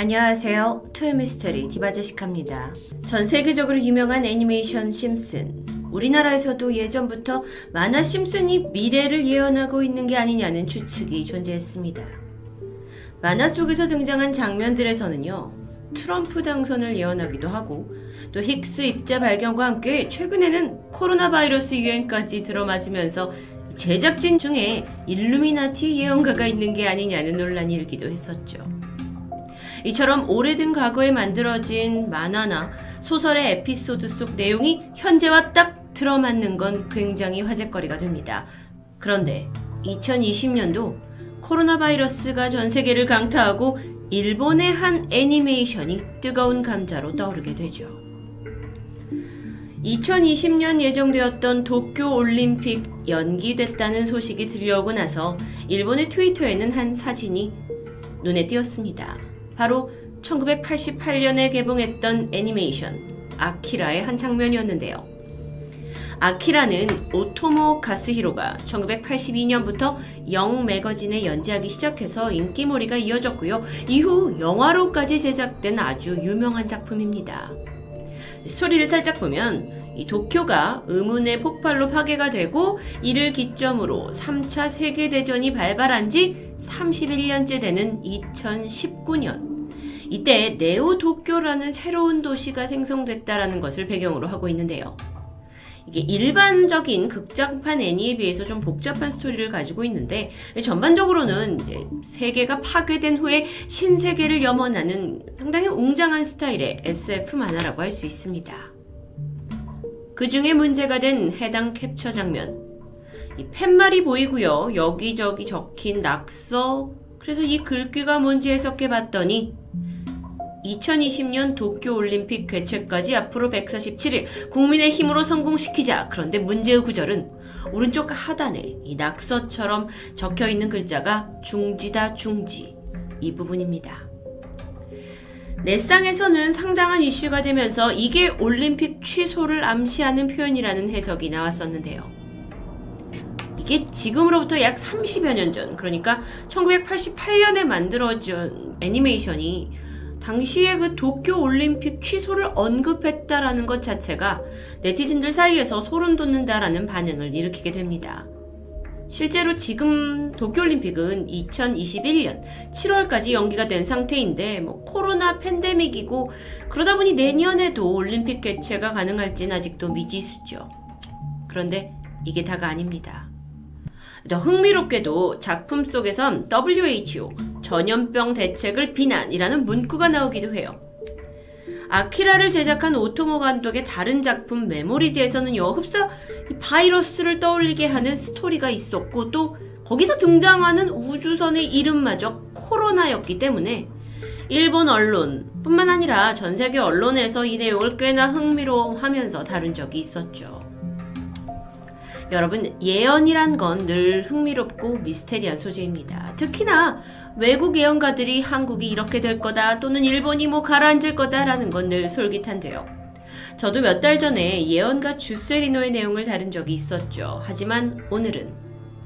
안녕하세요. 토요미스터리 디바제시카입니다. 전 세계적으로 유명한 애니메이션 심슨. 우리나라에서도 예전부터 만화 심슨이 미래를 예언하고 있는 게 아니냐는 추측이 존재했습니다. 만화 속에서 등장한 장면들에서는요, 트럼프 당선을 예언하기도 하고, 또 힉스 입자 발견과 함께 최근에는 코로나 바이러스 유행까지 들어맞으면서 제작진 중에 일루미나티 예언가가 있는 게 아니냐는 논란이 일기도 했었죠. 이처럼 오래된 과거에 만들어진 만화나 소설의 에피소드 속 내용이 현재와 딱 들어맞는 건 굉장히 화제거리가 됩니다. 그런데 2020년도 코로나 바이러스가 전 세계를 강타하고 일본의 한 애니메이션이 뜨거운 감자로 떠오르게 되죠. 2020년 예정되었던 도쿄 올림픽 연기됐다는 소식이 들려오고 나서 일본의 트위터에는 한 사진이 눈에 띄었습니다. 바로 1988년에 개봉했던 애니메이션 아키라의 한 장면이었는데요. 아키라는 오토모 가스히로가 1982년부터 영 매거진에 연재하기 시작해서 인기몰이가 이어졌고요. 이후 영화로까지 제작된 아주 유명한 작품입니다. 스토리를 살짝 보면 이 도쿄가 의문의 폭발로 파괴가 되고 이를 기점으로 3차 세계대전이 발발한 지 31년째 되는 2019년 이때 네오 도쿄라는 새로운 도시가 생성됐다라는 것을 배경으로 하고 있는데요. 이게 일반적인 극장판 애니에 비해서 좀 복잡한 스토리를 가지고 있는데 전반적으로는 이제 세계가 파괴된 후에 신세계를 염원하는 상당히 웅장한 스타일의 SF 만화라고 할 수 있습니다. 그 중에 문제가 된 해당 캡처 장면. 이 팻말이 보이고요. 여기저기 적힌 낙서. 그래서 이 글귀가 뭔지 해석해 봤더니 2020년 도쿄올림픽 개최까지 앞으로 147일 국민의 힘으로 성공시키자. 그런데 문제의 구절은 오른쪽 하단에 이 낙서처럼 적혀 있는 글자가 중지다 중지. 이 부분입니다. 넷상에서는 상당한 이슈가 되면서 이게 올림픽 취소를 암시하는 표현이라는 해석이 나왔었는데요. 이게 지금으로부터 약 30여 년 전, 그러니까 1988년에 만들어진 애니메이션이 당시에 그 도쿄 올림픽 취소를 언급했다라는 것 자체가 네티즌들 사이에서 소름 돋는다라는 반응을 일으키게 됩니다. 실제로 지금 도쿄올림픽은 2021년 7월까지 연기가 된 상태인데 뭐 코로나 팬데믹이고 그러다 보니 내년에도 올림픽 개최가 가능할지는 아직도 미지수죠. 그런데 이게 다가 아닙니다. 더 흥미롭게도 작품 속에선 WHO 전염병 대책을 비난이라는 문구가 나오기도 해요. 아키라를 제작한 오토모 감독의 다른 작품 메모리즈에서는요, 흡사 바이러스를 떠올리게 하는 스토리가 있었고, 또 거기서 등장하는 우주선의 이름마저 코로나였기 때문에 일본 언론 뿐만 아니라 전 세계 언론에서 이 내용을 꽤나 흥미로워하면서 다룬 적이 있었죠. 여러분, 예언이란 건 늘 흥미롭고 미스테리한 소재입니다. 특히나 외국 예언가들이 한국이 이렇게 될 거다 또는 일본이 뭐 가라앉을 거다라는 건 늘 솔깃한데요. 저도 몇 달 전에 예언가 주세리노의 내용을 다룬 적이 있었죠. 하지만 오늘은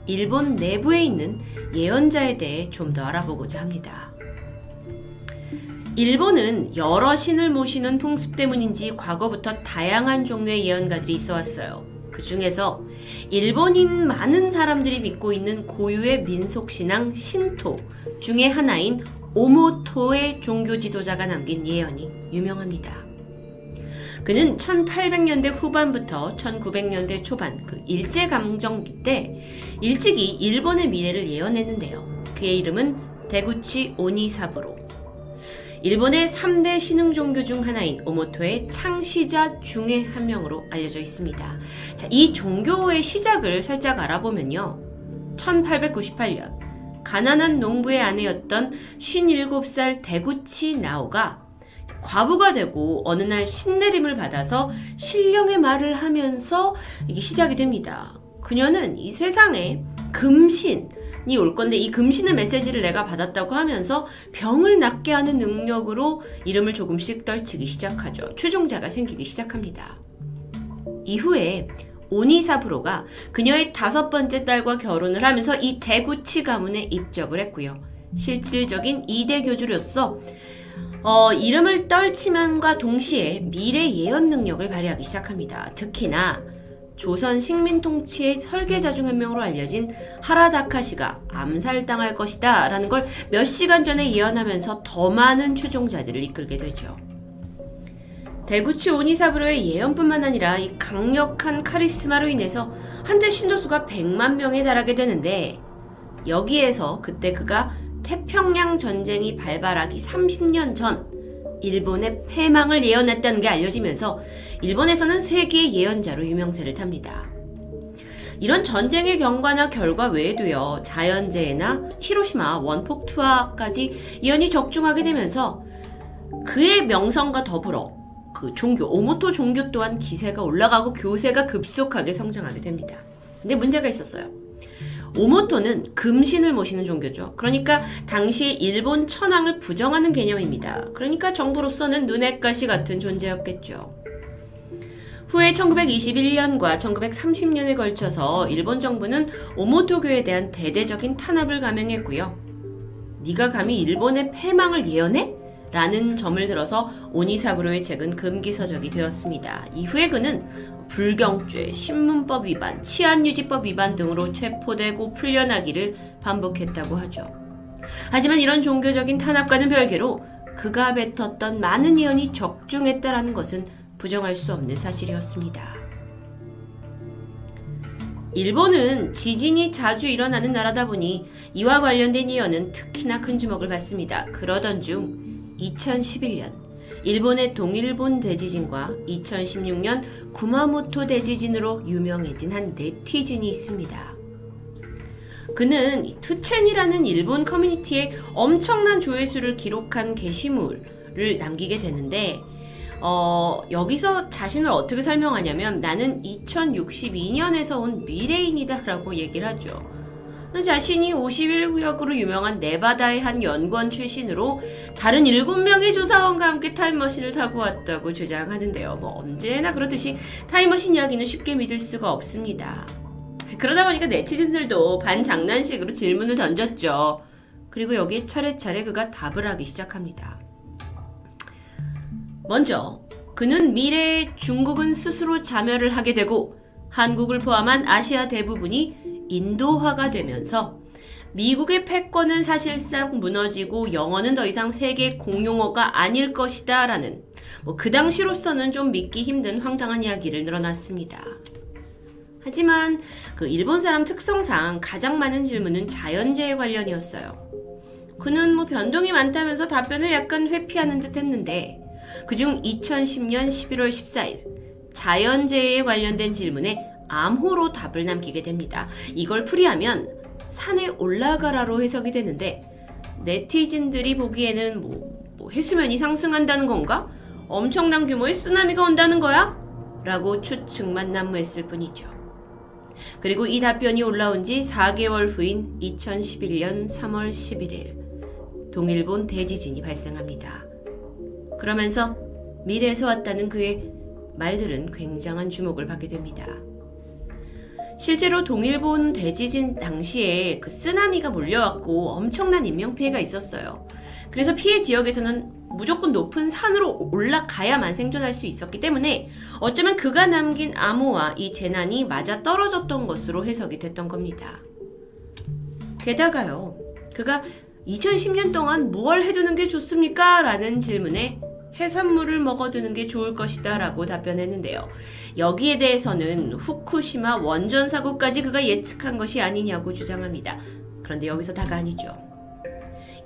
일본 내부에 있는 예언자에 대해 좀 더 알아보고자 합니다. 일본은 여러 신을 모시는 풍습 때문인지 과거부터 다양한 종류의 예언가들이 있어 왔어요. 그 중에서 일본인 많은 사람들이 믿고 있는 고유의 민속신앙 신토 중의 하나인 오모토의 종교 지도자가 남긴 예언이 유명합니다. 그는 1800년대 후반부터 1900년대 초반 그 일제감정기 때 일찍이 일본의 미래를 예언했는데요. 그의 이름은 대구치 오니사부로. 일본의 3대 신흥 종교 중 하나인 오모토의 창시자 중의 한 명으로 알려져 있습니다. 자, 이 종교의 시작을 살짝 알아보면요. 1898년 가난한 농부의 아내였던 57살 대구치 나오가 과부가 되고 어느 날 신내림을 받아서 신령의 말을 하면서 이게 시작이 됩니다. 그녀는 이 세상에 금신, 이 올 건데 이 금신의 메시지를 내가 받았다고 하면서 병을 낫게 하는 능력으로 이름을 조금씩 떨치기 시작하죠. 추종자가 생기기 시작합니다. 이후에 오니사부로가 그녀의 다섯 번째 딸과 결혼을 하면서 이 대구치 가문에 입적을 했고요. 실질적인 이대 교주로서 어, 이름을 떨치면과 동시에 미래 예언 능력을 발휘하기 시작합니다. 특히나 조선 식민 통치의 설계자 중 한 명으로 알려진 하라다카시가 암살당할 것이다 라는 걸 몇 시간 전에 예언하면서 더 많은 추종자들을 이끌게 되죠. 대구치 오니사부로의 예언뿐만 아니라 이 강력한 카리스마로 인해서 한때 신도수가 100만 명에 달하게 되는데 여기에서 그때 그가 태평양 전쟁이 발발하기 30년 전 일본의 패망을 예언했다는 게 알려지면서 일본에서는 세계의 예언자로 유명세를 탑니다. 이런 전쟁의 경과나 결과 외에도요, 자연재해나 히로시마 원폭 투하까지 예언이 적중하게 되면서 그의 명성과 더불어 그 종교, 오모토 종교 또한 기세가 올라가고 교세가 급속하게 성장하게 됩니다. 근데 문제가 있었어요. 오모토는 금신을 모시는 종교죠. 그러니까 당시 일본 천황을 부정하는 개념입니다. 그러니까 정부로서는 눈엣 가시 같은 존재였겠죠. 후에 1921년과 1930년에 걸쳐서 일본 정부는 오모토교에 대한 대대적인 탄압을 감행했고요. 네가 감히 일본의 패망을 예언해? 라는 점을 들어서 오니사부로의 책은 금기서적이 되었습니다. 이후에 그는 불경죄, 신문법 위반, 치안유지법 위반 등으로 체포되고 풀려나기를 반복했다고 하죠. 하지만 이런 종교적인 탄압과는 별개로 그가 뱉었던 많은 예언이 적중했다라는 것은 부정할 수 없는 사실이었습니다. 일본은 지진이 자주 일어나는 나라다 보니 이와 관련된 예언은 특히나 큰 주목을 받습니다. 그러던 중 2011년 일본의 동일본 대지진과 2016년 구마모토 대지진으로 유명해진 한 네티즌이 있습니다. 그는 투첸이라는 일본 커뮤니티에 엄청난 조회수를 기록한 게시물을 남기게 되는데 어, 여기서 자신을 어떻게 설명하냐면 나는 2062년에서 온 미래인이다라고 얘기를 하죠. 자신이 51구역으로 유명한 네바다의 한 연구원 출신으로 다른 7명의 조사원과 함께 타임머신을 타고 왔다고 주장하는데요. 뭐 언제나 그렇듯이 타임머신 이야기는 쉽게 믿을 수가 없습니다. 그러다 보니까 네티즌들도 반장난식으로 질문을 던졌죠. 그리고 여기에 차례차례 그가 답을 하기 시작합니다. 먼저 그는 미래에 중국은 스스로 자멸을 하게 되고 한국을 포함한 아시아 대부분이 인도화가 되면서 미국의 패권은 사실상 무너지고 영어는 더 이상 세계 공용어가 아닐 것이다 라는 뭐 그 당시로서는 좀 믿기 힘든 황당한 이야기를 늘어놨습니다. 하지만 그 일본 사람 특성상 가장 많은 질문은 자연재해 관련이었어요. 그는 뭐 변동이 많다면서 답변을 약간 회피하는 듯 했는데 그중 2010년 11월 14일 자연재해에 관련된 질문에 암호로 답을 남기게 됩니다. 이걸 풀이하면 산에 올라가라로 해석이 되는데 네티즌들이 보기에는 뭐, 뭐 해수면이 상승한다는 건가? 엄청난 규모의 쓰나미가 온다는 거야? 라고 추측만 난무했을 뿐이죠. 그리고 이 답변이 올라온 지 4개월 후인 2011년 3월 11일 동일본 대지진이 발생합니다. 그러면서 미래에서 왔다는 그의 말들은 굉장한 주목을 받게 됩니다. 실제로 동일본 대지진 당시에 그 쓰나미가 몰려왔고 엄청난 인명피해가 있었어요. 그래서 피해 지역에서는 무조건 높은 산으로 올라가야만 생존할 수 있었기 때문에 어쩌면 그가 남긴 암호와 이 재난이 맞아 떨어졌던 것으로 해석이 됐던 겁니다. 게다가요, 그가 2010년 동안 무얼 해두는 게 좋습니까? 라는 질문에 해산물을 먹어두는 게 좋을 것이다 라고 답변했는데요. 여기에 대해서는 후쿠시마 원전 사고까지 그가 예측한 것이 아니냐고 주장합니다. 그런데 여기서 다가 아니죠.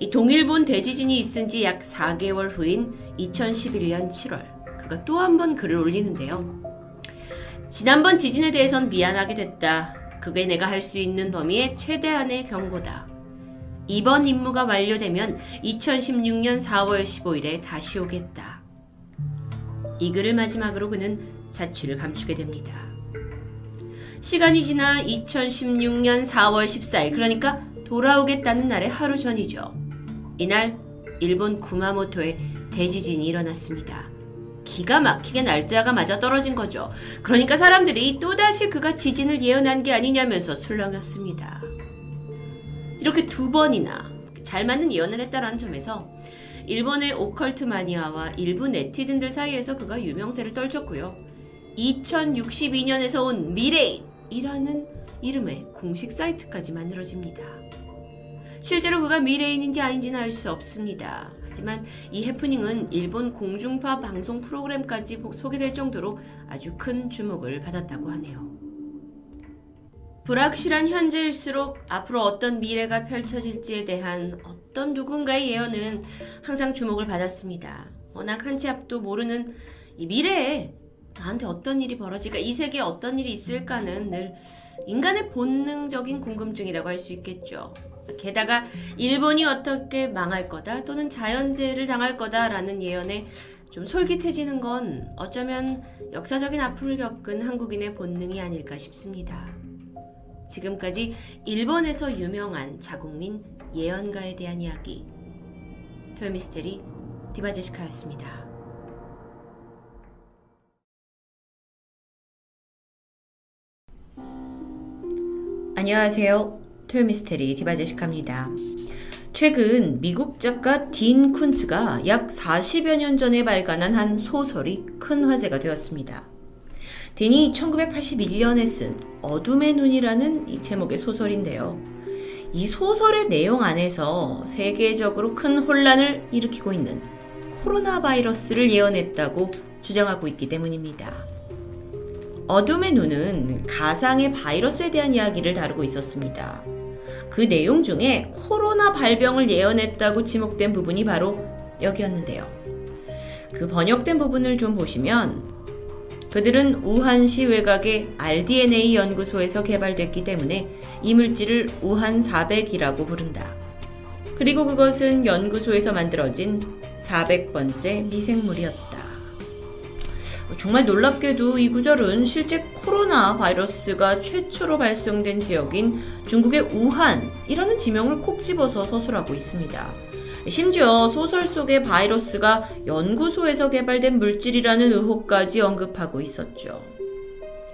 이 동일본 대지진이 있은 지 약 4개월 후인 2011년 7월 그가 또 한 번 글을 올리는데요. 지난번 지진에 대해선 미안하게 됐다. 그게 내가 할 수 있는 범위의 최대한의 경고다. 이번 임무가 완료되면 2016년 4월 15일에 다시 오겠다. 이 글을 마지막으로 그는 자취를 감추게 됩니다. 시간이 지나 2016년 4월 14일, 그러니까 돌아오겠다는 날의 하루 전이죠. 이날 일본 구마모토에 대지진이 일어났습니다. 기가 막히게 날짜가 맞아 떨어진 거죠. 그러니까 사람들이 또다시 그가 지진을 예언한 게 아니냐면서 술렁였습니다. 이렇게 두 번이나 잘 맞는 예언을 했다라는 점에서 일본의 오컬트 마니아와 일부 네티즌들 사이에서 그가 유명세를 떨쳤고요. 2062년에서 온 미래인이라는 이름의 공식 사이트까지 만들어집니다. 실제로 그가 미래인인지 아닌지는 알 수 없습니다. 하지만 이 해프닝은 일본 공중파 방송 프로그램까지 소개될 정도로 아주 큰 주목을 받았다고 하네요. 불확실한 현재일수록 앞으로 어떤 미래가 펼쳐질지에 대한 어떤 누군가의 예언은 항상 주목을 받았습니다. 워낙 한 치 앞도 모르는 이 미래에 나한테 어떤 일이 벌어질까, 이 세계에 어떤 일이 있을까는 늘 인간의 본능적인 궁금증이라고 할 수 있겠죠. 게다가 일본이 어떻게 망할 거다 또는 자연재해를 당할 거다라는 예언에 좀 솔깃해지는 건 어쩌면 역사적인 아픔을 겪은 한국인의 본능이 아닐까 싶습니다. 지금까지 일본에서 유명한 자국민 예언가에 대한 이야기 토요미스테리 디바제시카였습니다. 안녕하세요. 토요미스테리 디바제시카입니다. 최근 미국 작가 딘 쿤츠가 약 40여 년 전에 발간한 한 소설이 큰 화제가 되었습니다. 딘이 1981년에 쓴 어둠의 눈이라는 이 제목의 소설인데요. 이 소설의 내용 안에서 세계적으로 큰 혼란을 일으키고 있는 코로나 바이러스를 예언했다고 주장하고 있기 때문입니다. 어둠의 눈은 가상의 바이러스에 대한 이야기를 다루고 있었습니다. 그 내용 중에 코로나 발병을 예언했다고 지목된 부분이 바로 여기였는데요. 그 번역된 부분을 좀 보시면 그들은 우한시 외곽의 RDNA 연구소에서 개발됐기 때문에 이 물질을 우한 400이라고 부른다. 그리고 그것은 연구소에서 만들어진 400번째 미생물이었다. 정말 놀랍게도 이 구절은 실제 코로나 바이러스가 최초로 발생된 지역인 중국의 우한이라는 지명을 콕 집어서 서술하고 있습니다. 심지어 소설 속의 바이러스가 연구소에서 개발된 물질이라는 의혹까지 언급하고 있었죠.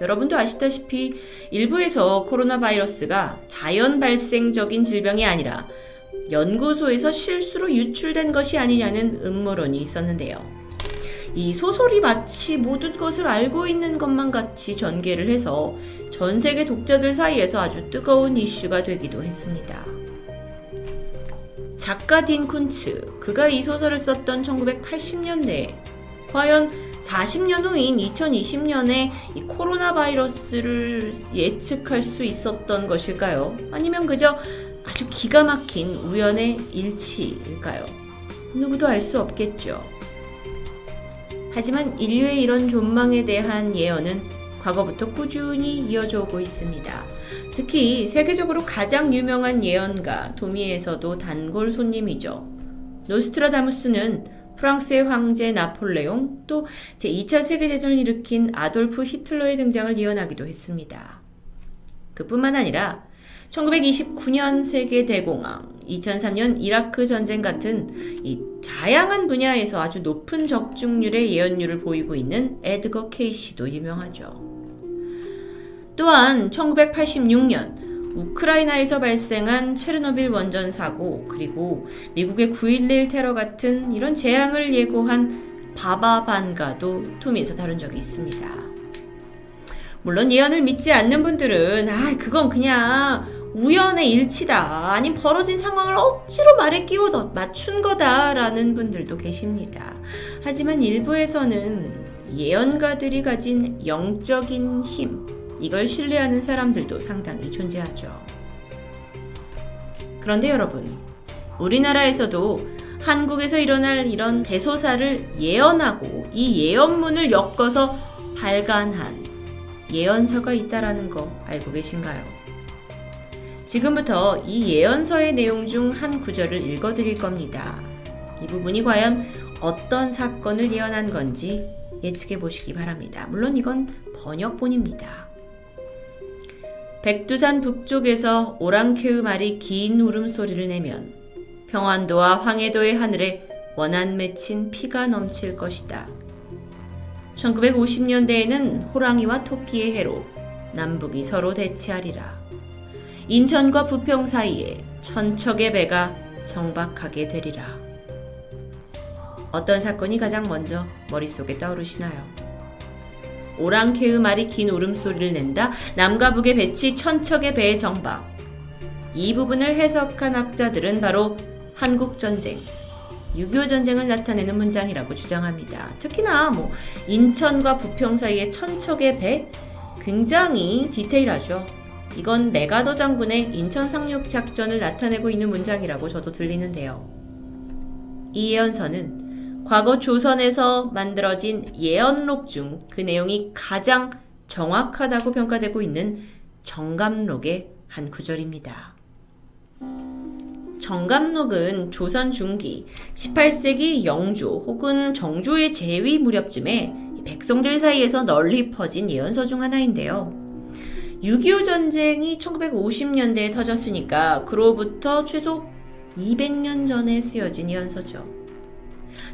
여러분도 아시다시피 일부에서 코로나 바이러스가 자연 발생적인 질병이 아니라 연구소에서 실수로 유출된 것이 아니냐는 음모론이 있었는데요. 이 소설이 마치 모든 것을 알고 있는 것만 같이 전개를 해서 전 세계 독자들 사이에서 아주 뜨거운 이슈가 되기도 했습니다. 작가 딘 쿤츠, 그가 이 소설을 썼던 1980년대에 과연 40년 후인 2020년에 이 코로나 바이러스를 예측할 수 있었던 것일까요? 아니면 그저 아주 기가 막힌 우연의 일치일까요? 누구도 알 수 없겠죠. 하지만 인류의 이런 존망에 대한 예언은 과거부터 꾸준히 이어져 오고 있습니다. 특히 세계적으로 가장 유명한 예언가 도미에서도 단골 손님이죠. 노스트라다무스는 프랑스의 황제 나폴레옹 또 제2차 세계대전을 일으킨 아돌프 히틀러의 등장을 예언하기도 했습니다. 그뿐만 아니라 1929년 세계 대공황, 2003년 이라크 전쟁 같은 이 다양한 분야에서 아주 높은 적중률의 예언률을 보이고 있는 에드거 케이시도 유명하죠. 또한 1986년 우크라이나에서 발생한 체르노빌 원전 사고 그리고 미국의 9.11 테러 같은 이런 재앙을 예고한 바바반가도 토미에서 다룬 적이 있습니다. 물론 예언을 믿지 않는 분들은 아 그건 그냥 우연의 일치다 아님 벌어진 상황을 억지로 말에 끼워 넣 맞춘 거다라는 분들도 계십니다. 하지만 일부에서는 예언가들이 가진 영적인 힘 이걸 신뢰하는 사람들도 상당히 존재하죠. 그런데 여러분, 우리나라에서도 한국에서 일어날 이런 대소사를 예언하고 이 예언문을 엮어서 발간한 예언서가 있다라는 거 알고 계신가요? 지금부터 이 예언서의 내용 중 한 구절을 읽어 드릴 겁니다. 이 부분이 과연 어떤 사건을 예언한 건지 예측해 보시기 바랍니다. 물론 이건 번역본입니다. 백두산 북쪽에서 오랑캐의 말이 긴 울음소리를 내면 평안도와 황해도의 하늘에 원한 맺힌 피가 넘칠 것이다. 1950년대에는 호랑이와 토끼의 해로 남북이 서로 대치하리라. 인천과 부평 사이에 천척의 배가 정박하게 되리라. 어떤 사건이 가장 먼저 머릿속에 떠오르시나요? 오랑캐의 말이 긴 울음소리를 낸다. 남과 북의 배치 천척의 배의 정박. 이 부분을 해석한 학자들은 바로 한국전쟁, 6.25 전쟁을 나타내는 문장이라고 주장합니다. 특히나 뭐 인천과 부평 사이의 천척의 배 굉장히 디테일하죠. 이건 메가더 장군의 인천 상륙 작전을 나타내고 있는 문장이라고 저도 들리는데요. 이 예언서는 과거 조선에서 만들어진 예언록 중 그 내용이 가장 정확하다고 평가되고 있는 정감록의 한 구절입니다. 정감록은 조선 중기 18세기 영조 혹은 정조의 재위 무렵쯤에 백성들 사이에서 널리 퍼진 예언서 중 하나인데요. 6.25 전쟁이 1950년대에 터졌으니까 그로부터 최소 200년 전에 쓰여진 예언서죠.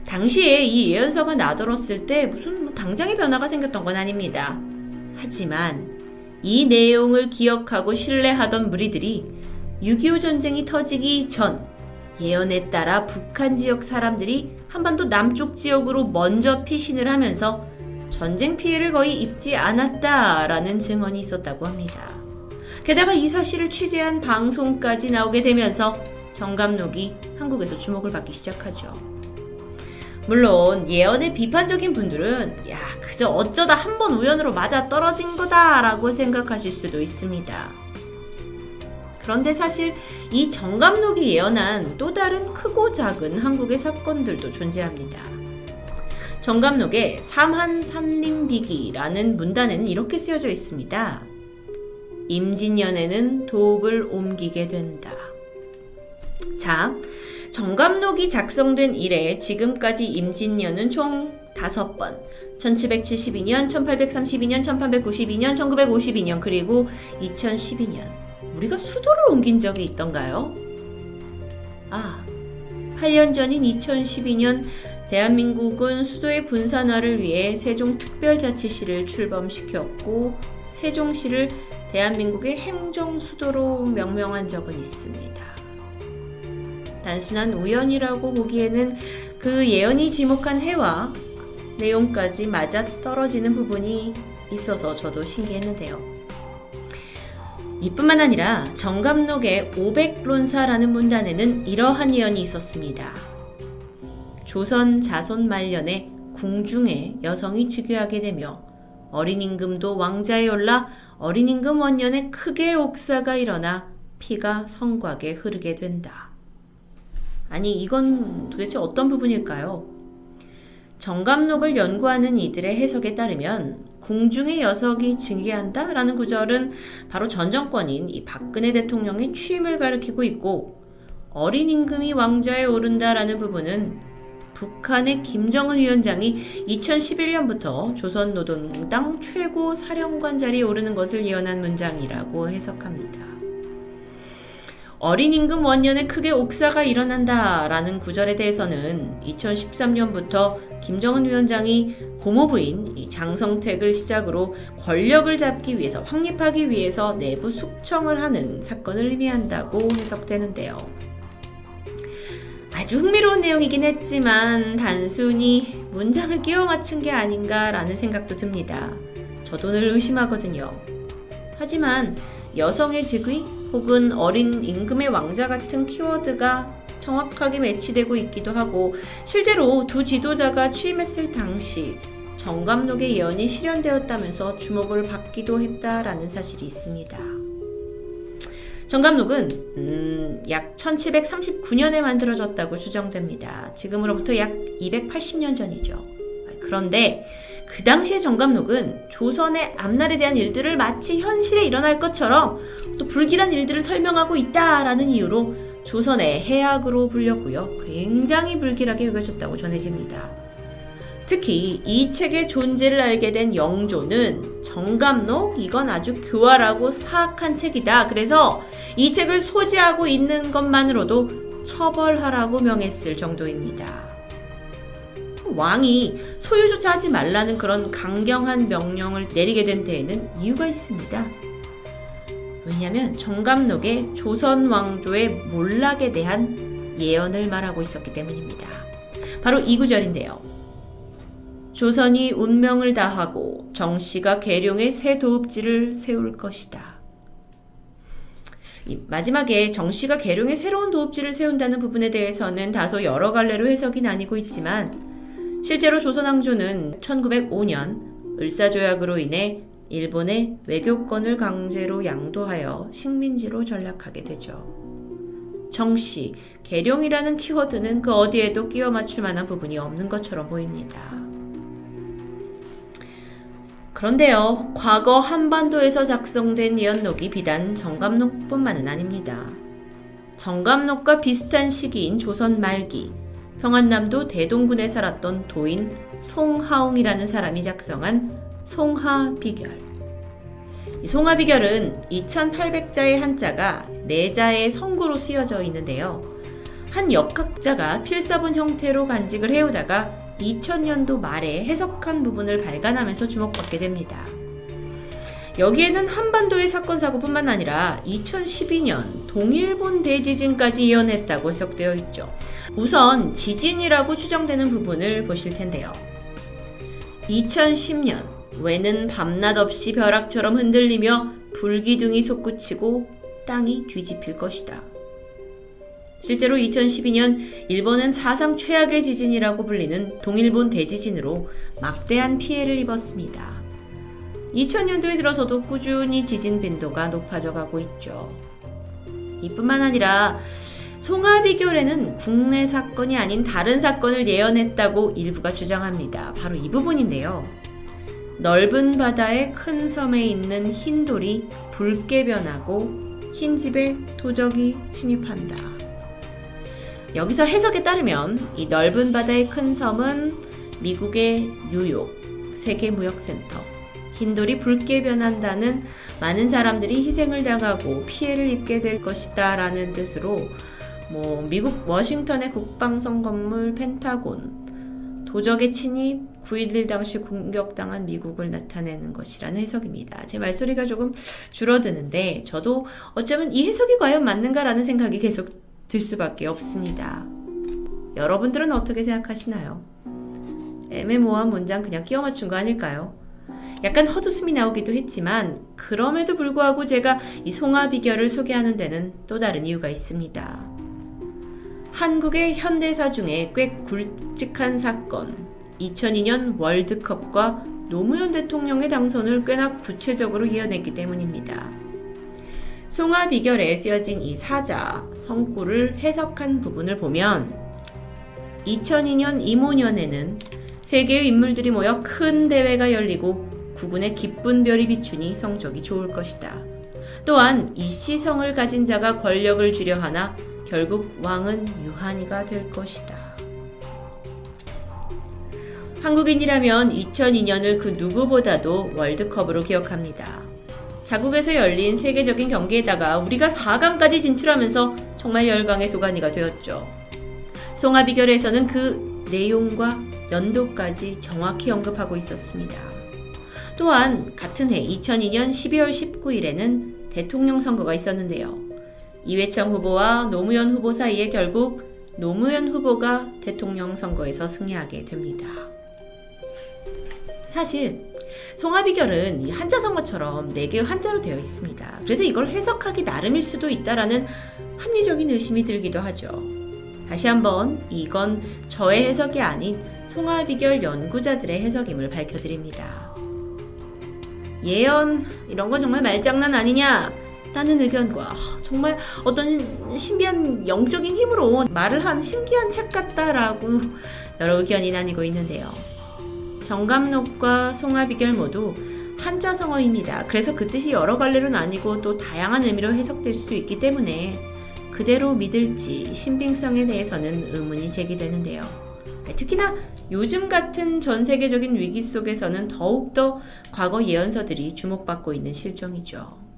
당시에 이 예언서가 나들었을 때 무슨 뭐 당장의 변화가 생겼던 건 아닙니다. 하지만 이 내용을 기억하고 신뢰하던 무리들이 6.25 전쟁이 터지기 전 예언에 따라 북한 지역 사람들이 한반도 남쪽 지역으로 먼저 피신을 하면서 전쟁 피해를 거의 입지 않았다라는 증언이 있었다고 합니다. 게다가 이 사실을 취재한 방송까지 나오게 되면서 정감록이 한국에서 주목을 받기 시작하죠. 물론 예언의 비판적인 분들은 야 그저 어쩌다 한 번 우연으로 맞아 떨어진 거다 라고 생각하실 수도 있습니다. 그런데 사실 이 정감록이 예언한 또 다른 크고 작은 한국의 사건들도 존재합니다. 정감록의 삼한삼림비기라는 문단에는 이렇게 쓰여져 있습니다. 임진년에는 도읍을 옮기게 된다. 자, 정감록이 작성된 이래 지금까지 임진년은 총 5번, 1772년, 1832년, 1892년, 1952년, 그리고 2012년. 우리가 수도를 옮긴 적이 있던가요? 아, 8년 전인 2012년 대한민국은 수도의 분산화를 위해 세종특별자치시를 출범시켰고 세종시를 대한민국의 행정수도로 명명한 적은 있습니다. 단순한 우연이라고 보기에는 그 예언이 지목한 해와 내용까지 맞아 떨어지는 부분이 있어서 저도 신기했는데요. 이뿐만 아니라 정감록의 500론사라는 문단에는 이러한 예언이 있었습니다. 조선 자손 말년에 궁중에 여성이 즉위하게 되며 어린 임금도 왕자에 올라 어린 임금 원년에 크게 옥사가 일어나 피가 성곽에 흐르게 된다. 아니 이건 도대체 어떤 부분일까요? 정감록을 연구하는 이들의 해석에 따르면 궁중의 여석이 증기한다 라는 구절은 바로 전 정권인 이 박근혜 대통령의 취임을 가리키고 있고 어린 임금이 왕좌에 오른다 라는 부분은 북한의 김정은 위원장이 2011년부터 조선노동당 최고 사령관 자리에 오르는 것을 예언한 문장이라고 해석합니다. 어린 임금 원년에 크게 옥사가 일어난다 라는 구절에 대해서는 2013년부터 김정은 위원장이 고모부인 장성택을 시작으로 권력을 잡기 위해서 확립하기 위해서 내부 숙청을 하는 사건을 의미한다고 해석되는데요. 아주 흥미로운 내용이긴 했지만 단순히 문장을 끼워 맞춘 게 아닌가라는 생각도 듭니다. 저도 늘 의심하거든요. 하지만 여성의 직위 혹은 어린 임금의 왕자 같은 키워드가 정확하게 매치되고 있기도 하고 실제로 두 지도자가 취임했을 당시 정감록의 예언이 실현되었다면서 주목을 받기도 했다라는 사실이 있습니다. 정감록은 음, 약 1739년에 만들어졌다고 추정됩니다. 지금으로부터 약 280년 전이죠. 그런데 그 당시의 정감록은 조선의 앞날에 대한 일들을 마치 현실에 일어날 것처럼 또 불길한 일들을 설명하고 있다라는 이유로 조선의 해악으로 불렸고요. 굉장히 불길하게 여겨졌다고 전해집니다. 특히 이 책의 존재를 알게 된 영조는 정감록 이건 아주 교활하고 사악한 책이다. 그래서 이 책을 소지하고 있는 것만으로도 처벌하라고 명했을 정도입니다. 왕이 소유조차 하지 말라는 그런 강경한 명령을 내리게 된 데에는 이유가 있습니다. 왜냐하면 정감록에 조선 왕조의 몰락에 대한 예언을 말하고 있었기 때문입니다. 바로 이 구절인데요. 조선이 운명을 다하고 정씨가 계룡의 새 도읍지를 세울 것이다. 마지막에 정씨가 계룡의 새로운 도읍지를 세운다는 부분에 대해서는 다소 여러 갈래로 해석이 나뉘고 있지만 실제로 조선왕조는 1905년 을사조약으로 인해 일본의 외교권을 강제로 양도하여 식민지로 전락하게 되죠. 정씨, 계룡이라는 키워드는 그 어디에도 끼워 맞출 만한 부분이 없는 것처럼 보입니다. 그런데요, 과거 한반도에서 작성된 예언록이 비단 정감록뿐만은 아닙니다. 정감록과 비슷한 시기인 조선 말기, 평안남도 대동군에 살았던 도인 송하웅이라는 사람이 작성한 송하비결. 송하비결은 2800자의 한자가 4자의 성구로 쓰여져 있는데요. 한 역학자가 필사본 형태로 간직을 해오다가 2000년도 말에 해석한 부분을 발간하면서 주목받게 됩니다. 여기에는 한반도의 사건 사고뿐만 아니라 2012년 동일본 대지진까지 예언했다고 해석되어 있죠. 우선 지진이라고 추정되는 부분을 보실 텐데요. 2010년 외는 밤낮 없이 벼락처럼 흔들리며 불기둥이 솟구치고 땅이 뒤집힐 것이다. 실제로 2012년 일본은 사상 최악의 지진이라고 불리는 동일본 대지진으로 막대한 피해를 입었습니다. 2000년도에 들어서도 꾸준히 지진 빈도가 높아져 가고 있죠. 이뿐만 아니라 송하비결에는 국내 사건이 아닌 다른 사건을 예언했다고 일부가 주장합니다. 바로 이 부분인데요. 넓은 바다의 큰 섬에 있는 흰 돌이 붉게 변하고 흰 집에 도적이 침입한다. 여기서 해석에 따르면 이 넓은 바다의 큰 섬은 미국의 뉴욕 세계무역센터, 흰 돌이 붉게 변한다는 많은 사람들이 희생을 당하고 피해를 입게 될 것이다 라는 뜻으로 뭐 미국 워싱턴의 국방성 건물 펜타곤, 도적의 침입, 9.11 당시 공격당한 미국을 나타내는 것이라는 해석입니다. 제 말소리가 조금 줄어드는데 저도 어쩌면 이 해석이 과연 맞는가라는 생각이 계속 들 수밖에 없습니다. 여러분들은 어떻게 생각하시나요? 애매모호한 문장 그냥 끼워 맞춘 거 아닐까요? 약간 헛웃음이 나오기도 했지만 그럼에도 불구하고 제가 이 송화 비결을 소개하는 데는 또 다른 이유가 있습니다. 한국의 현대사 중에 꽤 굵직한 사건 2002년 월드컵과 노무현 대통령의 당선을 꽤나 구체적으로 이어냈기 때문입니다. 송화 비결에 쓰여진 이 사자, 성구를 해석한 부분을 보면 2002년 이모년에는 세계의 인물들이 모여 큰 대회가 열리고 구군의 기쁜 별이 비추니 성적이 좋을 것이다. 또한 이 시성을 가진 자가 권력을 주려 하나 결국 왕은 유한이가 될 것이다. 한국인이라면 2002년을 그 누구보다도 월드컵으로 기억합니다. 자국에서 열린 세계적인 경기에다가 우리가 4강까지 진출하면서 정말 열강의 도가니가 되었죠. 송하 비결에서는 그 내용과 연도까지 정확히 언급하고 있었습니다. 또한 같은 해 2002년 12월 19일에는 대통령 선거가 있었는데요. 이회창 후보와 노무현 후보 사이에 결국 노무현 후보가 대통령 선거에서 승리하게 됩니다. 사실 송하비결은 한자 성어처럼 4개의 한자로 되어 있습니다. 그래서 이걸 해석하기 나름일 수도 있다라는 합리적인 의심이 들기도 하죠. 다시 한번 이건 저의 해석이 아닌 송하비결 연구자들의 해석임을 밝혀드립니다. 예언 이런 건 정말 말장난 아니냐? 라는 의견과 정말 어떤 신비한 영적인 힘으로 말을 한 신기한 책 같다라고 여러 의견이 나뉘고 있는데요. 정감록과 송하비결 모두 한자 성어입니다. 그래서 그 뜻이 여러 갈래로 나뉘고 또 다양한 의미로 해석될 수도 있기 때문에 그대로 믿을지 신빙성에 대해서는 의문이 제기되는데요. 특히나 요즘 같은 전 세계적인 위기 속에서는 더욱더 과거 예언서들이 주목받고 있는 실정이죠.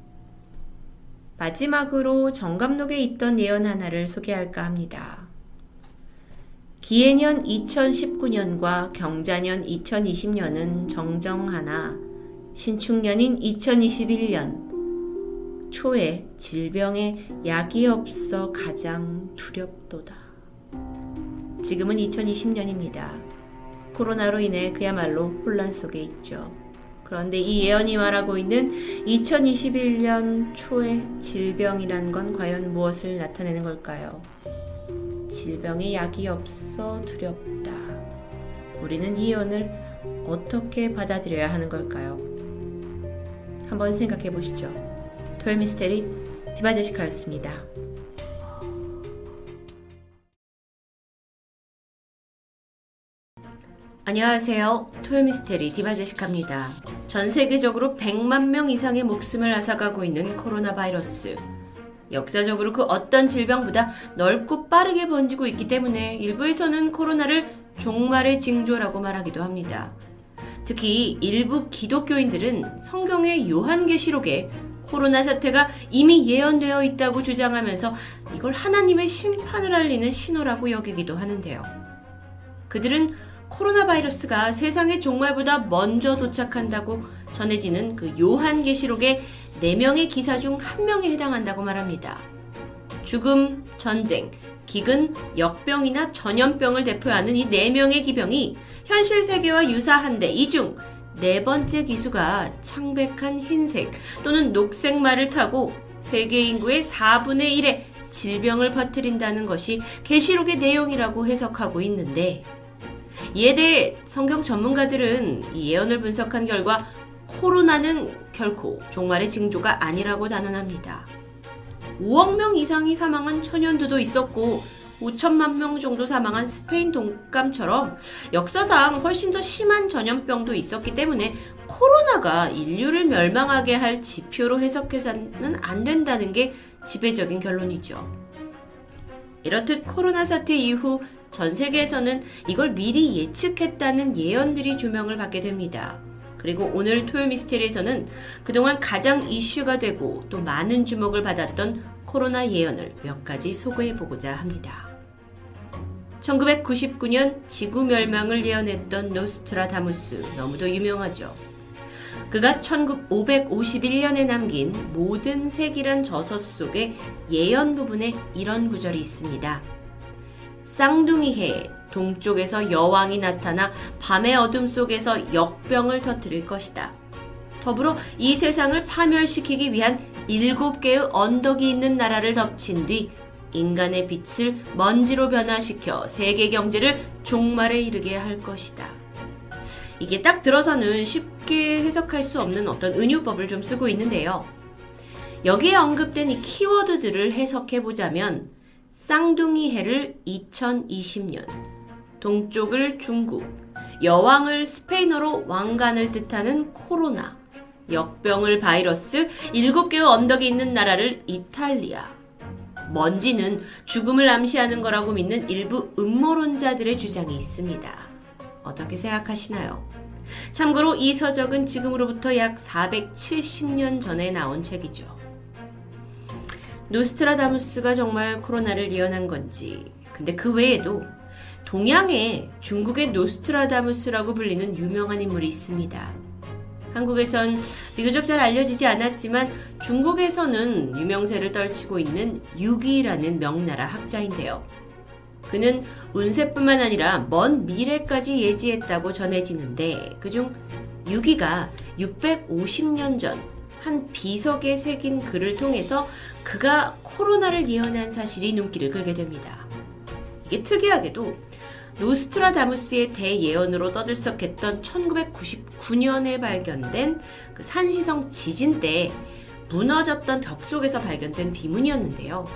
마지막으로 정감록에 있던 예언 하나를 소개할까 합니다. 기해년 2019년과 경자년 2020년은 정정하나 신축년인 2021년 초에 질병에 약이 없어 가장 두렵도다. 지금은 2020년입니다. 코로나로 인해 그야말로 혼란 속에 있죠. 그런데 이 예언이 말하고 있는 2021년 초의 질병이란 건 과연 무엇을 나타내는 걸까요? 질병에 약이 없어 두렵다. 우리는 이 예언을 어떻게 받아들여야 하는 걸까요? 한번 생각해 보시죠. 토요미스테리 디바제시카였습니다. 안녕하세요. 토요미스테리 디바제시카입니다. 전 세계적으로 100만 명 이상의 목숨을 앗아가고 있는 코로나 바이러스. 역사적으로 그 어떤 질병보다 넓고 빠르게 번지고 있기 때문에 일부에서는 코로나를 종말의 징조라고 말하기도 합니다. 특히 일부 기독교인들은 성경의 요한계시록에 코로나 사태가 이미 예언되어 있다고 주장하면서 이걸 하나님의 심판을 알리는 신호라고 여기기도 하는데요. 그들은 코로나 바이러스가 세상의 종말보다 먼저 도착한다고 전해지는 그 요한계시록의 4명의 기사 중 1명에 해당한다고 말합니다. 죽음, 전쟁, 기근, 역병이나 전염병을 대표하는 이 4명의 기병이 현실 세계와 유사한데 이 중 네 번째 기수가 창백한 흰색 또는 녹색 말을 타고 세계 인구의 4분의 1의 질병을 퍼뜨린다는 것이 계시록의 내용이라고 해석하고 있는데 이에 대해 성경 전문가들은 이 예언을 분석한 결과 코로나는 결코 종말의 징조가 아니라고 단언합니다. 5억 명 이상이 사망한 천연두도 있었고 5천만 명 정도 사망한 스페인 독감처럼 역사상 훨씬 더 심한 전염병도 있었기 때문에 코로나가 인류를 멸망하게 할 지표로 해석해서는 안 된다는 게 지배적인 결론이죠. 이렇듯 코로나 사태 이후 전 세계에서는 이걸 미리 예측했다는 예언들이 조명을 받게 됩니다. 그리고 오늘 토요 미스테리에서는 그동안 가장 이슈가 되고 또 많은 주목을 받았던 코로나 예언을 몇 가지 소개해 보고자 합니다. 1999년 지구 멸망을 예언했던 노스트라다무스 너무도 유명하죠. 그가 1951년에 남긴 모든 세기란 저서 속에 예언 부분에 이런 구절이 있습니다. 쌍둥이 해 동쪽에서 여왕이 나타나 밤의 어둠 속에서 역병을 터뜨릴 것이다. 더불어 이 세상을 파멸시키기 위한 일곱 개의 언덕이 있는 나라를 덮친 뒤 인간의 빛을 먼지로 변화시켜 세계 경제를 종말에 이르게 할 것이다. 이게 딱 들어서는 쉽게 해석할 수 없는 어떤 은유법을 좀 쓰고 있는데요. 여기에 언급된 이 키워드들을 해석해 보자면 쌍둥이 해를 2020년, 동쪽을 중국, 여왕을 스페인어로 왕관을 뜻하는 코로나, 역병을 바이러스, 일곱 개의 언덕이 있는 나라를 이탈리아, 먼지는 죽음을 암시하는 거라고 믿는 일부 음모론자들의 주장이 있습니다. 어떻게 생각하시나요? 참고로 이 서적은 지금으로부터 약 470년 전에 나온 책이죠. 노스트라다무스가 정말 코로나를 예언한 건지. 근데 그 외에도 동양에 중국의 노스트라다무스라고 불리는 유명한 인물이 있습니다. 한국에선 비교적 잘 알려지지 않았지만 중국에서는 유명세를 떨치고 있는 유기라는 명나라 학자인데요. 그는 운세뿐만 아니라 먼 미래까지 예지했다고 전해지는데 그중 유기가 650년 전 한 비석에 새긴 글을 통해서 그가 코로나를 예언한 사실이 눈길을 끌게 됩니다. 이게 특이하게도 노스트라다무스의 대예언으로 떠들썩했던 1999년에 발견된 그 산시성 지진 때 무너졌던 벽 속에서 발견된 비문이었는데요.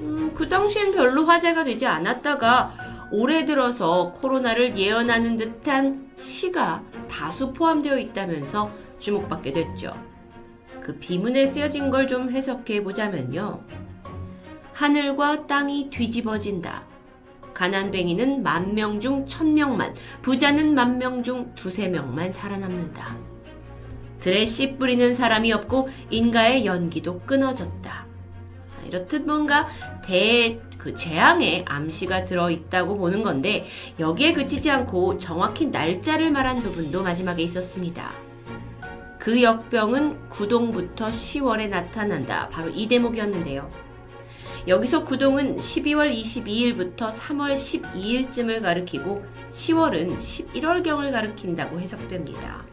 음, 그 당시엔 별로 화제가 되지 않았다가 올해 들어서 코로나를 예언하는 듯한 시가 다수 포함되어 있다면서 주목받게 됐죠. 그 비문에 쓰여진 걸 좀 해석해 보자면요. 하늘과 땅이 뒤집어진다. 가난뱅이는 만 명 중 천명만, 부자는 만 명 중 두세 명만 살아남는다. 들에 씨 뿌리는 사람이 없고 인가의 연기도 끊어졌다. 이렇듯 뭔가 대, 그 재앙의 암시가 들어있다고 보는 건데 여기에 그치지 않고 정확히 날짜를 말한 부분도 마지막에 있었습니다. 그 역병은 구동부터 10월에 나타난다. 바로 이 대목이었는데요. 여기서 구동은 12월 22일부터 3월 12일쯤을 가리키고 10월은 11월경을 가리킨다고 해석됩니다.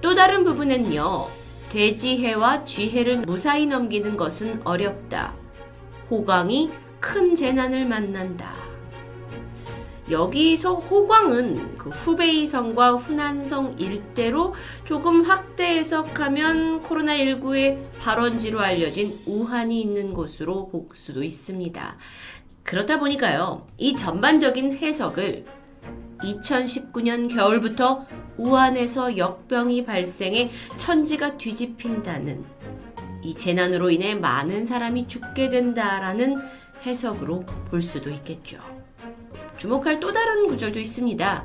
또 다른 부분은요. 대지해와 쥐해를 무사히 넘기는 것은 어렵다. 호광이 큰 재난을 만난다. 여기서 호광은 그 후베이성과 후난성 일대로 조금 확대 해석하면 코로나19의 발원지로 알려진 우한이 있는 곳으로 볼 수도 있습니다. 그렇다 보니까요, 이 전반적인 해석을 2019년 겨울부터 우한에서 역병이 발생해 천지가 뒤집힌다는 이 재난으로 인해 많은 사람이 죽게 된다라는 해석으로 볼 수도 있겠죠. 주목할 또 다른 구절도 있습니다.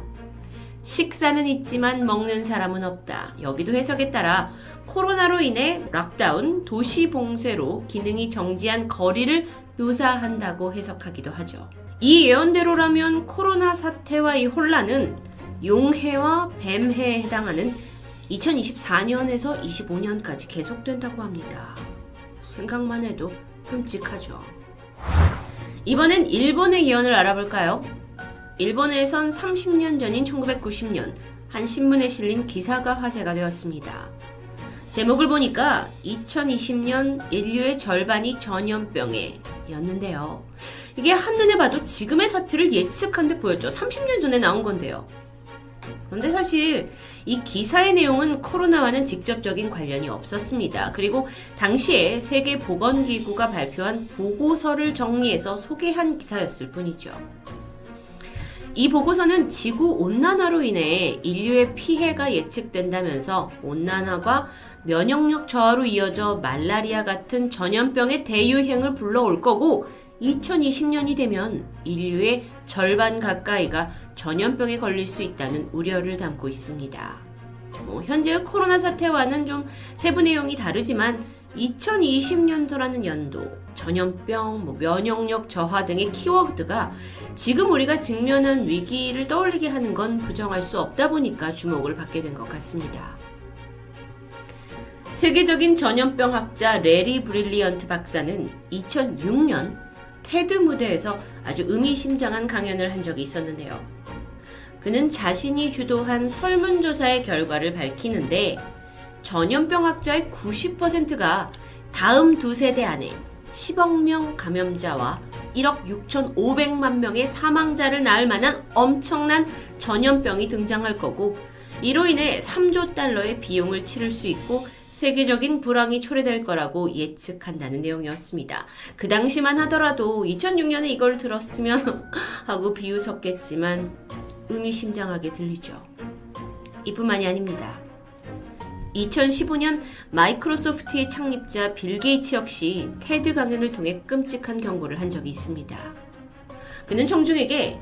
식사는 있지만 먹는 사람은 없다. 여기도 해석에 따라 코로나로 인해 락다운, 도시 봉쇄로 기능이 정지한 거리를 묘사한다고 해석하기도 하죠. 이 예언대로라면 코로나 사태와 이 혼란은 용해와 뱀해에 해당하는 2024년에서 25년까지 계속된다고 합니다. 생각만 해도 끔찍하죠. 이번엔 일본의 예언을 알아볼까요? 일본에선 30년 전인 1990년 한 신문에 실린 기사가 화제가 되었습니다. 제목을 보니까 2020년 인류의 절반이 전염병에 였는데요. 이게 한눈에 봐도 지금의 사태를 예측한 듯 보였죠. 30년 전에 나온 건데요. 그런데 사실 이 기사의 내용은 코로나와는 직접적인 관련이 없었습니다. 그리고 당시에 세계보건기구가 발표한 보고서를 정리해서 소개한 기사였을 뿐이죠. 이 보고서는 지구 온난화로 인해 인류의 피해가 예측된다면서 온난화가 면역력 저하로 이어져 말라리아 같은 전염병의 대유행을 불러올 거고 2020년이 되면 인류의 절반 가까이가 전염병에 걸릴 수 있다는 우려를 담고 있습니다. 뭐 현재의 코로나 사태와는 좀 세부 내용이 다르지만 2020년도라는 연도, 전염병, 뭐 면역력 저하 등의 키워드가 지금 우리가 직면한 위기를 떠올리게 하는 건 부정할 수 없다 보니까 주목을 받게 된 것 같습니다. 세계적인 전염병 학자 레리 브릴리언트 박사는 2006년 테드 무대에서 아주 의미심장한 강연을 한 적이 있었는데요. 그는 자신이 주도한 설문조사의 결과를 밝히는데 전염병 학자의 90%가 다음 두 세대 안에 10억 명 감염자와 1억 6,500만 명의 사망자를 낳을 만한 엄청난 전염병이 등장할 거고 이로 인해 3조 달러의 비용을 치를 수 있고 세계적인 불황이 초래될 거라고 예측한다는 내용이었습니다. 그 당시만 하더라도 2006년에 이걸 들었으면 하고 비웃었겠지만 의미심장하게 들리죠. 이뿐만이 아닙니다. 2015년 마이크로소프트의 창립자 빌 게이츠 역시 테드 강연을 통해 끔찍한 경고를 한 적이 있습니다. 그는 청중에게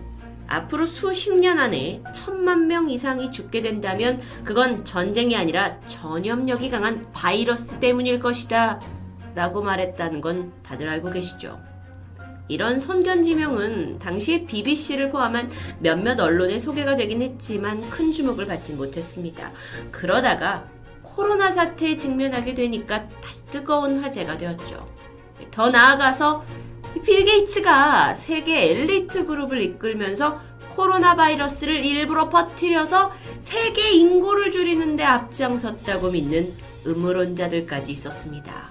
앞으로 수십 년 안에 천만 명 이상이 죽게 된다면 그건 전쟁이 아니라 전염력이 강한 바이러스 때문일 것이다. 라고 말했다는 건 다들 알고 계시죠? 이런 선견지명은 당시 BBC를 포함한 몇몇 언론에 소개가 되긴 했지만 큰 주목을 받지 못했습니다. 그러다가 코로나 사태에 직면하게 되니까 다시 뜨거운 화제가 되었죠. 더 나아가서 빌 게이츠가 세계 엘리트 그룹을 이끌면서 코로나 바이러스를 일부러 퍼뜨려서 세계 인구를 줄이는데 앞장섰다고 믿는 음모론자들까지 있었습니다.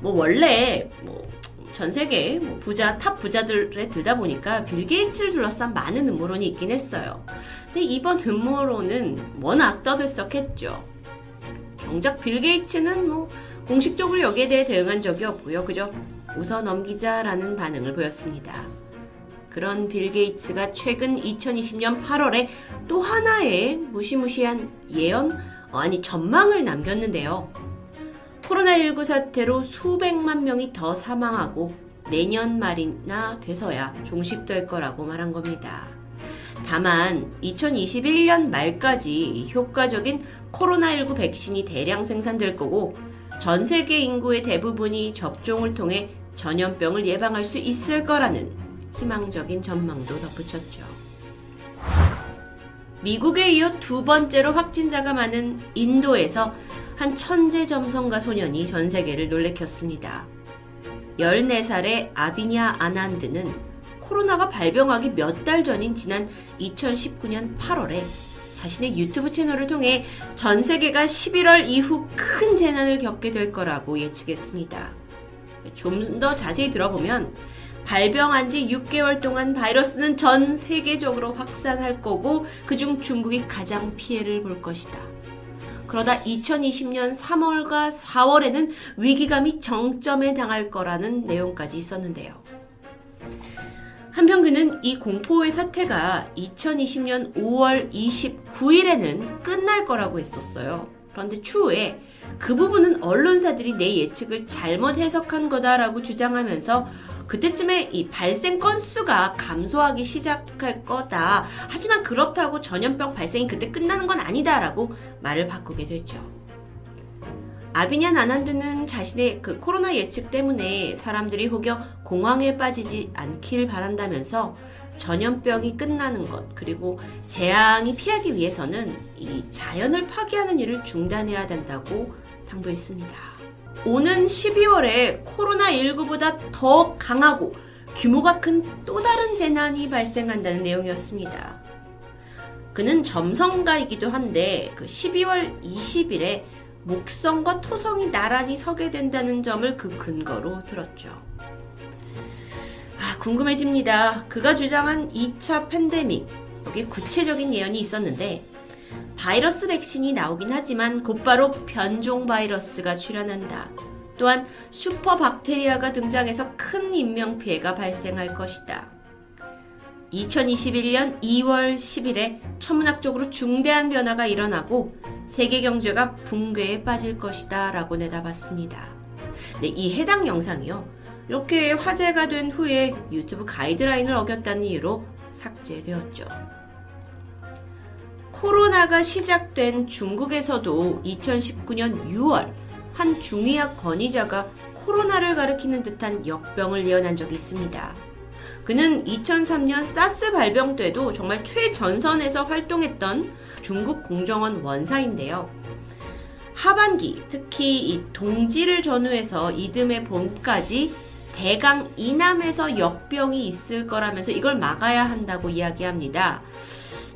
뭐 원래 뭐 전 세계 뭐 부자 top 부자들에 들다 보니까 빌 게이츠를 둘러싼 많은 음모론이 있긴 했어요. 근데 이번 음모론은 워낙 떠들썩했죠. 정작 빌 게이츠는 뭐 공식적으로 여기에 대해 대응한 적이 없고요. 그저 웃어 넘기자라는 반응을 보였습니다. 그런 빌 게이츠가 최근 2020년 8월에 또 하나의 무시무시한 예언, 어, 아니 전망을 남겼는데요. 코로나19 사태로 수백만 명이 더 사망하고 내년 말이나 돼서야 종식될 거라고 말한 겁니다. 다만 2021년 말까지 효과적인 코로나19 백신이 대량 생산될 거고 전 세계 인구의 대부분이 접종을 통해 전염병을 예방할 수 있을 거라는 희망적인 전망도 덧붙였죠. 미국에 이어 두 번째로 확진자가 많은 인도에서 한 천재 점성가 소년이 전 세계를 놀래켰습니다. 14살의 아비냐 아난드는 코로나가 발병하기 몇 달 전인 지난 2019년 8월에 자신의 유튜브 채널을 통해 전 세계가 11월 이후 큰 재난을 겪게 될 거라고 예측했습니다. 좀 더 자세히 들어보면 발병한 지 6개월 동안 바이러스는 전 세계적으로 확산할 거고 그중 중국이 가장 피해를 볼 것이다. 그러다 2020년 3월과 4월에는 위기감이 정점에 당할 거라는 내용까지 있었는데요. 한편 그는 이 공포의 사태가 2020년 5월 29일에는 끝날 거라고 했었어요. 그런데 추후에 그 부분은 언론사들이 내 예측을 잘못 해석한 거다라고 주장하면서 그때쯤에 이 발생 건수가 감소하기 시작할 거다. 하지만 그렇다고 전염병 발생이 그때 끝나는 건 아니다라고 말을 바꾸게 됐죠. 아비냐 나난드는 자신의 그 코로나 예측 때문에 사람들이 혹여 공황에 빠지지 않길 바란다면서 전염병이 끝나는 것, 그리고 재앙이 피하기 위해서는 이 자연을 파괴하는 일을 중단해야 된다고 당부했습니다. 오는 12월에 코로나19보다 더 강하고 규모가 큰 또 다른 재난이 발생한다는 내용이었습니다. 그는 점성가이기도 한데 그 12월 20일에 목성과 토성이 나란히 서게 된다는 점을 그 근거로 들었죠. 아, 궁금해집니다. 그가 주장한 2차 팬데믹, 여기에 구체적인 예언이 있었는데, 바이러스 백신이 나오긴 하지만 곧바로 변종 바이러스가 출현한다. 또한 슈퍼 박테리아가 등장해서 큰 인명 피해가 발생할 것이다. 2021년 2월 10일에 천문학적으로 중대한 변화가 일어나고 세계 경제가 붕괴에 빠질 것이다 라고 내다봤습니다. 네, 이 해당 영상이요. 이렇게 화제가 된 후에 유튜브 가이드라인을 어겼다는 이유로 삭제되었죠. 코로나가 시작된 중국에서도 2019년 6월 한 중의학 권위자가 코로나를 가리키는 듯한 역병을 예언한 적이 있습니다. 그는 2003년 사스 발병 때도 정말 최전선에서 활동했던 중국 공정원 원사인데요. 하반기, 특히 이 동지를 전후해서 이듬해 봄까지 대강 이남에서 역병이 있을 거라면서 이걸 막아야 한다고 이야기합니다.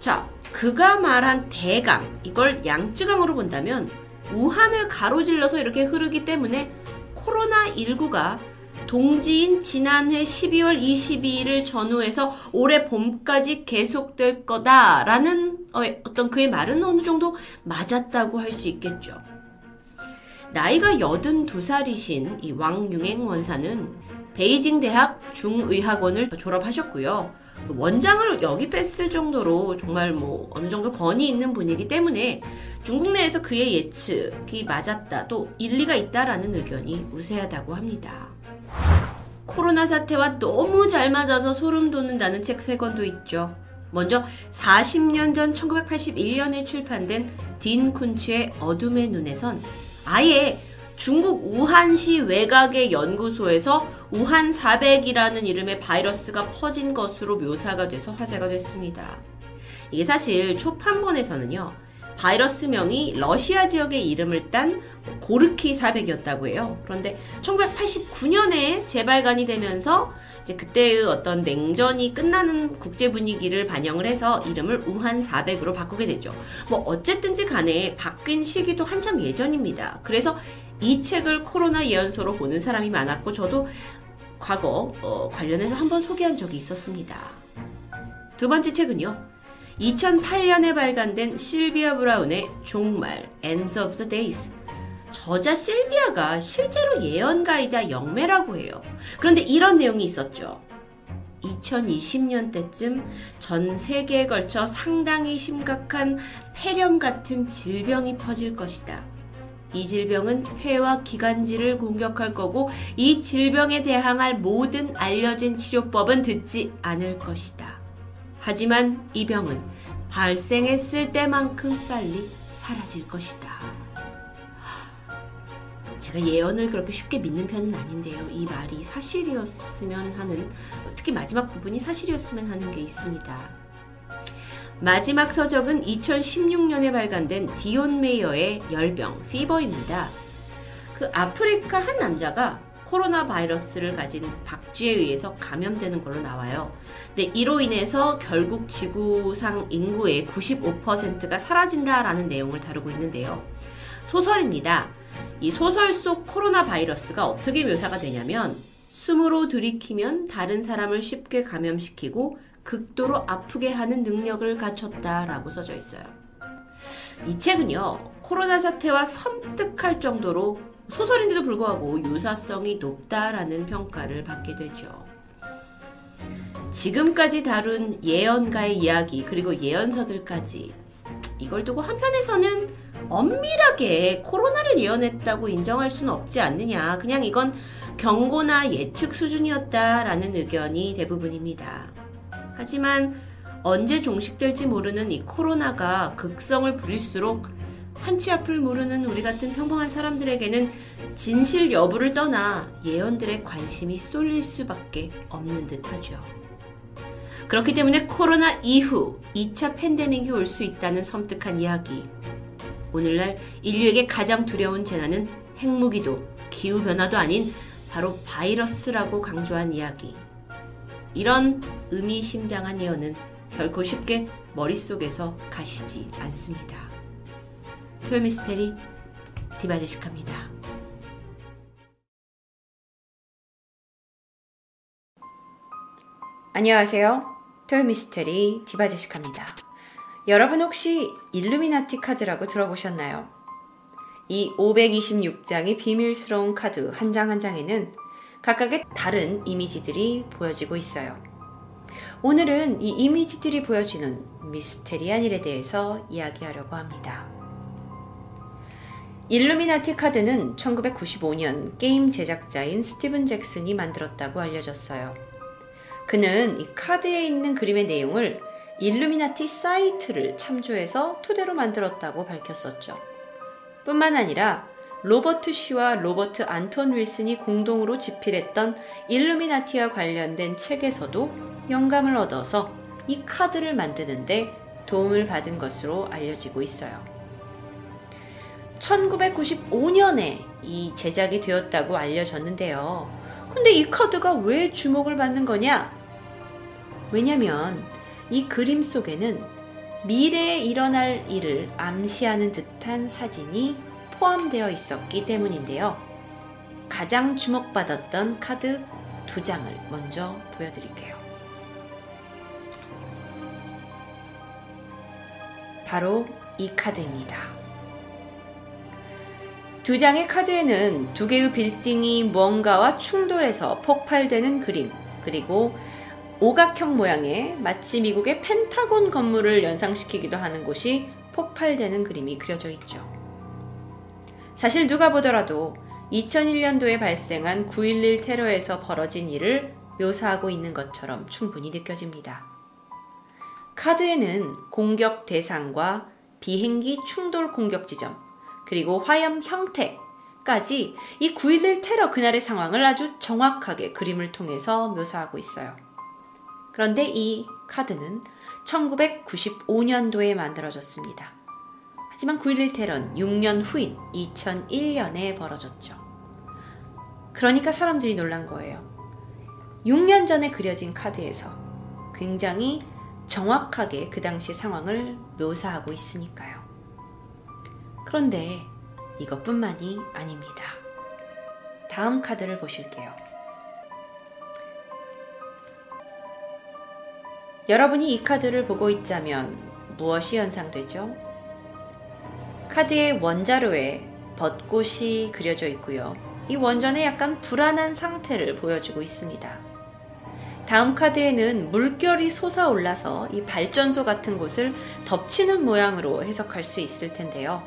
자, 그가 말한 대강, 이걸 양쯔강으로 본다면 우한을 가로질러서 이렇게 흐르기 때문에 코로나19가 동지인 지난해 12월 22일을 전후해서 올해 봄까지 계속될 거다라는 어, 어떤 그의 말은 어느 정도 맞았다고 할 수 있겠죠. 나이가 82살이신 이 왕융행 원사는 베이징 대학 중의학원을 졸업하셨고요. 그 원장을 여기 뺐을 정도로 정말 뭐 어느 정도 권위 있는 분이기 때문에 중국 내에서 그의 예측이 맞았다 또 일리가 있다라는 의견이 우세하다고 합니다. 코로나 사태와 너무 잘 맞아서 소름 돋는다는 책 세 권도 있죠. 먼저 40년 전 1981년에 출판된 딘 쿤츠의 어둠의 눈에선 아예 중국 우한시 외곽의 연구소에서 우한 400이라는 이름의 바이러스가 퍼진 것으로 묘사가 돼서 화제가 됐습니다. 이게 사실 초판본에서는요, 바이러스명이 러시아 지역의 이름을 딴 고르키 400이었다고 해요. 그런데 1989년에 재발간이 되면서 이제 그때의 어떤 냉전이 끝나는 국제 분위기를 반영을 해서 이름을 우한 400으로 바꾸게 되죠. 뭐 어쨌든지 간에 바뀐 시기도 한참 예전입니다. 그래서 이 책을 코로나 예언서로 보는 사람이 많았고 저도 과거 어, 관련해서 한번 소개한 적이 있었습니다. 두 번째 책은요. 2008년에 발간된 실비아 브라운의 종말 Ends of the Days. 저자 실비아가 실제로 예언가이자 영매라고 해요. 그런데 이런 내용이 있었죠. 2020년 때쯤 전 세계에 걸쳐 상당히 심각한 폐렴 같은 질병이 퍼질 것이다. 이 질병은 폐와 기관지를 공격할 거고 이 질병에 대항할 모든 알려진 치료법은 듣지 않을 것이다. 하지만 이 병은 발생했을 때만큼 빨리 사라질 것이다. 제가 예언을 그렇게 쉽게 믿는 편은 아닌데요. 이 말이 사실이었으면 하는, 특히 마지막 부분이 사실이었으면 하는 게 있습니다. 마지막 서적은 2016년에 발간된 디온 메이어의 열병, Fever입니다. 그 아프리카 한 남자가 코로나 바이러스를 가진 박쥐에 의해서 감염되는 걸로 나와요. 근데 이로 인해서 결국 지구상 인구의 95%가 사라진다라는 내용을 다루고 있는데요. 소설입니다. 이 소설 속 코로나 바이러스가 어떻게 묘사가 되냐면 숨으로 들이키면 다른 사람을 쉽게 감염시키고 극도로 아프게 하는 능력을 갖췄다라고 써져 있어요. 이 책은요, 코로나 사태와 섬뜩할 정도로 소설인데도 불구하고 유사성이 높다라는 평가를 받게 되죠. 지금까지 다룬 예언가의 이야기, 그리고 예언서들까지 이걸 두고 한편에서는 엄밀하게 코로나를 예언했다고 인정할 수는 없지 않느냐. 그냥 이건 경고나 예측 수준이었다라는 의견이 대부분입니다. 하지만 언제 종식될지 모르는 이 코로나가 극성을 부릴수록 한치 앞을 모르는 우리 같은 평범한 사람들에게는 진실 여부를 떠나 예언들의 관심이 쏠릴 수밖에 없는 듯 하죠. 그렇기 때문에 코로나 이후 2차 팬데믹이 올 수 있다는 섬뜩한 이야기. 오늘날 인류에게 가장 두려운 재난은 핵무기도 기후변화도 아닌 바로 바이러스라고 강조한 이야기. 이런 의미심장한 예언은 결코 쉽게 머릿속에서 가시지 않습니다. 토요미스테리 디바제식합니다. 안녕하세요. 토요미스테리 디바제식합니다. 여러분 혹시 일루미나티 카드라고 들어보셨나요? 이 526장의 비밀스러운 카드 한 장한 장에는 각각의 다른 이미지들이 보여지고 있어요. 오늘은 이 이미지들이 보여주는 미스테리한 일에 대해서 이야기하려고 합니다. 일루미나티 카드는 1995년 게임 제작자인 스티븐 잭슨이 만들었다고 알려졌어요. 그는 이 카드에 있는 그림의 내용을 일루미나티 사이트를 참조해서 토대로 만들었다고 밝혔었죠. 뿐만 아니라 로버트 쉬와 로버트 안톤 윌슨이 공동으로 집필했던 일루미나티와 관련된 책에서도 영감을 얻어서 이 카드를 만드는데 도움을 받은 것으로 알려지고 있어요. 1995년에 이 제작이 되었다고 알려졌는데요. 근데 이 카드가 왜 주목을 받는 거냐? 왜냐면 이 그림 속에는 미래에 일어날 일을 암시하는 듯한 사진이 포함되어 있었기 때문인데요. 가장 주목받았던 카드 두 장을 먼저 보여드릴게요. 바로 이 카드입니다. 두 장의 카드에는 두 개의 빌딩이 무언가와 충돌해서 폭발되는 그림, 그리고 오각형 모양의 마치 미국의 펜타곤 건물을 연상시키기도 하는 곳이 폭발되는 그림이 그려져 있죠. 사실 누가 보더라도 2001년도에 발생한 9.11 테러에서 벌어진 일을 묘사하고 있는 것처럼 충분히 느껴집니다. 카드에는 공격 대상과 비행기 충돌 공격 지점, 그리고 화염 형태까지 이 9.11 테러 그날의 상황을 아주 정확하게 그림을 통해서 묘사하고 있어요. 그런데 이 카드는 1995년도에 만들어졌습니다. 하지만 9.11 테러는 6년 후인 2001년에 벌어졌죠. 그러니까 사람들이 놀란 거예요. 6년 전에 그려진 카드에서 굉장히 정확하게 그 당시 상황을 묘사하고 있으니까요. 그런데 이것뿐만이 아닙니다. 다음 카드를 보실게요. 여러분이 이 카드를 보고 있자면 무엇이 연상되죠? 카드의 원자로에 벚꽃이 그려져 있고요. 이 원전의 약간 불안한 상태를 보여주고 있습니다. 다음 카드에는 물결이 솟아올라서 이 발전소 같은 곳을 덮치는 모양으로 해석할 수 있을 텐데요.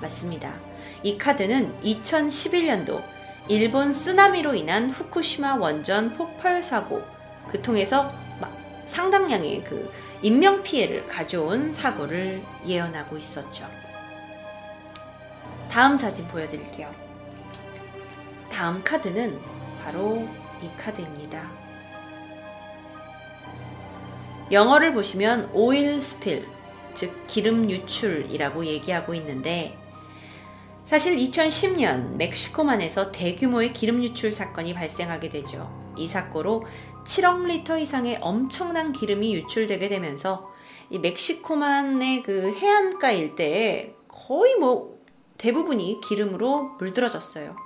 맞습니다. 이 카드는 2011년도 일본 쓰나미로 인한 후쿠시마 원전 폭발 사고, 그 통해서 상당량의 그 인명 피해를 가져온 사고를 예언하고 있었죠. 다음 사진 보여드릴게요. 다음 카드는 바로 이 카드입니다. 영어를 보시면 오일 스필, 즉 기름 유출이라고 얘기하고 있는데 사실 2010년 멕시코만에서 대규모의 기름 유출 사건이 발생하게 되죠. 이 사고로 7억 리터 이상의 엄청난 기름이 유출되게 되면서 이 멕시코만의 그 해안가 일대에 거의 뭐 대부분이 기름으로 물들어졌어요.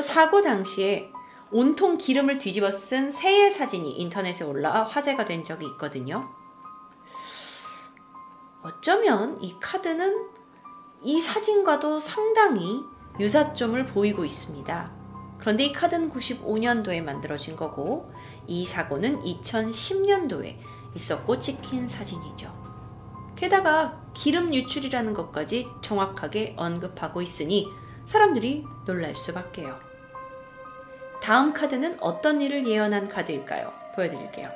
사고 당시에 온통 기름을 뒤집어 쓴 새의 사진이 인터넷에 올라와 화제가 된 적이 있거든요. 어쩌면 이 카드는 이 사진과도 상당히 유사점을 보이고 있습니다. 그런데 이 카드는 95년도에 만들어진 거고 이 사고는 2010년도에 있었고 찍힌 사진이죠. 게다가 기름 유출이라는 것까지 정확하게 언급하고 있으니 사람들이 놀랄 수밖에요. 다음 카드는 어떤 일을 예언한 카드일까요? 보여드릴게요.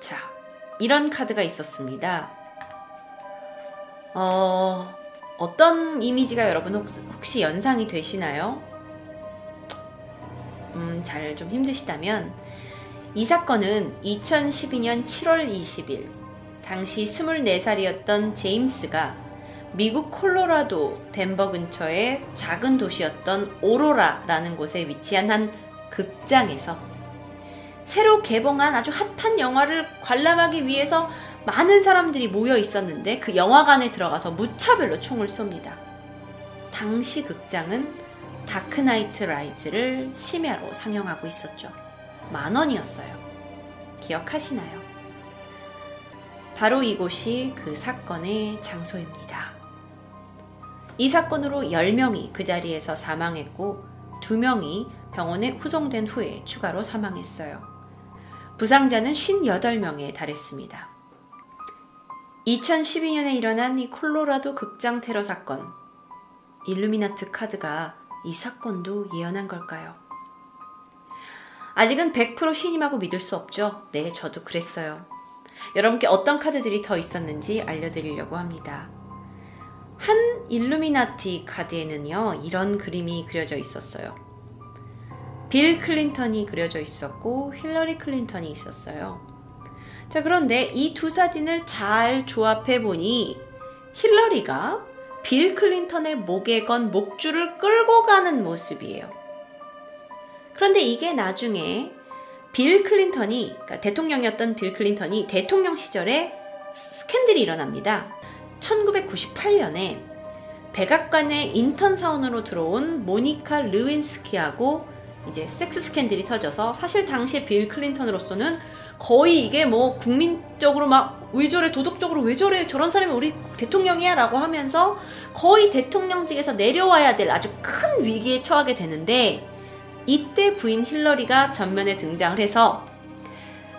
자, 이런 카드가 있었습니다. 어, 어떤 이미지가 여러분 혹시, 혹시 연상이 되시나요? 음, 잘 좀 힘드시다면 이 사건은 2012년 7월 20일 당시 24살이었던 제임스가 미국 콜로라도 덴버 근처의 작은 도시였던 오로라라는 곳에 위치한 한 극장에서 새로 개봉한 아주 핫한 영화를 관람하기 위해서 많은 사람들이 모여 있었는데 그 영화관에 들어가서 무차별로 총을 쏩니다. 당시 극장은 다크나이트 라이즈를 심야로 상영하고 있었죠. 만 원이었어요. 기억하시나요? 바로 이곳이 그 사건의 장소입니다. 이 사건으로 10명이 그 자리에서 사망했고 2명이 병원에 후송된 후에 추가로 사망했어요. 부상자는 58명에 달했습니다. 2012년에 일어난 이 콜로라도 극장 테러 사건. 일루미나트 카드가 이 사건도 예언한 걸까요? 아직은 100% 신임하고 믿을 수 없죠. 네, 저도 그랬어요. 여러분께 어떤 카드들이 더 있었는지 알려드리려고 합니다. 한 일루미나티 카드에는요, 이런 그림이 그려져 있었어요. 빌 클린턴이 그려져 있었고, 힐러리 클린턴이 있었어요. 자, 그런데 이 두 사진을 잘 조합해 보니, 힐러리가 빌 클린턴의 목에 건 목줄을 끌고 가는 모습이에요. 그런데 이게 나중에 빌 클린턴이, 그러니까 대통령이었던 빌 클린턴이 대통령 시절에 스캔들이 일어납니다. 1998년에 백악관의 인턴 사원으로 들어온 모니카 르윈스키하고 이제 섹스 스캔들이 터져서 사실 당시 빌 클린턴으로서는 거의 이게 뭐 국민적으로 막 왜 저래 도덕적으로 왜 저래 저런 사람이 우리 대통령이야 라고 하면서 거의 대통령직에서 내려와야 될 아주 큰 위기에 처하게 되는데 이때 부인 힐러리가 전면에 등장을 해서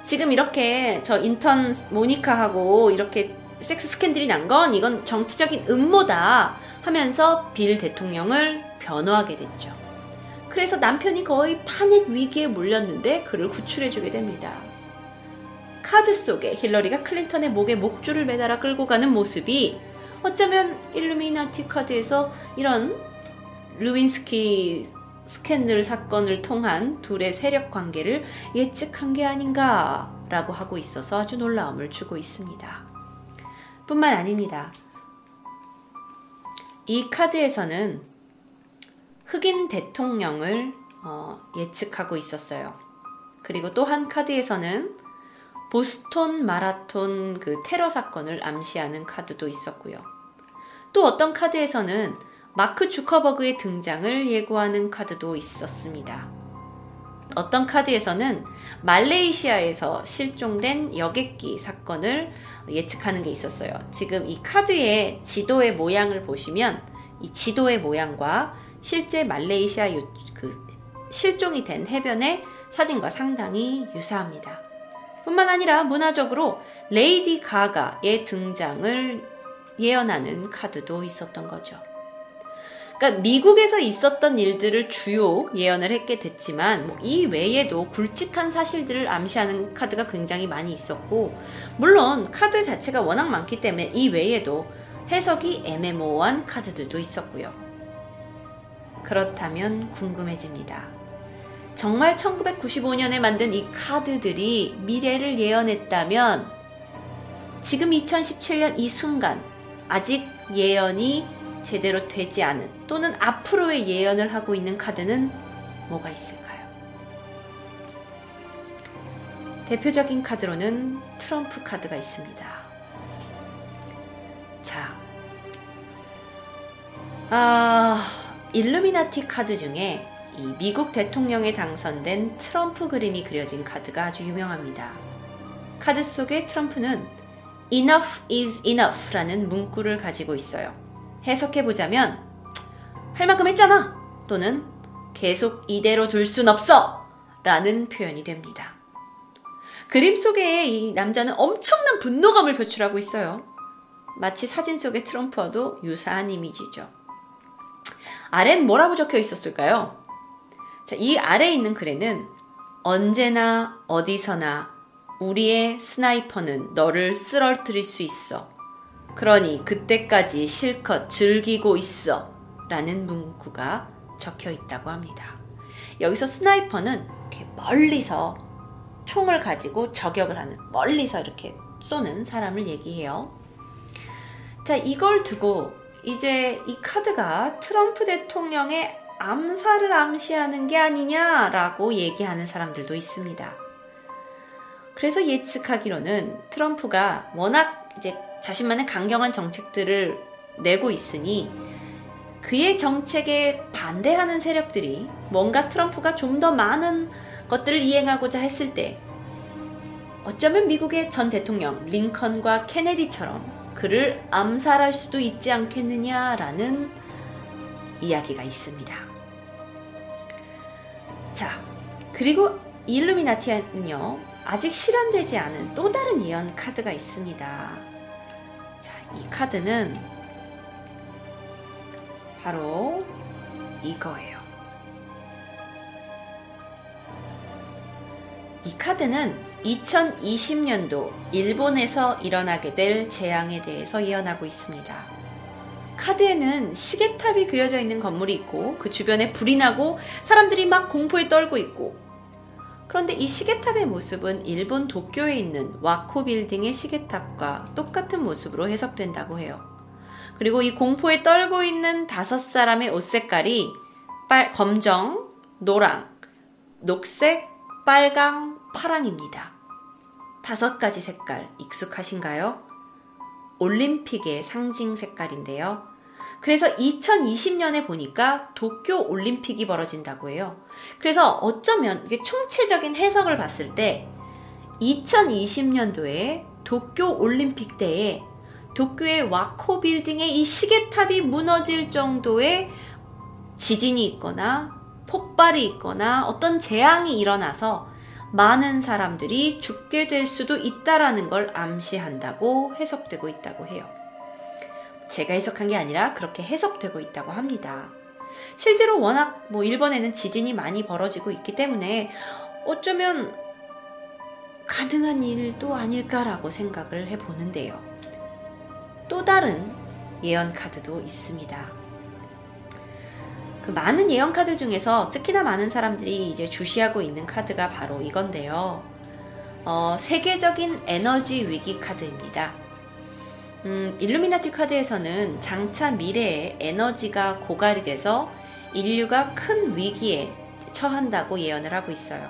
지금 이렇게 저 인턴 모니카하고 이렇게 섹스 스캔들이 난 건 이건 정치적인 음모다 하면서 빌 대통령을 변호하게 됐죠. 그래서 남편이 거의 탄핵 위기에 몰렸는데 그를 구출해주게 됩니다. 카드 속에 힐러리가 클린턴의 목에 목줄을 매달아 끌고 가는 모습이 어쩌면 일루미나티 카드에서 이런 루윈스키 스캔들 사건을 통한 둘의 세력 관계를 예측한 게 아닌가라고 하고 있어서 아주 놀라움을 주고 있습니다. 뿐만 아닙니다. 이 카드에서는 흑인 대통령을 어, 예측하고 있었어요. 그리고 또 한 카드에서는 보스톤 마라톤 그 테러 사건을 암시하는 카드도 있었고요. 또 어떤 카드에서는 마크 주커버그의 등장을 예고하는 카드도 있었습니다. 어떤 카드에서는 말레이시아에서 실종된 여객기 사건을 예측하는 게 있었어요. 지금 이 카드의 지도의 모양을 보시면 이 지도의 모양과 실제 말레이시아 그 실종이 된 해변의 사진과 상당히 유사합니다. 뿐만 아니라 문화적으로 레이디 가가의 등장을 예언하는 카드도 있었던 거죠. 그러니까 미국에서 있었던 일들을 주로 예언을 하게 됐지만 뭐 이 외에도 굵직한 사실들을 암시하는 카드가 굉장히 많이 있었고 물론 카드 자체가 워낙 많기 때문에 이 외에도 해석이 애매모호한 카드들도 있었고요. 그렇다면 궁금해집니다. 정말 1995년에 만든 이 카드들이 미래를 예언했다면 지금 2017년 이 순간 아직 예언이 제대로 되지 않은 또는 앞으로의 예언을 하고 있는 카드는 뭐가 있을까요? 대표적인 카드로는 트럼프 카드가 있습니다. 자, 아, 일루미나티 카드 중에 이 미국 대통령에 당선된 트럼프 그림이 그려진 카드가 아주 유명합니다. 카드 속에 트럼프는 Enough is enough 라는 문구를 가지고 있어요. 해석해보자면, 할 만큼 했잖아! 또는 계속 이대로 둘 순 없어! 라는 표현이 됩니다. 그림 속의 이 남자는 엄청난 분노감을 표출하고 있어요. 마치 사진 속의 트럼프와도 유사한 이미지죠. 아래는 뭐라고 적혀 있었을까요? 자, 이 아래에 있는 글에는 언제나 어디서나 우리의 스나이퍼는 너를 쓰러뜨릴 수 있어. 그러니 그때까지 실컷 즐기고 있어. 라는 문구가 적혀 있다고 합니다. 여기서 스나이퍼는 이렇게 멀리서 총을 가지고 저격을 하는, 멀리서 이렇게 쏘는 사람을 얘기해요. 자, 이걸 두고 이제 이 카드가 트럼프 대통령의 암살을 암시하는 게 아니냐라고 얘기하는 사람들도 있습니다. 그래서 예측하기로는 트럼프가 워낙 이제 자신만의 강경한 정책들을 내고 있으니 그의 정책에 반대하는 세력들이 뭔가 트럼프가 좀 더 많은 것들을 이행하고자 했을 때 어쩌면 미국의 전 대통령 링컨과 케네디처럼 그를 암살할 수도 있지 않겠느냐라는 이야기가 있습니다. 자, 그리고 일루미나티는요, 아직 실현되지 않은 또 다른 예언 카드가 있습니다. 자, 이 카드는 바로 이거예요. 이 카드는 2020년도 일본에서 일어나게 될 재앙에 대해서 예언하고 있습니다. 카드에는 시계탑이 그려져 있는 건물이 있고 그 주변에 불이 나고 사람들이 막 공포에 떨고 있고 그런데 이 시계탑의 모습은 일본 도쿄에 있는 와코 빌딩의 시계탑과 똑같은 모습으로 해석된다고 해요. 그리고 이 공포에 떨고 있는 다섯 사람의 옷 색깔이 빨, 검정, 노랑, 녹색, 빨강, 파랑입니다. 다섯 가지 색깔 익숙하신가요? 올림픽의 상징 색깔인데요. 그래서 2020년에 보니까 도쿄 올림픽이 벌어진다고 해요. 그래서 어쩌면 이게 총체적인 해석을 봤을 때 2020년도에 도쿄 올림픽 때에 도쿄의 와코 빌딩의 이 시계탑이 무너질 정도의 지진이 있거나 폭발이 있거나 어떤 재앙이 일어나서 많은 사람들이 죽게 될 수도 있다라는 걸 암시한다고 해석되고 있다고 해요. 제가 해석한 게 아니라 그렇게 해석되고 있다고 합니다. 실제로 워낙 뭐 일본에는 지진이 많이 벌어지고 있기 때문에 어쩌면 가능한 일도 아닐까라고 생각을 해 보는데요. 또 다른 예언 카드도 있습니다. 그 많은 예언 카드 중에서 특히나 많은 사람들이 이제 주시하고 있는 카드가 바로 이건데요. 어, 세계적인 에너지 위기 카드입니다. 음, 일루미나티 카드에서는 장차 미래에 에너지가 고갈이 돼서 인류가 큰 위기에 처한다고 예언을 하고 있어요.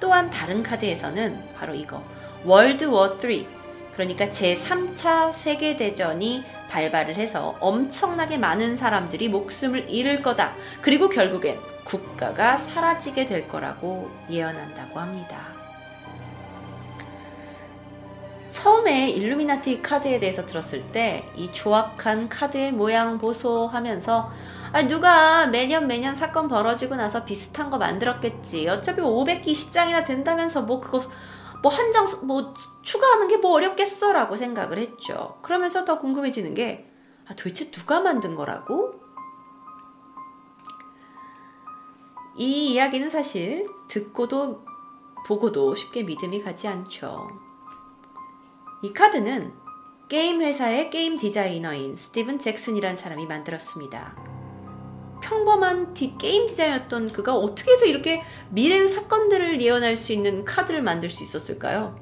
또한 다른 카드에서는 바로 이거 월드 워 3, 그러니까 제3차 세계대전이 발발을 해서 엄청나게 많은 사람들이 목숨을 잃을 거다. 그리고 결국엔 국가가 사라지게 될 거라고 예언한다고 합니다. 처음에 일루미나티 카드에 대해서 들었을 때 이 조악한 카드의 모양 보소 하면서 아 누가 매년 매년 사건 벌어지고 나서 비슷한 거 만들었겠지. 어차피 520장이나 된다면서 뭐 그거 뭐 한 장 뭐 추가하는 게 뭐 어렵겠어라고 생각을 했죠. 그러면서 더 궁금해지는 게 아, 도대체 누가 만든 거라고? 이 이야기는 사실 듣고도 보고도 쉽게 믿음이 가지 않죠. 이 카드는 게임 회사의 게임 디자이너인 스티븐 잭슨이란 사람이 만들었습니다. 평범한 디, 게임 디자이너였던 그가 어떻게 해서 이렇게 미래의 사건들을 예언할 수 있는 카드를 만들 수 있었을까요?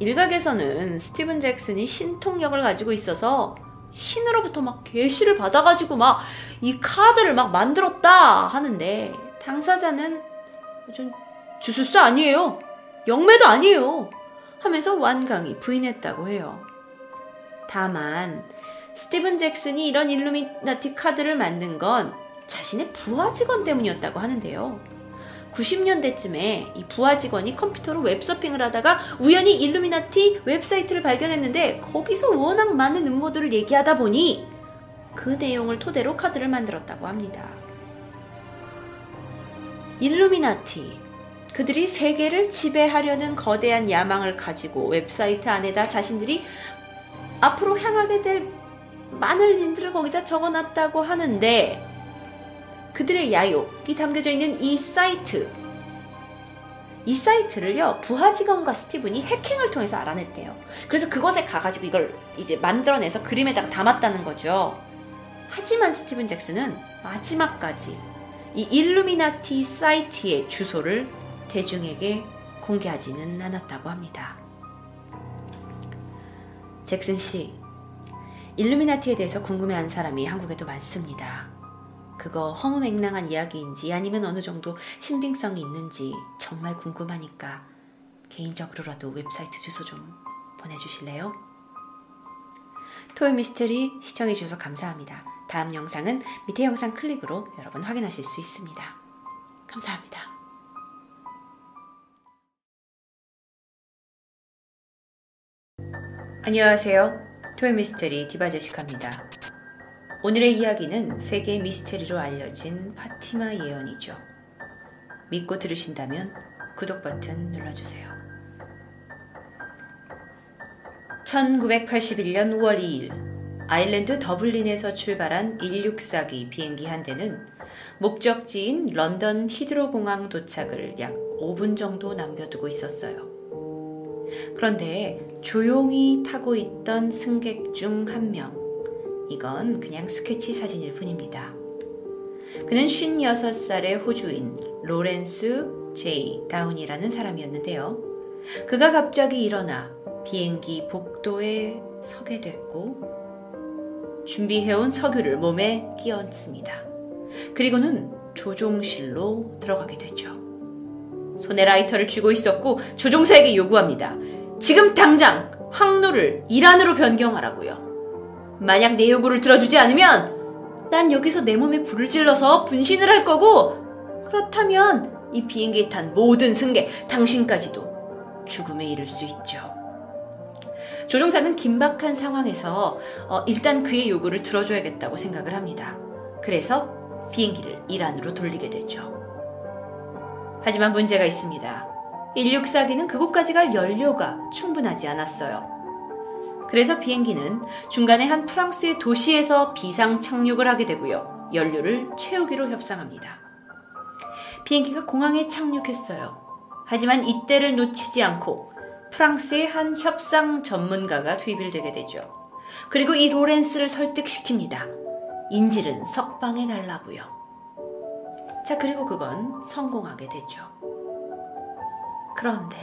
일각에서는 스티븐 잭슨이 신통력을 가지고 있어서 신으로부터 막 계시를 받아가지고 막 이 카드를 막 만들었다 하는데 당사자는 좀 주술사 아니에요. 영매도 아니에요. 하면서 완강히 부인했다고 해요. 다만 스티븐 잭슨이 이런 일루미나티 카드를 만든 건 자신의 부하 직원 때문이었다고 하는데요. 90년대쯤에 이 부하 직원이 컴퓨터로 웹서핑을 하다가 우연히 일루미나티 웹사이트를 발견했는데 거기서 워낙 많은 음모들을 얘기하다 보니 그 내용을 토대로 카드를 만들었다고 합니다. 일루미나티. 그들이 세계를 지배하려는 거대한 야망을 가지고 웹사이트 안에다 자신들이 앞으로 향하게 될 많은 일들을 거기다 적어놨다고 하는데 그들의 야욕이 담겨져 있는 이 사이트. 이 사이트를요, 부하 직원과 스티븐이 해킹을 통해서 알아냈대요. 그래서 그곳에 가가지고 이걸 이제 만들어내서 그림에다가 담았다는 거죠. 하지만 스티븐 잭슨은 마지막까지 이 일루미나티 사이트의 주소를 대중에게 공개하지는 않았다고 합니다. 잭슨 씨, 일루미나티에 대해서 궁금해하는 사람이 한국에도 많습니다. 그거 허무맹랑한 이야기인지 아니면 어느 정도 신빙성이 있는지 정말 궁금하니까 개인적으로라도 웹사이트 주소 좀 보내주실래요? 토요 미스테리 시청해주셔서 감사합니다. 다음 영상은 밑에 영상 클릭으로 여러분 확인하실 수 있습니다. 감사합니다. 안녕하세요. 토요 미스테리 디바 제시카입니다. 오늘의 이야기는 세계 미스테리로 알려진 파티마 예언이죠. 믿고 들으신다면 구독 버튼 눌러주세요. 1981년 5월 2일 아일랜드 더블린에서 출발한 164기 비행기 한 대는 목적지인 런던 히드로 공항 도착을 약 5분 정도 남겨두고 있었어요. 그런데 조용히 타고 있던 승객 중 한 명, 이건 그냥 스케치 사진일 뿐입니다. 그는 56살의 호주인 로렌스 제이 다운이라는 사람이었는데요. 그가 갑자기 일어나 비행기 복도에 서게 됐고 준비해온 석유를 몸에 끼얹습니다. 그리고는 조종실로 들어가게 되죠. 손에 라이터를 쥐고 있었고 조종사에게 요구합니다. 지금 당장 항로를 이란으로 변경하라고요. 만약 내 요구를 들어주지 않으면 난 여기서 내 몸에 불을 질러서 분신을 할 거고 그렇다면 이 비행기에 탄 모든 승객, 당신까지도 죽음에 이를 수 있죠. 조종사는 긴박한 상황에서 어, 일단 그의 요구를 들어줘야겠다고 생각을 합니다. 그래서 비행기를 이란으로 돌리게 되죠. 하지만 문제가 있습니다. 164기는 그곳까지 갈 연료가 충분하지 않았어요. 그래서 비행기는 중간에 한 프랑스의 도시에서 비상 착륙을 하게 되고요. 연료를 채우기로 협상합니다. 비행기가 공항에 착륙했어요. 하지만 이때를 놓치지 않고 프랑스의 한 협상 전문가가 투입이 되게 되죠. 그리고 이 로렌스를 설득시킵니다. 인질은 석방해 달라고요. 자, 그리고 그건 성공하게 되죠. 그런데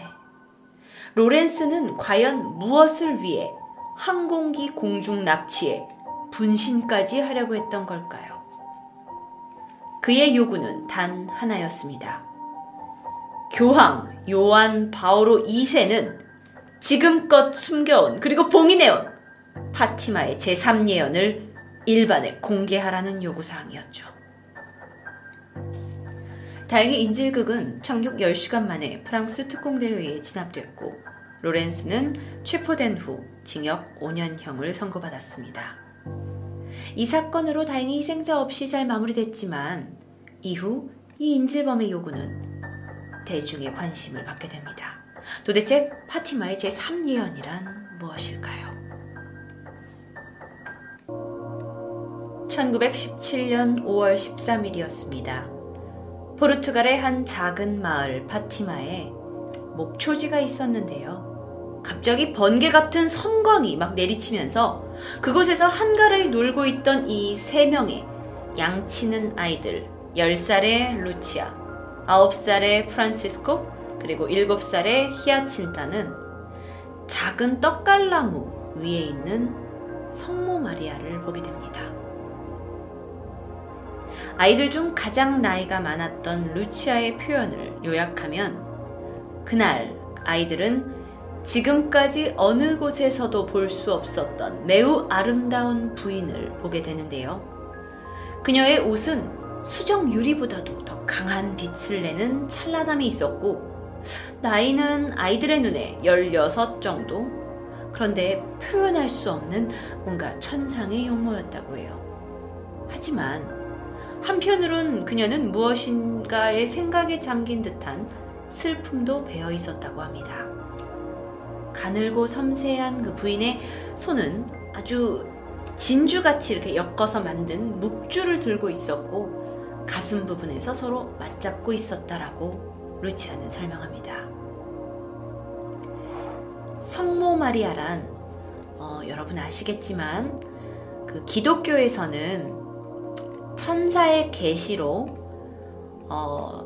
로렌스는 과연 무엇을 위해 항공기 공중 납치에 분신까지 하려고 했던 걸까요? 그의 요구는 단 하나였습니다. 교황 요한 바오로 2세는 지금껏 숨겨온 그리고 봉인해온 파티마의 제3예언을 일반에 공개하라는 요구사항이었죠. 다행히 인질극은 착륙 10시간 만에 프랑스 특공대에 의해 진압됐고 로렌스는 체포된 후 징역 5년형을 선고받았습니다. 이 사건으로 다행히 희생자 없이 잘 마무리됐지만 이후 이 인질범의 요구는 대중의 관심을 받게 됩니다. 도대체 파티마의 제3예언이란 무엇일까요? 1917년 5월 13일이었습니다. 포르투갈의 한 작은 마을 파티마에 목초지가 있었는데요. 갑자기 번개 같은 섬광이 막 내리치면서 그곳에서 한가르이 놀고 있던 이 세 명의 양치는 아이들 10살의 루치아, 9살의 프란시스코, 그리고 7살의 히아친타는 작은 떡갈나무 위에 있는 성모 마리아를 보게 됩니다. 아이들 중 가장 나이가 많았던 루치아의 표현을 요약하면 그날 아이들은 지금까지 어느 곳에서도 볼 수 없었던 매우 아름다운 부인을 보게 되는데요. 그녀의 옷은 수정 유리보다도 더 강한 빛을 내는 찬란함이 있었고, 나이는 아이들의 눈에 16 정도? 그런데 표현할 수 없는 뭔가 천상의 용모였다고 해요. 하지만 한편으론 그녀는 무엇인가의 생각에 잠긴 듯한 슬픔도 배어 있었다고 합니다. 가늘고 섬세한 그 부인의 손은 아주 진주같이 이렇게 엮어서 만든 묵주를 들고 있었고 가슴 부분에서 서로 맞잡고 있었다라고 루치아는 설명합니다. 성모 마리아란 어, 여러분 아시겠지만 그 기독교에서는 천사의 계시로 어,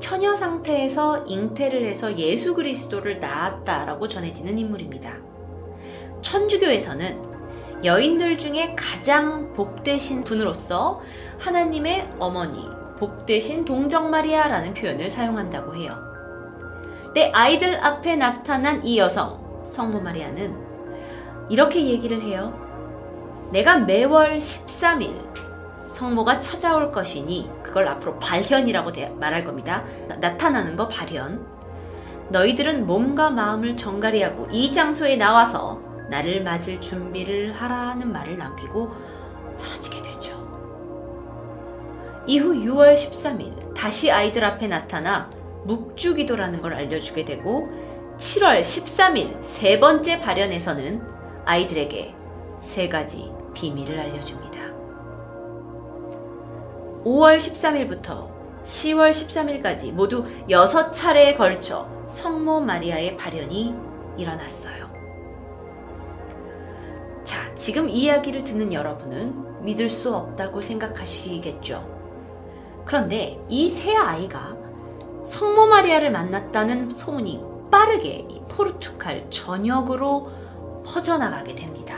처녀 상태에서 잉태를 해서 예수 그리스도를 낳았다라고 전해지는 인물입니다. 천주교에서는 여인들 중에 가장 복되신 분으로서 하나님의 어머니, 복되신 동정 마리아라는 표현을 사용한다고 해요. 내 아이들 앞에 나타난 이 여성, 성모 마리아는 이렇게 얘기를 해요. 내가 매월 13일 성모가 찾아올 것이니 그걸 앞으로 발현이라고 말할 겁니다. 나타나는 거 발현. 너희들은 몸과 마음을 정갈이하고 이 장소에 나와서 나를 맞을 준비를 하라는 말을 남기고 사라지게 되죠. 이후 6월 13일 다시 아이들 앞에 나타나 묵주기도라는 걸 알려주게 되고 7월 13일 세 번째 발현에서는 아이들에게 세 가지 비밀을 알려줍니다. 5월 13일부터 10월 13일까지 모두 6차례에 걸쳐 성모 마리아의 발현이 일어났어요. 자, 지금 이야기를 듣는 여러분은 믿을 수 없다고 생각하시겠죠. 그런데 이 세 아이가 성모 마리아를 만났다는 소문이 빠르게 포르투갈 전역으로 퍼져나가게 됩니다.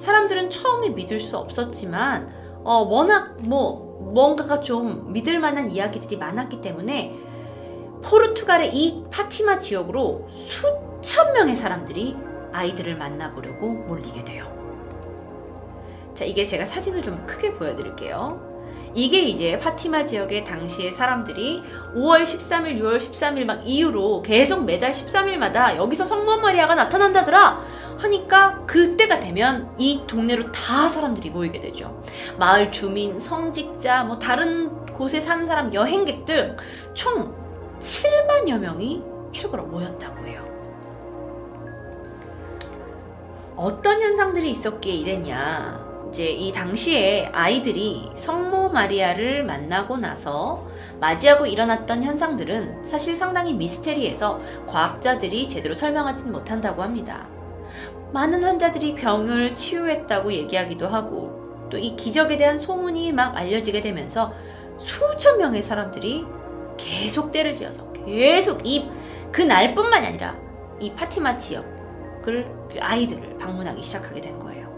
사람들은 처음에 믿을 수 없었지만 어, 워낙 뭐 뭔가가 좀 믿을 만한 이야기들이 많았기 때문에 포르투갈의 이 파티마 지역으로 수천 명의 사람들이 아이들을 만나보려고 몰리게 돼요. 자, 이게 제가 사진을 좀 크게 보여드릴게요. 이게 이제 파티마 지역의 당시의 사람들이 5월 13일, 6월 13일 막 이후로 계속 매달 13일마다 여기서 성모 마리아가 나타난다더라. 하니까 그때가 되면 이 동네로 다 사람들이 모이게 되죠. 마을 주민, 성직자, 뭐 다른 곳에 사는 사람, 여행객들 총 7만여 명이 최고로 모였다고 해요. 어떤 현상들이 있었기에 이랬냐? 이제 이 당시에 아이들이 성모 마리아를 만나고 나서 맞이하고 일어났던 현상들은 사실 상당히 미스테리해서 과학자들이 제대로 설명하지는 못한다고 합니다. 많은 환자들이 병을 치유했다고 얘기하기도 하고 또 이 기적에 대한 소문이 막 알려지게 되면서 수천 명의 사람들이 계속 때를 지어서 계속 이 그날뿐만 아니라 이 파티마 지역을 아이들을 방문하기 시작하게 된 거예요.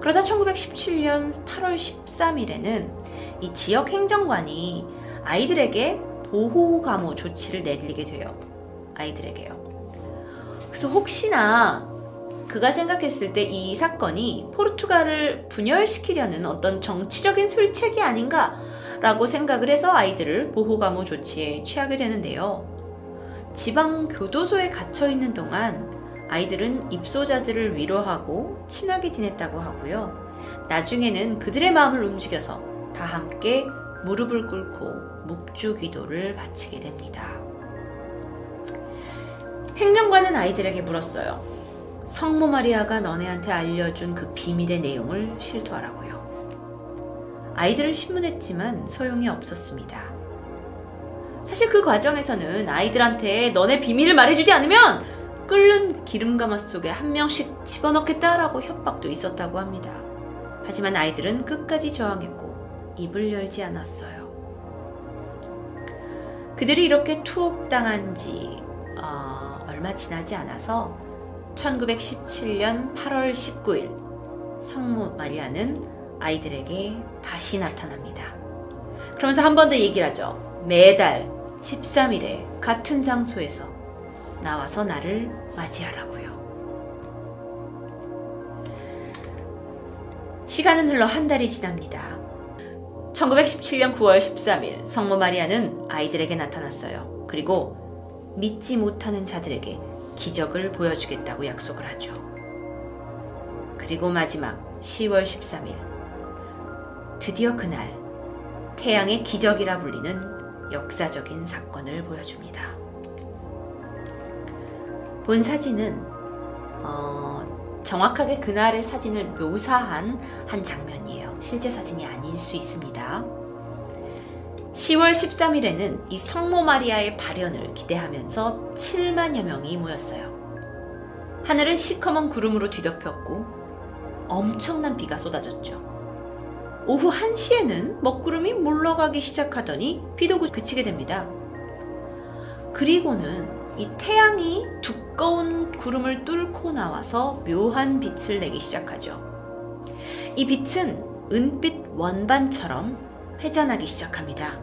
그러자 1917년 8월 13일에는 이 지역 행정관이 아이들에게 보호 감호 조치를 내리게 돼요. 아이들에게요. 그래서 혹시나 그가 생각했을 때 이 사건이 포르투갈을 분열시키려는 어떤 정치적인 술책이 아닌가라고 생각을 해서 아이들을 보호감호 조치에 취하게 되는데요. 지방 교도소에 갇혀 있는 동안 아이들은 입소자들을 위로하고 친하게 지냈다고 하고요. 나중에는 그들의 마음을 움직여서 다 함께 무릎을 꿇고 묵주 기도를 바치게 됩니다. 행정관은 아이들에게 물었어요. 성모 마리아가 너네한테 알려준 그 비밀의 내용을 실토하라고요. 아이들을 신문했지만 소용이 없었습니다. 사실 그 과정에서는 아이들한테 너네 비밀을 말해주지 않으면 끓는 기름가마 속에 한 명씩 집어넣겠다라고 협박도 있었다고 합니다. 하지만 아이들은 끝까지 저항했고 입을 열지 않았어요. 그들이 이렇게 투옥당한 지 어, 얼마 지나지 않아서 1917년 8월 19일 성모 마리아는 아이들에게 다시 나타납니다. 그러면서 한 번 더 얘기를 하죠. 매달 13일에 같은 장소에서 나와서 나를 맞이하라고요. 시간은 흘러 한 달이 지납니다. 1917년 9월 13일 성모 마리아는 아이들에게 나타났어요. 그리고 믿지 못하는 자들에게 기적을 보여주겠다고 약속을 하죠. 그리고 마지막 10월 13일 드디어 그날 태양의 기적이라 불리는 역사적인 사건을 보여줍니다. 본 사진은 어, 정확하게 그날의 사진을 묘사한 한 장면이에요. 실제 사진이 아닐 수 있습니다. 10월 13일에는 이 성모 마리아의 발현을 기대하면서 7만여 명이 모였어요. 하늘은 시커먼 구름으로 뒤덮였고 엄청난 비가 쏟아졌죠. 오후 1시에는 먹구름이 물러가기 시작하더니 비도 그치게 됩니다. 그리고는 이 태양이 두꺼운 구름을 뚫고 나와서 묘한 빛을 내기 시작하죠. 이 빛은 은빛 원반처럼 회전하기 시작합니다.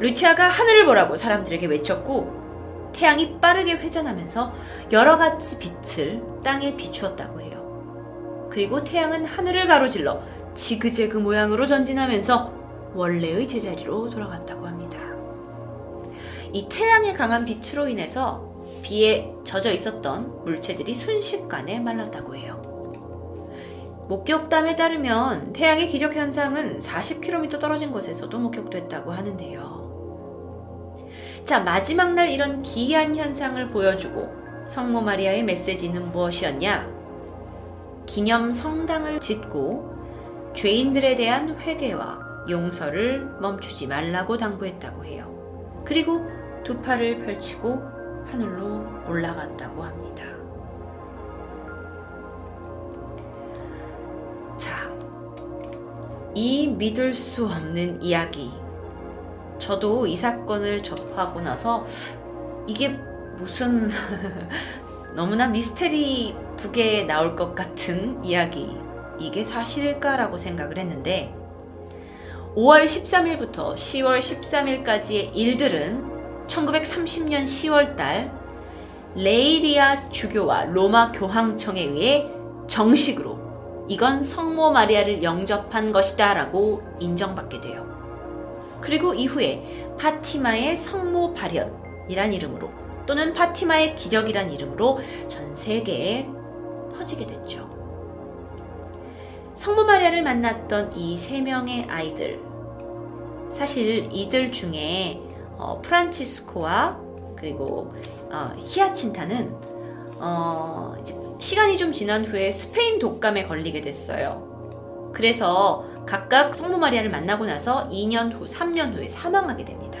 루치아가 하늘을 보라고 사람들에게 외쳤고 태양이 빠르게 회전하면서 여러 가지 빛을 땅에 비추었다고 해요. 그리고 태양은 하늘을 가로질러 지그재그 모양으로 전진하면서 원래의 제자리로 돌아갔다고 합니다. 이 태양의 강한 빛으로 인해서 비에 젖어 있었던 물체들이 순식간에 말랐다고 해요. 목격담에 따르면 태양의 기적 현상은 40km 떨어진 곳에서도 목격됐다고 하는데요. 자, 마지막 날 이런 기이한 현상을 보여주고 성모 마리아의 메시지는 무엇이었냐? 기념 성당을 짓고 죄인들에 대한 회개와 용서를 멈추지 말라고 당부했다고 해요. 그리고 두 팔을 펼치고 하늘로 올라갔다고 합니다. 이 믿을 수 없는 이야기. 저도 이 사건을 접하고 나서 이게 무슨 너무나 미스테리 북에 나올 것 같은 이야기 이게 사실일까라고 생각을 했는데 5월 13일부터 10월 13일까지의 일들은 1930년 10월 달 레이리아 주교와 로마 교황청에 의해 정식으로 이건 성모 마리아를 영접한 것이다 라고 인정받게 돼요. 그리고 이후에 파티마의 성모 발현이란 이름으로 또는 파티마의 기적이란 이름으로 전 세계에 퍼지게 됐죠. 성모 마리아를 만났던 이 세 명의 아이들. 사실 이들 중에 어, 프란치스코와 그리고 어, 히아친타는 어, 시간이 좀 지난 후에 스페인 독감에 걸리게 됐어요. 그래서 각각 성모 마리아를 만나고 나서 2년 후, 3년 후에 사망하게 됩니다.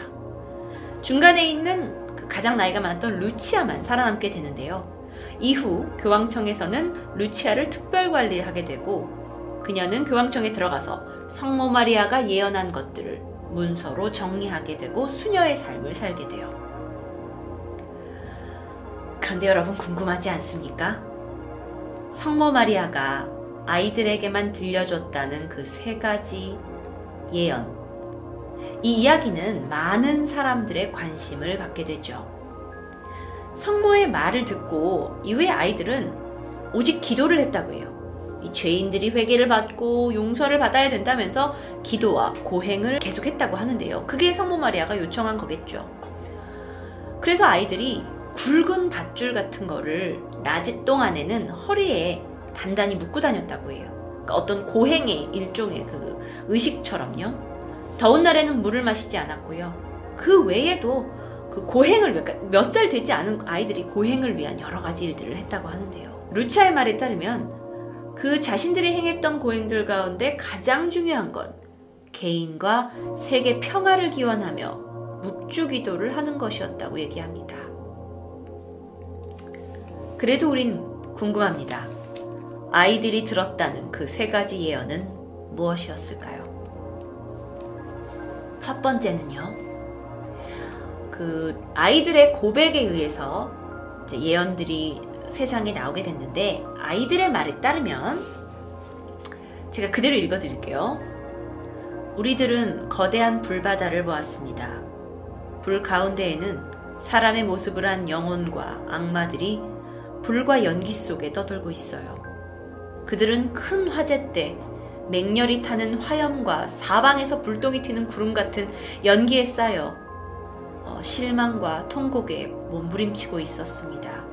중간에 있는 그 가장 나이가 많았던 루치아만 살아남게 되는데요. 이후 교황청에서는 루치아를 특별 관리하게 되고 그녀는 교황청에 들어가서 성모 마리아가 예언한 것들을 문서로 정리하게 되고 수녀의 삶을 살게 돼요. 그런데 여러분 궁금하지 않습니까? 성모 마리아가 아이들에게만 들려줬다는 그 세 가지 예언. 이 이야기는 많은 사람들의 관심을 받게 되죠. 성모의 말을 듣고 이후에 아이들은 오직 기도를 했다고 해요. 죄인들이 회개를 받고 용서를 받아야 된다면서 기도와 고행을 계속했다고 하는데요. 그게 성모 마리아가 요청한 거겠죠. 그래서 아이들이 굵은 밧줄 같은 거를 낮 동안에는 허리에 단단히 묶고 다녔다고 해요. 그러니까 어떤 고행의 일종의 그 의식처럼요. 더운 날에는 물을 마시지 않았고요. 그 외에도 그 고행을 몇 살 되지 않은 아이들이 고행을 위한 여러 가지 일들을 했다고 하는데요. 루치아의 말에 따르면 그 자신들이 행했던 고행들 가운데 가장 중요한 건 개인과 세계 평화를 기원하며 묵주 기도를 하는 것이었다고 얘기합니다. 그래도 우린 궁금합니다. 아이들이 들었다는 그 세 가지 예언은 무엇이었을까요? 첫 번째는요. 그 아이들의 고백에 의해서 예언들이 세상에 나오게 됐는데 아이들의 말에 따르면 제가 그대로 읽어 드릴게요. 우리들은 거대한 불바다를 보았습니다. 불 가운데에는 사람의 모습을 한 영혼과 악마들이 불과 연기 속에 떠돌고 있어요. 그들은 큰 화재 때 맹렬히 타는 화염과 사방에서 불똥이 튀는 구름 같은 연기에 쌓여 어, 실망과 통곡에 몸부림치고 있었습니다.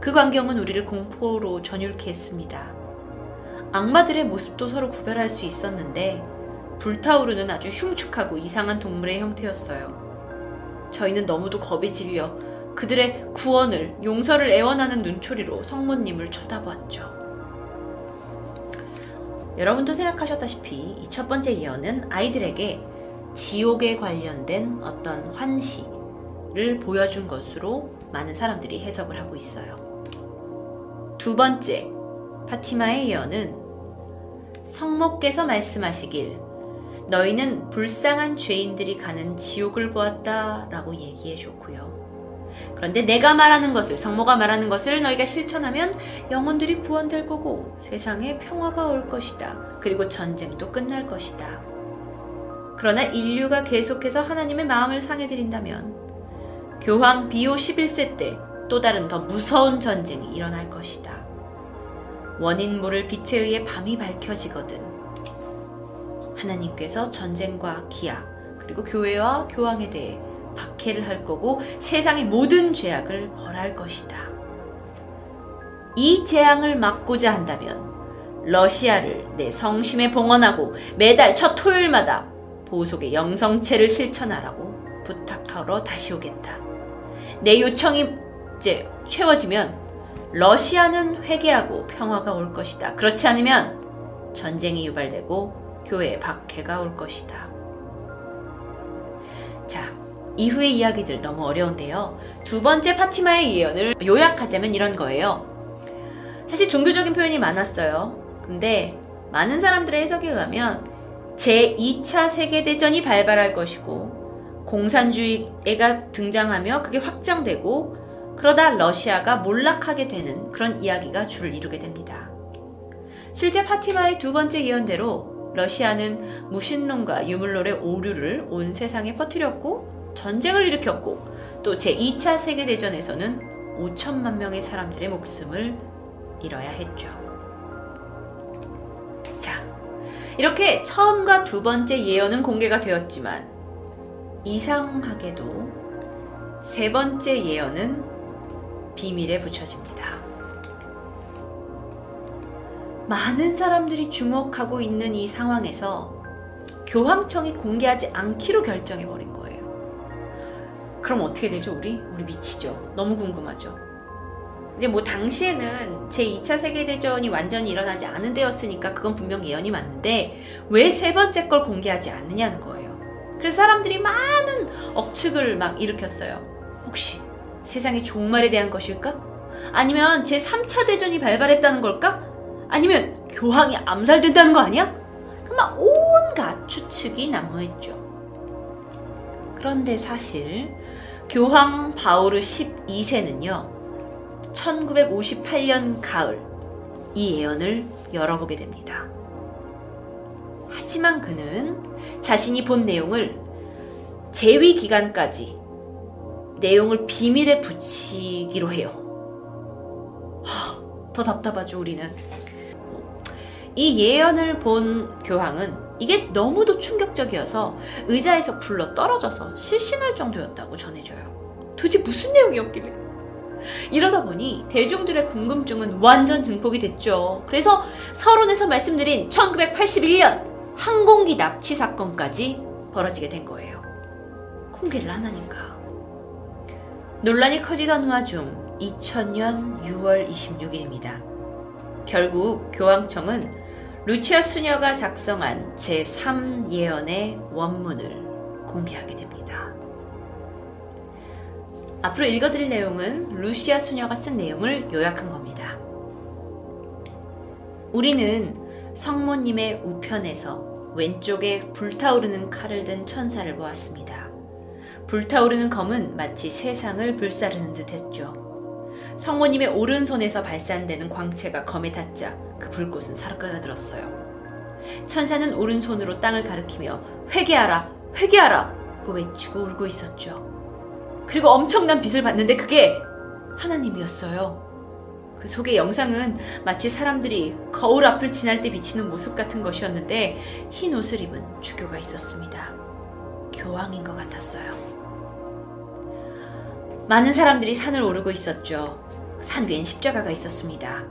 그 광경은 우리를 공포로 전율케 했습니다. 악마들의 모습도 서로 구별할 수 있었는데 불타오르는 아주 흉측하고 이상한 동물의 형태였어요. 저희는 너무도 겁이 질려 그들의 구원을 용서를 애원하는 눈초리로 성모님을 쳐다보았죠. 여러분도 생각하셨다시피 이 첫 번째 예언은 아이들에게 지옥에 관련된 어떤 환시를 보여준 것으로 많은 사람들이 해석을 하고 있어요. 두 번째, 파티마의 예언은 성모께서 말씀하시길 너희는 불쌍한 죄인들이 가는 지옥을 보았다 라고 얘기해 줬고요. 그런데 내가 말하는 것을, 성모가 말하는 것을 너희가 실천하면 영혼들이 구원될 거고 세상에 평화가 올 것이다. 그리고 전쟁도 끝날 것이다. 그러나 인류가 계속해서 하나님의 마음을 상해 드린다면 교황 비오 11세 때 또 다른 더 무서운 전쟁이 일어날 것이다. 원인 모를 빛에 의해 밤이 밝혀지거든. 하나님께서 전쟁과 기아, 그리고 교회와 교황에 대해 박해를 할 거고 세상의 모든 죄악을 벌할 것이다. 이 재앙을 막고자 한다면 러시아를 내 성심에 봉헌하고 매달 첫 토요일마다 보석의 영성체를 실천하라고 부탁하러 다시 오겠다. 내 요청이 이제 채워지면 러시아는 회개하고 평화가 올 것이다. 그렇지 않으면 전쟁이 유발되고 교회에 박해가 올 것이다. 자, 이후의 이야기들 너무 어려운데요. 두 번째 파티마의 예언을 요약하자면 이런 거예요. 사실 종교적인 표현이 많았어요. 근데 많은 사람들의 해석에 의하면 제2차 세계대전이 발발할 것이고 공산주의가 등장하며 그게 확장되고 그러다 러시아가 몰락하게 되는 그런 이야기가 줄을 이루게 됩니다. 실제 파티마의 두 번째 예언대로 러시아는 무신론과 유물론의 오류를 온 세상에 퍼뜨렸고 전쟁을 일으켰고 또 제2차 세계대전에서는 5천만 명의 사람들의 목숨을 잃어야 했죠. 자, 이렇게 처음과 두 번째 예언은 공개가 되었지만 이상하게도 세 번째 예언은 비밀에 붙여집니다. 많은 사람들이 주목하고 있는 이 상황에서 교황청이 공개하지 않기로 결정해버린. 그럼 어떻게 되죠, 우리? 우리 미치죠. 너무 궁금하죠. 근데 뭐 당시에는 제2차 세계대전이 완전히 일어나지 않은 데였으니까 그건 분명 예언이 맞는데 왜 세 번째 걸 공개하지 않느냐는 거예요. 그래서 사람들이 많은 억측을 막 일으켰어요. 혹시 세상의 종말에 대한 것일까? 아니면 제3차 대전이 발발했다는 걸까? 아니면 교황이 암살된다는 거 아니야? 막 온갖 추측이 난무했죠. 그런데 사실 교황 바오르 12세는요, 1958년 가을 이 예언을 열어보게 됩니다. 하지만 그는 자신이 본 내용을 재위 기간까지 내용을 비밀에 붙이기로 해요. 하, 더 답답하죠, 우리는. 이 예언을 본 교황은 이게 너무도 충격적이어서 의자에서 굴러 떨어져서 실신할 정도였다고 전해져요. 도대체 무슨 내용이었길래? 이러다 보니 대중들의 궁금증은 완전 증폭이 됐죠. 그래서 서론에서 말씀드린 1981년 항공기 납치 사건까지 벌어지게 된 거예요. 공개를 하나니까. 논란이 커지던 와중 2000년 6월 26일입니다. 결국 교황청은 루치아 수녀가 작성한 제3 예언의 원문을 공개하게 됩니다. 앞으로 읽어드릴 내용은 루시아 수녀가 쓴 내용을 요약한 겁니다. 우리는 성모님의 우편에서 왼쪽에 불타오르는 칼을 든 천사를 보았습니다. 불타오르는 검은 마치 세상을 불사르는 듯 했죠. 성모님의 오른손에서 발산되는 광채가 검에 닿자 그 불꽃은 사르까들었어요. 천사는 오른손으로 땅을 가리키며 회개하라, 회개하라! 고 외치고 울고 있었죠. 그리고 엄청난 빛을 봤는데 그게 하나님이었어요. 그 속의 영상은 마치 사람들이 거울 앞을 지날 때 비치는 모습 같은 것이었는데 흰 옷을 입은 주교가 있었습니다. 교황인 것 같았어요. 많은 사람들이 산을 오르고 있었죠. 산 위엔 십자가가 있었습니다.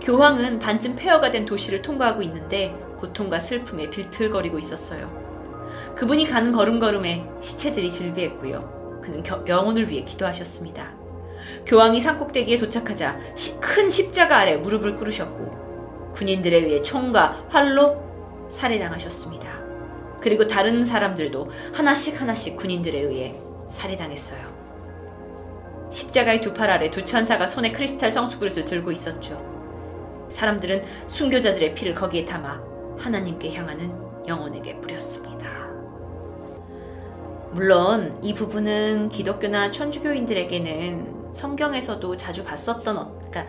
교황은 반쯤 폐허가 된 도시를 통과하고 있는데 고통과 슬픔에 빌틀거리고 있었어요. 그분이 가는 걸음걸음에 시체들이 즐비했고요. 그는 겨, 영혼을 위해 기도하셨습니다. 교황이 산꼭대기에 도착하자 시, 큰 십자가 아래 무릎을 꿇으셨고 군인들에 의해 총과 활로 살해당하셨습니다. 그리고 다른 사람들도 하나씩 하나씩 군인들에 의해 살해당했어요. 십자가의 두 팔 아래 두 천사가 손에 크리스탈 성수그릇을 들고 있었죠. 사람들은 순교자들의 피를 거기에 담아 하나님께 향하는 영혼에게 뿌렸습니다. 물론 이 부분은 기독교나 천주교인들에게는 성경에서도 자주 봤었던 그러니까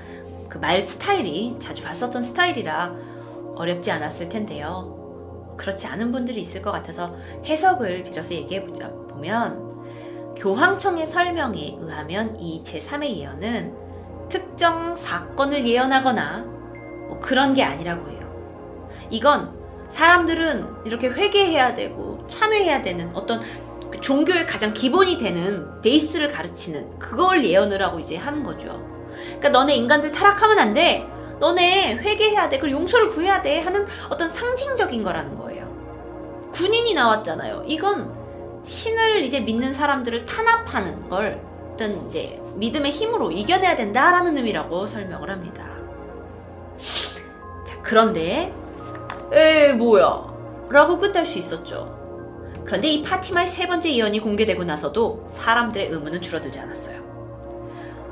그 말 스타일이 자주 봤었던 스타일이라 어렵지 않았을 텐데요. 그렇지 않은 분들이 있을 것 같아서 해석을 빌어서 얘기해 보자 보면 교황청의 설명에 의하면 이 제3의 예언은 특정 사건을 예언하거나 뭐 그런 게 아니라고 해요. 이건 사람들은 이렇게 회개해야 되고 참회해야 되는 어떤 그 종교의 가장 기본이 되는 베이스를 가르치는 그걸 예언을 하고 이제 하는 거죠. 그러니까 너네 인간들 타락하면 안 돼. 너네 회개해야 돼. 그리고 용서를 구해야 돼. 하는 어떤 상징적인 거라는 거예요. 군인이 나왔잖아요. 이건 신을 이제 믿는 사람들을 탄압하는 걸 어떤 이제 믿음의 힘으로 이겨내야 된다라는 의미라고 설명을 합니다. 자, 그런데 에 뭐야 라고 끝날 수 있었죠. 그런데 이 파티마의 세 번째 예언이 공개되고 나서도 사람들의 의문은 줄어들지 않았어요.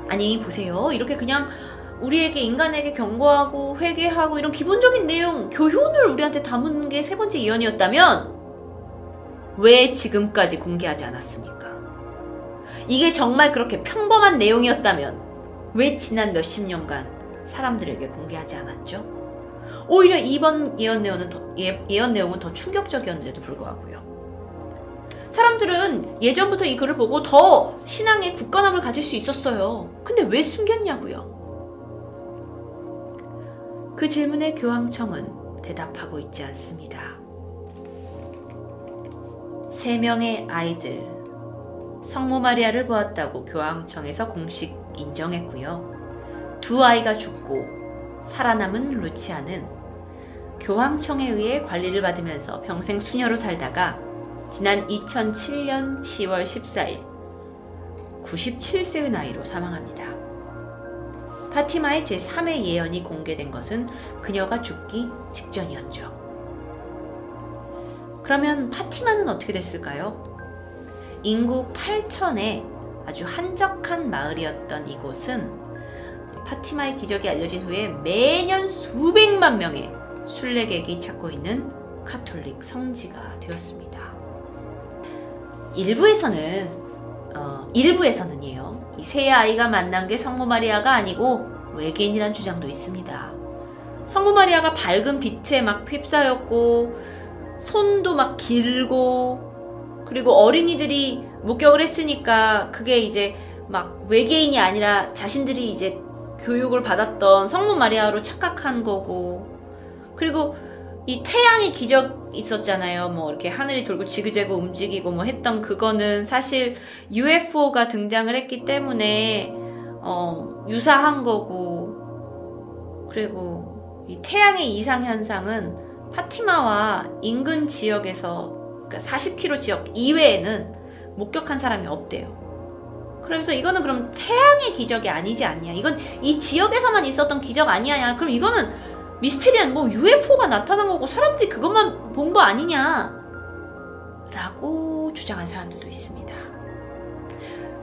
아니 보세요 이렇게 그냥 우리에게 인간에게 경고하고 회개하고 이런 기본적인 내용 교훈을 우리한테 담은 게 세 번째 예언이었다면 왜 지금까지 공개하지 않았습니까? 이게 정말 그렇게 평범한 내용이었다면 왜 지난 몇십 년간 사람들에게 공개하지 않았죠? 오히려 이번 예언 내용은 더, 예, 예언 내용은 더 충격적이었는데도 불구하고요. 사람들은 예전부터 이 글을 보고 더 신앙의 굳건함을 가질 수 있었어요. 근데 왜 숨겼냐고요? 그 질문에 교황청은 대답하고 있지 않습니다. 세 명의 아이들, 성모 마리아를 보았다고 교황청에서 공식 인정했고요. 두 아이가 죽고 살아남은 루치아는 교황청에 의해 관리를 받으면서 평생 수녀로 살다가 지난 2007년 10월 14일 97세의 나이로 사망합니다. 파티마의 제3의 예언이 공개된 것은 그녀가 죽기 직전이었죠. 그러면 파티마는 어떻게 됐을까요? 인구 8천의 아주 한적한 마을이었던 이곳은 파티마의 기적이 알려진 후에 매년 수백만 명의 순례객이 찾고 있는 카톨릭 성지가 되었습니다. 일부에서는 어, 일부에서는이에요. 이세 아이가 만난 게 성모 마리아가 아니고 외계인이란 주장도 있습니다. 성모 마리아가 밝은 빛에 막 휩싸였고 손도 막 길고 그리고 어린이들이 목격을 했으니까 그게 이제 막 외계인이 아니라 자신들이 이제 교육을 받았던 성모 마리아로 착각한 거고 그리고 이 태양의 기적 있었잖아요. 뭐 이렇게 하늘이 돌고 지그재그 움직이고 뭐 했던 그거는 사실 UFO가 등장을 했기 때문에 어, 유사한 거고 그리고 이 태양의 이상 현상은 파티마와 인근 지역에서 그러니까 40km 지역 이외에는 목격한 사람이 없대요. 그래서 이거는 그럼 태양의 기적이 아니지 않냐? 이건 이 지역에서만 있었던 기적 아니야? 그럼 이거는 미스테리한 뭐 UFO가 나타난 거고 사람들이 그것만 본 거 아니냐 라고 주장한 사람들도 있습니다.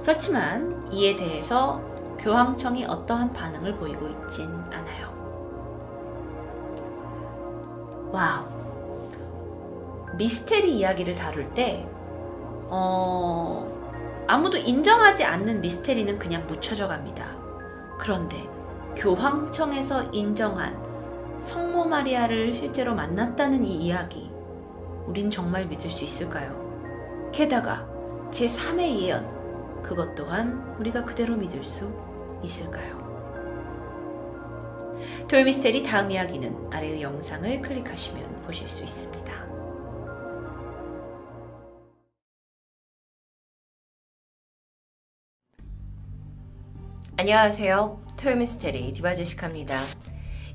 그렇지만 이에 대해서 교황청이 어떠한 반응을 보이고 있진 않아요. Wow. 미스테리 이야기를 다룰 때, 어, 아무도 인정하지 않는 미스테리는 그냥 묻혀져 갑니다. 그런데 교황청에서 인정한 성모 마리아를 실제로 만났다는 이 이야기, 우린 정말 믿을 수 있을까요? 게다가 제3의 예언, 그것 또한 우리가 그대로 믿을 수 있을까요? 토요미스테리 다음 이야기는 아래의 영상을 클릭하시면 보실 수 있습니다. 안녕하세요. 토요미스테리 디바제시카입니다.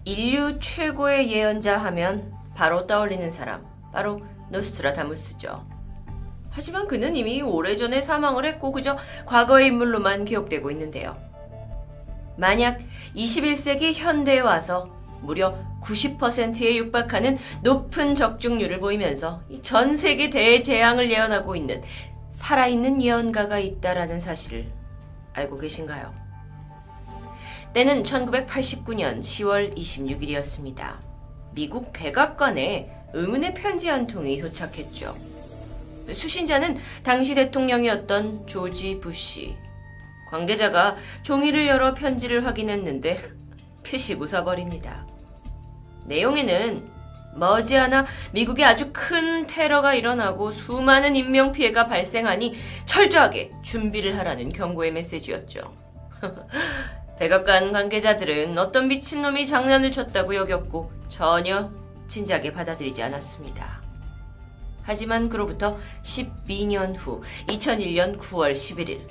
인류 최고의 예언자 하면 바로 떠올리는 사람, 바로 노스트라다무스죠. 하지만 그는 이미 오래전에 사망을 했고 그저 과거의 인물로만 기억되고 있는데요. 만약 21세기 현대에 와서 무려 90%에 육박하는 높은 적중률을 보이면서 전 세계 대재앙을 예언하고 있는 살아있는 예언가가 있다라는 사실을 알고 계신가요? 때는 1989년 10월 26일이었습니다. 미국 백악관에 의문의 편지 한 통이 도착했죠. 수신자는 당시 대통령이었던 조지 부시. 관계자가 종이를 열어 편지를 확인했는데 피식 웃어버립니다. 내용에는 머지않아 미국에 아주 큰 테러가 일어나고 수많은 인명피해가 발생하니 철저하게 준비를 하라는 경고의 메시지였죠. 백악관 관계자들은 어떤 미친놈이 장난을 쳤다고 여겼고 전혀 진작에 받아들이지 않았습니다. 하지만 그로부터 12년 후 2001년 9월 11일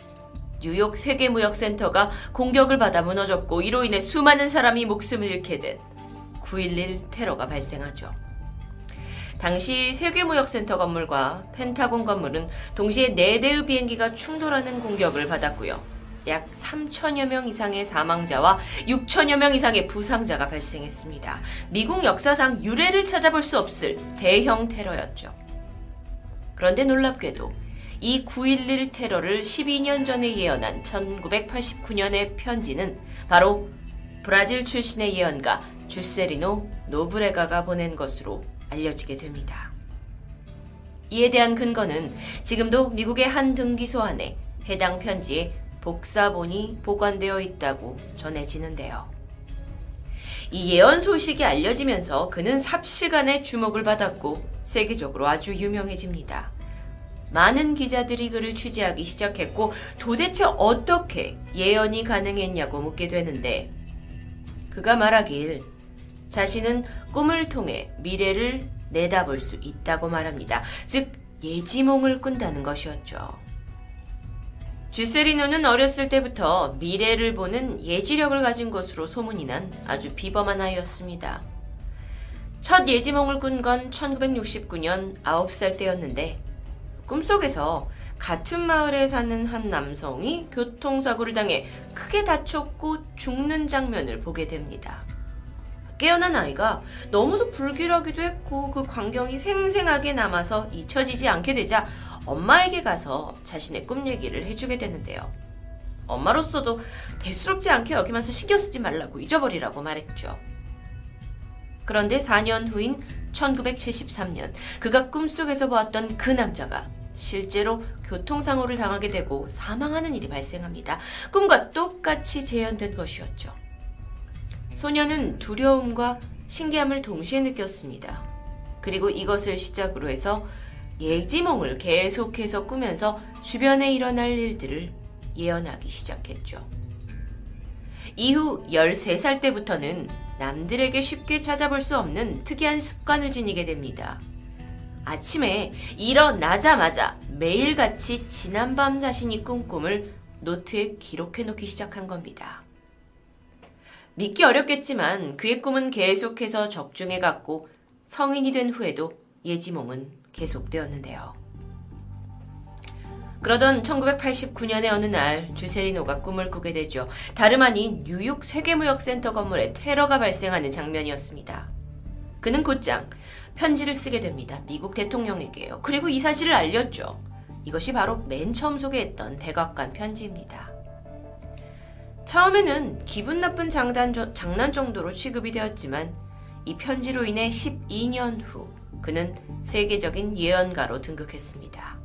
뉴욕 세계무역센터가 공격을 받아 무너졌고 이로 인해 수많은 사람이 목숨을 잃게 된 9.11 테러가 발생하죠. 당시 세계무역센터 건물과 펜타곤 건물은 동시에 4대의 비행기가 충돌하는 공격을 받았고요. 약 3천여 명 이상의 사망자와 6천여 명 이상의 부상자가 발생했습니다. 미국 역사상 유례를 찾아볼 수 없을 대형 테러였죠. 그런데 놀랍게도 이 9.11 테러를 12년 전에 예언한 1989년의 편지는 바로 브라질 출신의 예언가 주세리노 노브레가가 보낸 것으로 알려지게 됩니다. 이에 대한 근거는 지금도 미국의 한 등기소 안에 해당 편지에 복사본이 보관되어 있다고 전해지는데요. 이 예언 소식이 알려지면서 그는 삽시간에 주목을 받았고 세계적으로 아주 유명해집니다. 많은 기자들이 그를 취재하기 시작했고 도대체 어떻게 예언이 가능했냐고 묻게 되는데 그가 말하길 자신은 꿈을 통해 미래를 내다볼 수 있다고 말합니다. 즉 예지몽을 꾼다는 것이었죠. 주세리노는 어렸을 때부터 미래를 보는 예지력을 가진 것으로 소문이 난 아주 비범한 아이였습니다. 첫 예지몽을 꾼 건 1969년 9살 때였는데 꿈속에서 같은 마을에 사는 한 남성이 교통사고를 당해 크게 다쳤고 죽는 장면을 보게 됩니다. 깨어난 아이가 너무도 불길하기도 했고 그 광경이 생생하게 남아서 잊혀지지 않게 되자 엄마에게 가서 자신의 꿈 얘기를 해주게 되는데요. 엄마로서도 대수롭지 않게 여기면서 신경 쓰지 말라고 잊어버리라고 말했죠. 그런데 4년 후인 1973년 그가 꿈속에서 보았던 그 남자가 실제로 교통사고를 당하게 되고 사망하는 일이 발생합니다. 꿈과 똑같이 재현된 것이었죠. 소녀는 두려움과 신기함을 동시에 느꼈습니다. 그리고 이것을 시작으로 해서 예지몽을 계속해서 꾸면서 주변에 일어날 일들을 예언하기 시작했죠. 이후 13살 때부터는 남들에게 쉽게 찾아볼 수 없는 특이한 습관을 지니게 됩니다. 아침에 일어나자마자 매일같이 지난밤 자신이 꾼 꿈을 노트에 기록해 놓기 시작한 겁니다. 믿기 어렵겠지만 그의 꿈은 계속해서 적중해 갔고 성인이 된 후에도 예지몽은 계속되었는데요. 그러던 1989년의 어느 날 주세리노가 꿈을 꾸게 되죠. 다름 아닌 뉴욕 세계무역센터 건물에 테러가 발생하는 장면이었습니다. 그는 곧장 편지를 쓰게 됩니다. 미국 대통령에게요. 그리고 이 사실을 알렸죠. 이것이 바로 맨 처음 소개했던 백악관 편지입니다. 처음에는 기분 나쁜 장단, 장난 정도로 취급이 되었지만 이 편지로 인해 12년 후 그는 세계적인 예언가로 등극했습니다.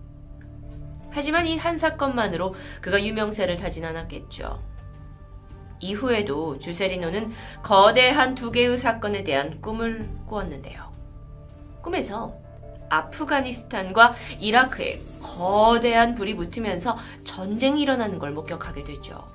하지만 이 한 사건만으로 그가 유명세를 타진 않았겠죠. 이후에도 주세리노는 거대한 두 개의 사건에 대한 꿈을 꾸었는데요. 꿈에서 아프가니스탄과 이라크에 거대한 불이 붙으면서 전쟁이 일어나는 걸 목격하게 되죠.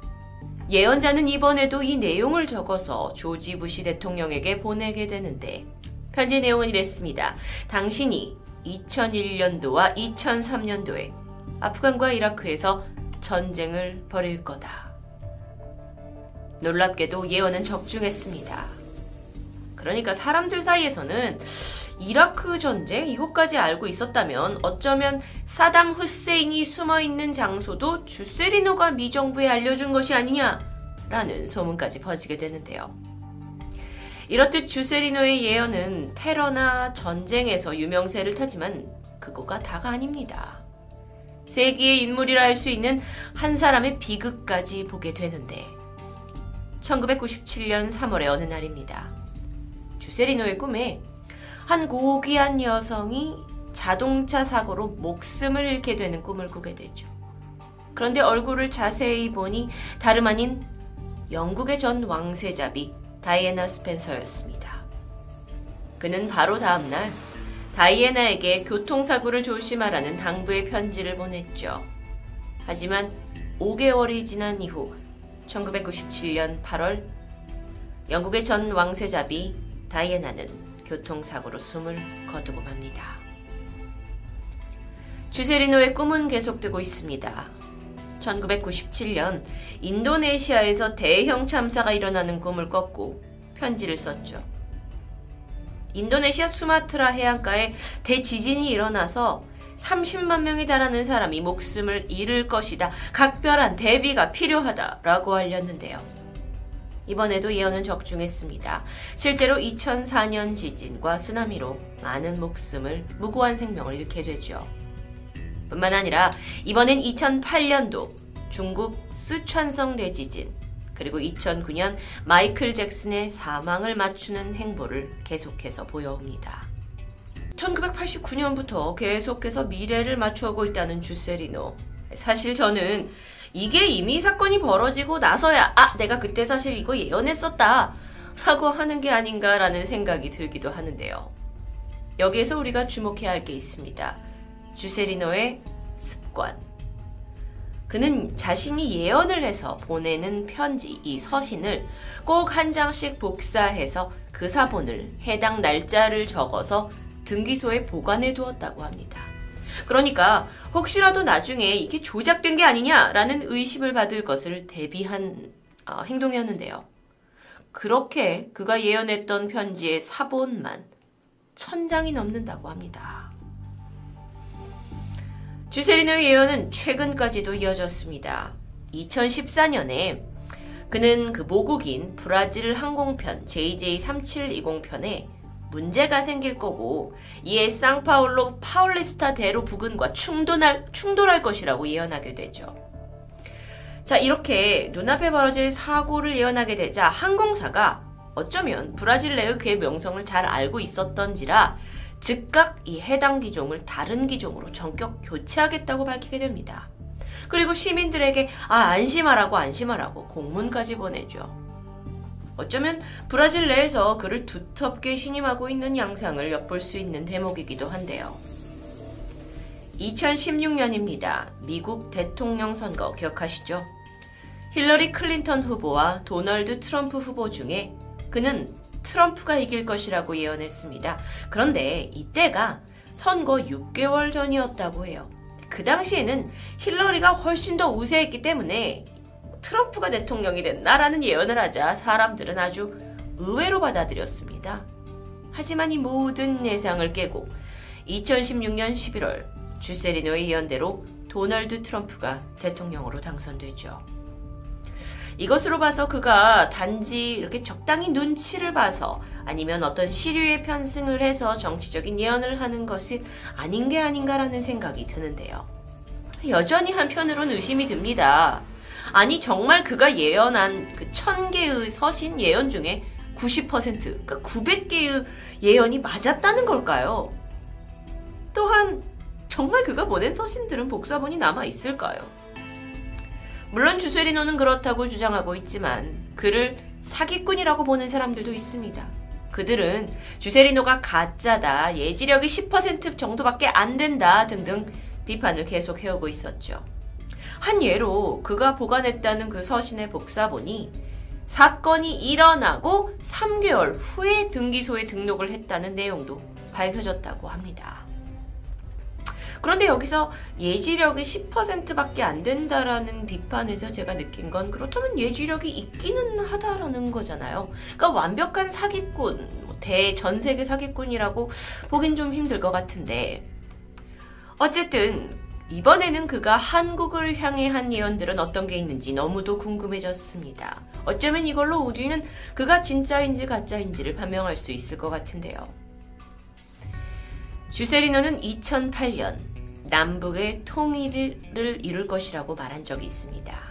예언자는 이번에도 이 내용을 적어서 조지 부시 대통령에게 보내게 되는데 편지 내용은 이랬습니다. 당신이 2001년도와 2003년도에 아프간과 이라크에서 전쟁을 벌일 거다. 놀랍게도 예언은 적중했습니다. 그러니까 사람들 사이에서는 이라크 전쟁 이것까지 알고 있었다면 어쩌면 사담 후세인이 숨어 있는 장소도 주세리노가 미 정부에 알려준 것이 아니냐라는 소문까지 퍼지게 되는데요. 이렇듯 주세리노의 예언은 테러나 전쟁에서 유명세를 타지만 그거가 다가 아닙니다. 세기의 인물이라 할 수 있는 한 사람의 비극까지 보게 되는데 1997년 3월의 어느 날입니다. 주세리노의 꿈에 한 고귀한 여성이 자동차 사고로 목숨을 잃게 되는 꿈을 꾸게 되죠. 그런데 얼굴을 자세히 보니 다름 아닌 영국의 전 왕세자비 다이애나 스펜서였습니다. 그는 바로 다음날 다이애나에게 교통사고를 조심하라는 당부의 편지를 보냈죠. 하지만 5개월이 지난 이후 1997년 8월 영국의 전 왕세자비 다이애나는 교통사고로 숨을 거두고 맙니다. 주세리노의 꿈은 계속되고 있습니다. 1997년 인도네시아에서 대형 참사가 일어나는 꿈을 꿨고 편지를 썼죠. 인도네시아 수마트라 해안가에 대지진이 일어나서 30만 명에 달하는 사람이 목숨을 잃을 것이다. 각별한 대비가 필요하다라고 알렸는데요. 이번에도 예언은 적중했습니다. 실제로 2004년 지진과 쓰나미로 많은 목숨을 무고한 생명을 잃게 되죠. 뿐만 아니라 이번엔 2008년도 중국 스촨성 대지진 그리고 2009년 마이클 잭슨의 사망을 맞추는 행보를 계속해서 보여옵니다. 1989년부터 계속해서 미래를 맞추어오고 있다는 주세리노. 사실 저는 이게 이미 사건이 벌어지고 나서야 아 내가 그때 사실 이거 예언했었다 라고 하는 게 아닌가라는 생각이 들기도 하는데요. 여기에서 우리가 주목해야 할 게 있습니다. 주세리노의 습관. 그는 자신이 예언을 해서 보내는 편지, 이 서신을 꼭 한 장씩 복사해서 그 사본을 해당 날짜를 적어서 등기소에 보관해 두었다고 합니다. 그러니까 혹시라도 나중에 이게 조작된 게 아니냐라는 의심을 받을 것을 대비한 어, 행동이었는데요. 그렇게 그가 예언했던 편지의 사본만 천 장이 넘는다고 합니다. 주세리노의 예언은 최근까지도 이어졌습니다. 2014년에 그는 그 모국인 브라질 항공편 JJ3720편에 문제가 생길 거고 이에 쌍파울로 파울리스타 대로 부근과 충돌할, 충돌할 것이라고 예언하게 되죠. 자, 이렇게 눈앞에 벌어질 사고를 예언하게 되자 항공사가 어쩌면 브라질 내의 그의 명성을 잘 알고 있었던지라 즉각 이 해당 기종을 다른 기종으로 전격 교체하겠다고 밝히게 됩니다. 그리고 시민들에게 아, 안심하라고 안심하라고 공문까지 보내죠. 어쩌면 브라질 내에서 그를 두텁게 신임하고 있는 양상을 엿볼 수 있는 대목이기도 한데요. 2016년입니다. 미국 대통령 선거 기억하시죠? 힐러리 클린턴 후보와 도널드 트럼프 후보 중에 그는 트럼프가 이길 것이라고 예언했습니다. 그런데 이때가 선거 6개월 전이었다고 해요. 그 당시에는 힐러리가 훨씬 더 우세했기 때문에 트럼프가 대통령이 된다라는 예언을 하자 사람들은 아주 의외로 받아들였습니다. 하지만 이 모든 예상을 깨고 2016년 11월 주세리노의 예언대로 도널드 트럼프가 대통령으로 당선되죠. 이것으로 봐서 그가 단지 이렇게 적당히 눈치를 봐서 아니면 어떤 시류에 편승을 해서 정치적인 예언을 하는 것이 아닌 게 아닌가라는 생각이 드는데요. 여전히 한편으론 의심이 듭니다. 아니 정말 그가 예언한 그 천개의 서신 예언 중에 90% 그러니까 900개의 예언이 맞았다는 걸까요? 또한 정말 그가 보낸 서신들은 복사본이 남아 있을까요? 물론 주세리노는 그렇다고 주장하고 있지만 그를 사기꾼이라고 보는 사람들도 있습니다. 그들은 주세리노가 가짜다, 예지력이 10% 정도밖에 안 된다 등등 비판을 계속 해오고 있었죠. 한 예로 그가 보관했다는 그 서신의 복사본이 사건이 일어나고 3개월 후에 등기소에 등록을 했다는 내용도 밝혀졌다고 합니다. 그런데 여기서 예지력이 10%밖에 안 된다라는 비판에서 제가 느낀 건 그렇다면 예지력이 있기는 하다라는 거잖아요. 그러니까 완벽한 사기꾼, 뭐 대전 세계 사기꾼이라고 보긴 좀 힘들 것 같은데 어쨌든 이번에는 그가 한국을 향해 한 예언들은 어떤 게 있는지 너무도 궁금해졌습니다. 어쩌면 이걸로 우리는 그가 진짜인지 가짜인지를 판명할 수 있을 것 같은데요. 주세리노는 2008년 남북의 통일을 이룰 것이라고 말한 적이 있습니다.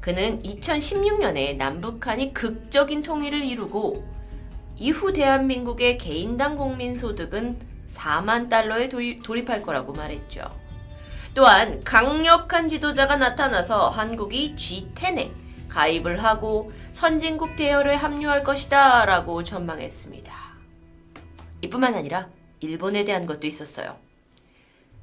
그는 2016년에 남북한이 극적인 통일을 이루고 이후 대한민국의 개인당 국민 소득은 4만 달러에 돌입할 거라고 말했죠. 또한 강력한 지도자가 나타나서 한국이 G10에 가입을 하고 선진국 대열에 합류할 것이다 라고 전망했습니다. 이뿐만 아니라 일본에 대한 것도 있었어요.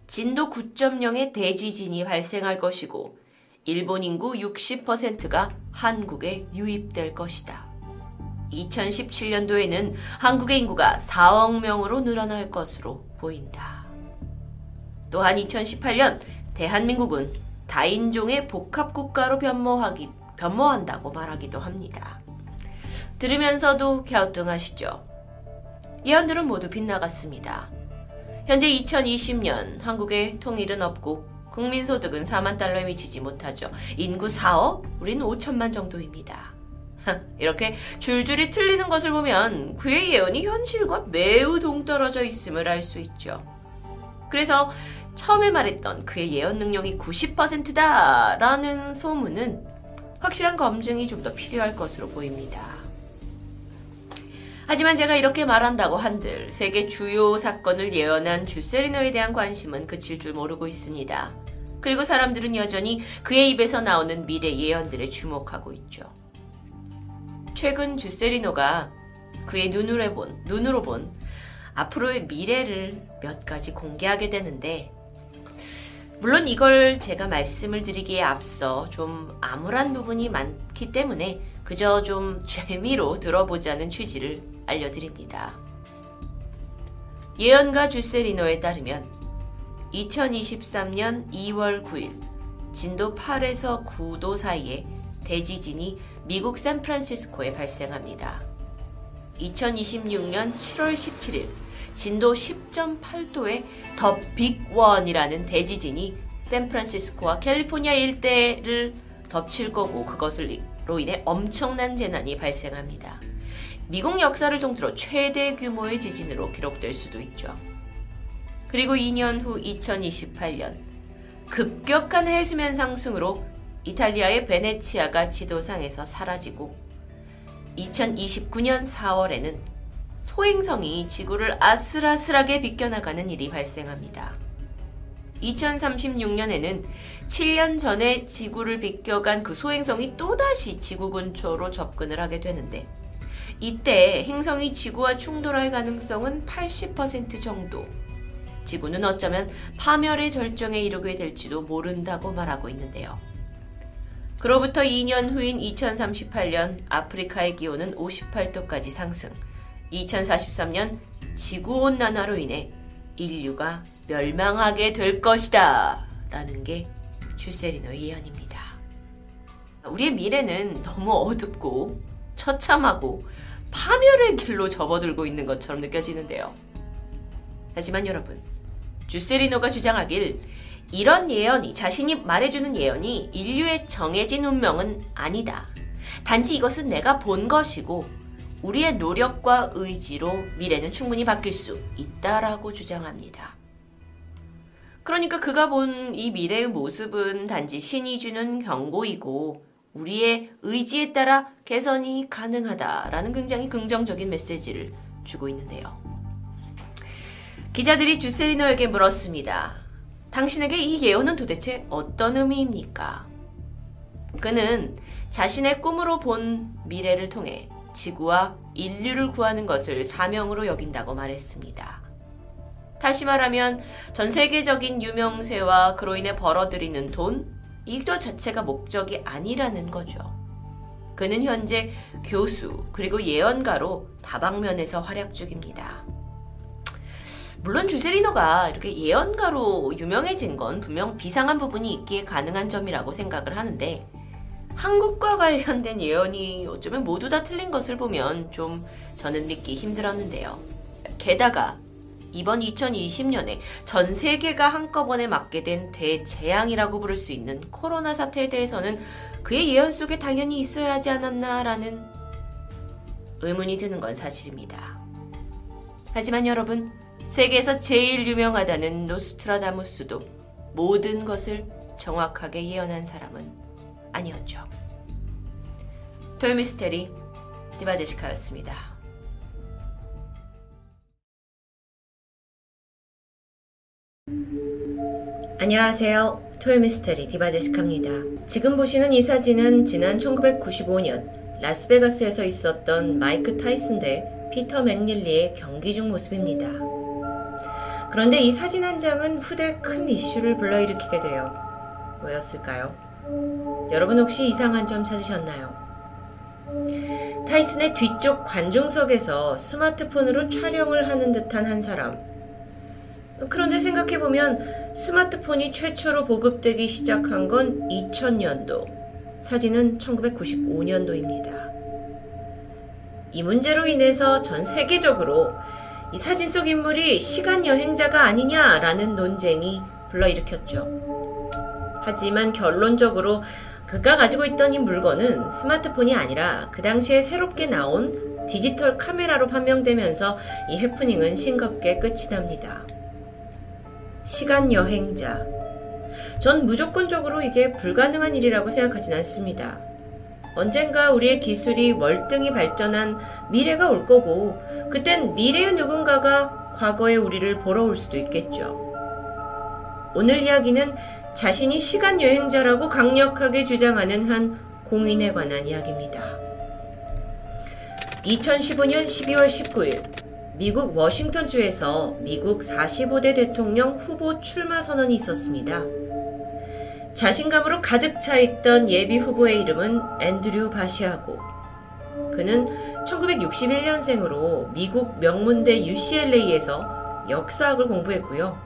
진도 9.0의 대지진이 발생할 것이고 일본 인구 60%가 한국에 유입될 것이다. 2017년도에는 한국의 인구가 4억 명으로 늘어날 것으로 보인다. 또한 2018년 대한민국은 다인종의 복합국가로 변모하기, 변모한다고 말하기도 합니다. 들으면서도 갸우뚱하시죠? 예언들은 모두 빗나갔습니다. 현재 2020년 한국의 통일은 없고 국민소득은 4만 달러에 미치지 못하죠. 인구 4억? 우리는 5천만 정도입니다. 이렇게 줄줄이 틀리는 것을 보면 그의 예언이 현실과 매우 동떨어져 있음을 알 수 있죠. 그래서 처음에 말했던 그의 예언 능력이 90%다 라는 소문은 확실한 검증이 좀 더 필요할 것으로 보입니다. 하지만 제가 이렇게 말한다고 한들 세계 주요 사건을 예언한 주세리노에 대한 관심은 그칠 줄 모르고 있습니다. 그리고 사람들은 여전히 그의 입에서 나오는 미래 예언들에 주목하고 있죠. 최근 주세리노가 그의 눈으로 본, 눈으로 본 앞으로의 미래를 몇 가지 공개하게 되는데 물론 이걸 제가 말씀을 드리기에 앞서 좀 암울한 부분이 많기 때문에 그저 좀 재미로 들어보자는 취지를 알려드립니다. 예언가 주세리노에 따르면 2023년 2월 9일 진도 8에서 9도 사이에 대지진이 미국 샌프란시스코에 발생합니다. 2026년 7월 17일 진도 10.8도의 더 빅원이라는 대지진이 샌프란시스코와 캘리포니아 일대를 덮칠 거고 그것으로 인해 엄청난 재난이 발생합니다. 미국 역사를 통틀어 최대 규모의 지진으로 기록될 수도 있죠. 그리고 2년 후 2028년 급격한 해수면 상승으로 이탈리아의 베네치아가 지도상에서 사라지고 2029년 4월에는 소행성이 지구를 아슬아슬하게 비껴나가는 일이 발생합니다. 2036년에는 7년 전에 지구를 비껴간 그 소행성이 또다시 지구 근처로 접근을 하게 되는데 이때 행성이 지구와 충돌할 가능성은 80% 정도. 지구는 어쩌면 파멸의 절정에 이르게 될지도 모른다고 말하고 있는데요. 그로부터 2년 후인 2038년 아프리카의 기온은 58도까지 상승. 2043년 지구온난화로 인해 인류가 멸망하게 될 것이다. 라는 게 주세리노의 예언입니다. 우리의 미래는 너무 어둡고 처참하고 파멸의 길로 접어들고 있는 것처럼 느껴지는데요. 하지만 여러분, 주세리노가 주장하길 이런 예언이 자신이 말해주는 예언이 인류의 정해진 운명은 아니다. 단지 이것은 내가 본 것이고 우리의 노력과 의지로 미래는 충분히 바뀔 수 있다라고 주장합니다. 그러니까 그가 본 이 미래의 모습은 단지 신이 주는 경고이고 우리의 의지에 따라 개선이 가능하다라는 굉장히 긍정적인 메시지를 주고 있는데요. 기자들이 주세리노에게 물었습니다. 당신에게 이 예언은 도대체 어떤 의미입니까? 그는 자신의 꿈으로 본 미래를 통해 지구와 인류를 구하는 것을 사명으로 여긴다고 말했습니다. 다시 말하면 전 세계적인 유명세와 그로 인해 벌어들이는 돈, 이것 자체가 목적이 아니라는 거죠. 그는 현재 교수 그리고 예언가로 다방면에서 활약 중입니다. 물론 주세리노가 이렇게 예언가로 유명해진 건 분명 비상한 부분이 있기에 가능한 점이라고 생각을 하는데 한국과 관련된 예언이 어쩌면 모두 다 틀린 것을 보면 좀 저는 믿기 힘들었는데요. 게다가 이번 2020년에 전 세계가 한꺼번에 맞게 된 대재앙이라고 부를 수 있는 코로나 사태에 대해서는 그의 예언 속에 당연히 있어야 하지 않았나라는 의문이 드는 건 사실입니다. 하지만 여러분, 세계에서 제일 유명하다는 노스트라다무스도 모든 것을 정확하게 예언한 사람은 아니었죠. 토요미스테리 디바제시카였습니다. 안녕하세요. 토요미스테리 디바제시카입니다. 지금 보시는 이 사진은 지난 1995년 라스베가스에서 있었던 마이크 타이슨 대 피터 맥릴리의 경기 중 모습입니다. 그런데 이 사진 한 장은 후대 큰 이슈를 불러일으키게 돼요. 뭐였을까요? 여러분 혹시 이상한 점 찾으셨나요? 타이슨의 뒤쪽 관중석에서 스마트폰으로 촬영을 하는 듯한 한 사람. 그런데 생각해보면 스마트폰이 최초로 보급되기 시작한 건 2000년도, 사진은 1995년도입니다. 이 문제로 인해서 전 세계적으로 이 사진 속 인물이 시간 여행자가 아니냐라는 논쟁이 불러일으켰죠. 하지만 결론적으로 그가 가지고 있던 이 물건은 스마트폰이 아니라 그 당시에 새롭게 나온 디지털 카메라로 판명되면서 이 해프닝은 싱겁게 끝이 납니다. 시간 여행자. 전 무조건적으로 이게 불가능한 일이라고 생각하진 않습니다. 언젠가 우리의 기술이 월등히 발전한 미래가 올 거고, 그땐 미래의 누군가가 과거의 우리를 보러 올 수도 있겠죠. 오늘 이야기는 자신이 시간 여행자라고 강력하게 주장하는 한 공인에 관한 이야기입니다. 2015년 12월 19일, 미국 워싱턴주에서 미국 45대 대통령 후보 출마 선언이 있었습니다. 자신감으로 가득 차 있던 예비 후보의 이름은 앤드류 바시아고. 그는 1961년생으로 미국 명문대 UCLA에서 역사학을 공부했고요.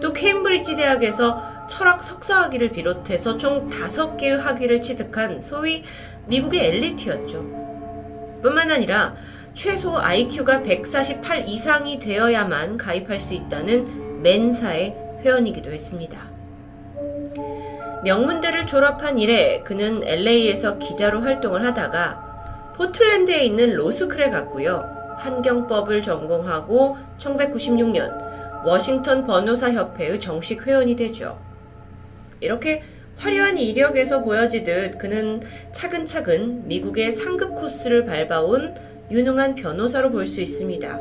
또 케임브리지 대학에서 철학 석사 학위를 비롯해서 총 5개의 학위를 취득한 소위 미국의 엘리트였죠. 뿐만 아니라 최소 IQ가 148 이상이 되어야만 가입할 수 있다는 멘사의 회원이기도 했습니다. 명문대를 졸업한 이래 그는 LA에서 기자로 활동을 하다가 포틀랜드에 있는 로스쿨에 갔고요. 환경법을 전공하고 1996년 워싱턴 변호사 협회의 정식 회원이 되죠. 이렇게 화려한 이력에서 보여지듯 그는 차근차근 미국의 상급 코스를 밟아온 유능한 변호사로 볼 수 있습니다.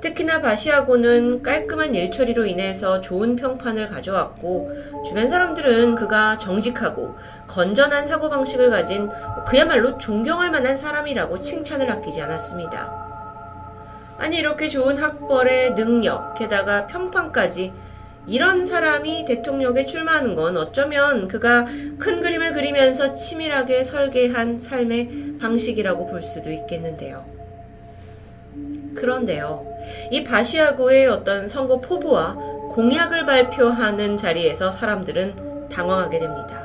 특히나 바시아고는 깔끔한 일처리로 인해서 좋은 평판을 가져왔고 주변 사람들은 그가 정직하고 건전한 사고방식을 가진 그야말로 존경할 만한 사람이라고 칭찬을 아끼지 않았습니다. 아니 이렇게 좋은 학벌의 능력, 게다가 평판까지 이런 사람이 대통령에 출마하는 건 어쩌면 그가 큰 그림을 그리면서 치밀하게 설계한 삶의 방식이라고 볼 수도 있겠는데요. 그런데요, 이 바시아고의 어떤 선거 포부와 공약을 발표하는 자리에서 사람들은 당황하게 됩니다.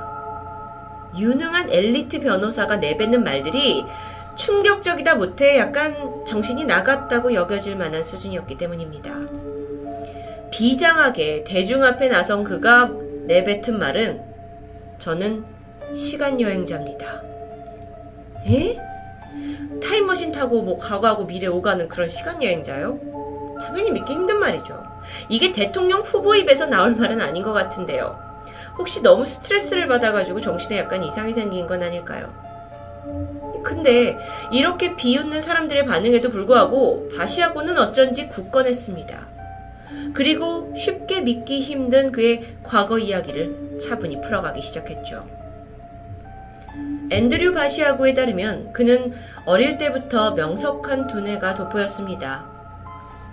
유능한 엘리트 변호사가 내뱉는 말들이 충격적이다 못해 약간 정신이 나갔다고 여겨질 만한 수준이었기 때문입니다. 비장하게 대중 앞에 나선 그가 내뱉은 말은 저는 시간 여행자입니다. 에? 타임머신 타고 뭐 과거하고 미래 오가는 그런 시간 여행자요? 당연히 믿기 힘든 말이죠. 이게 대통령 후보 입에서 나올 말은 아닌 것 같은데요. 혹시 너무 스트레스를 받아가지고 정신에 약간 이상이 생긴 건 아닐까요? 근데 이렇게 비웃는 사람들의 반응에도 불구하고 바시아고는 어쩐지 굳건했습니다. 그리고 쉽게 믿기 힘든 그의 과거 이야기를 차분히 풀어가기 시작했죠. 앤드류 바시아고에 따르면 그는 어릴 때부터 명석한 두뇌가 돋보였습니다.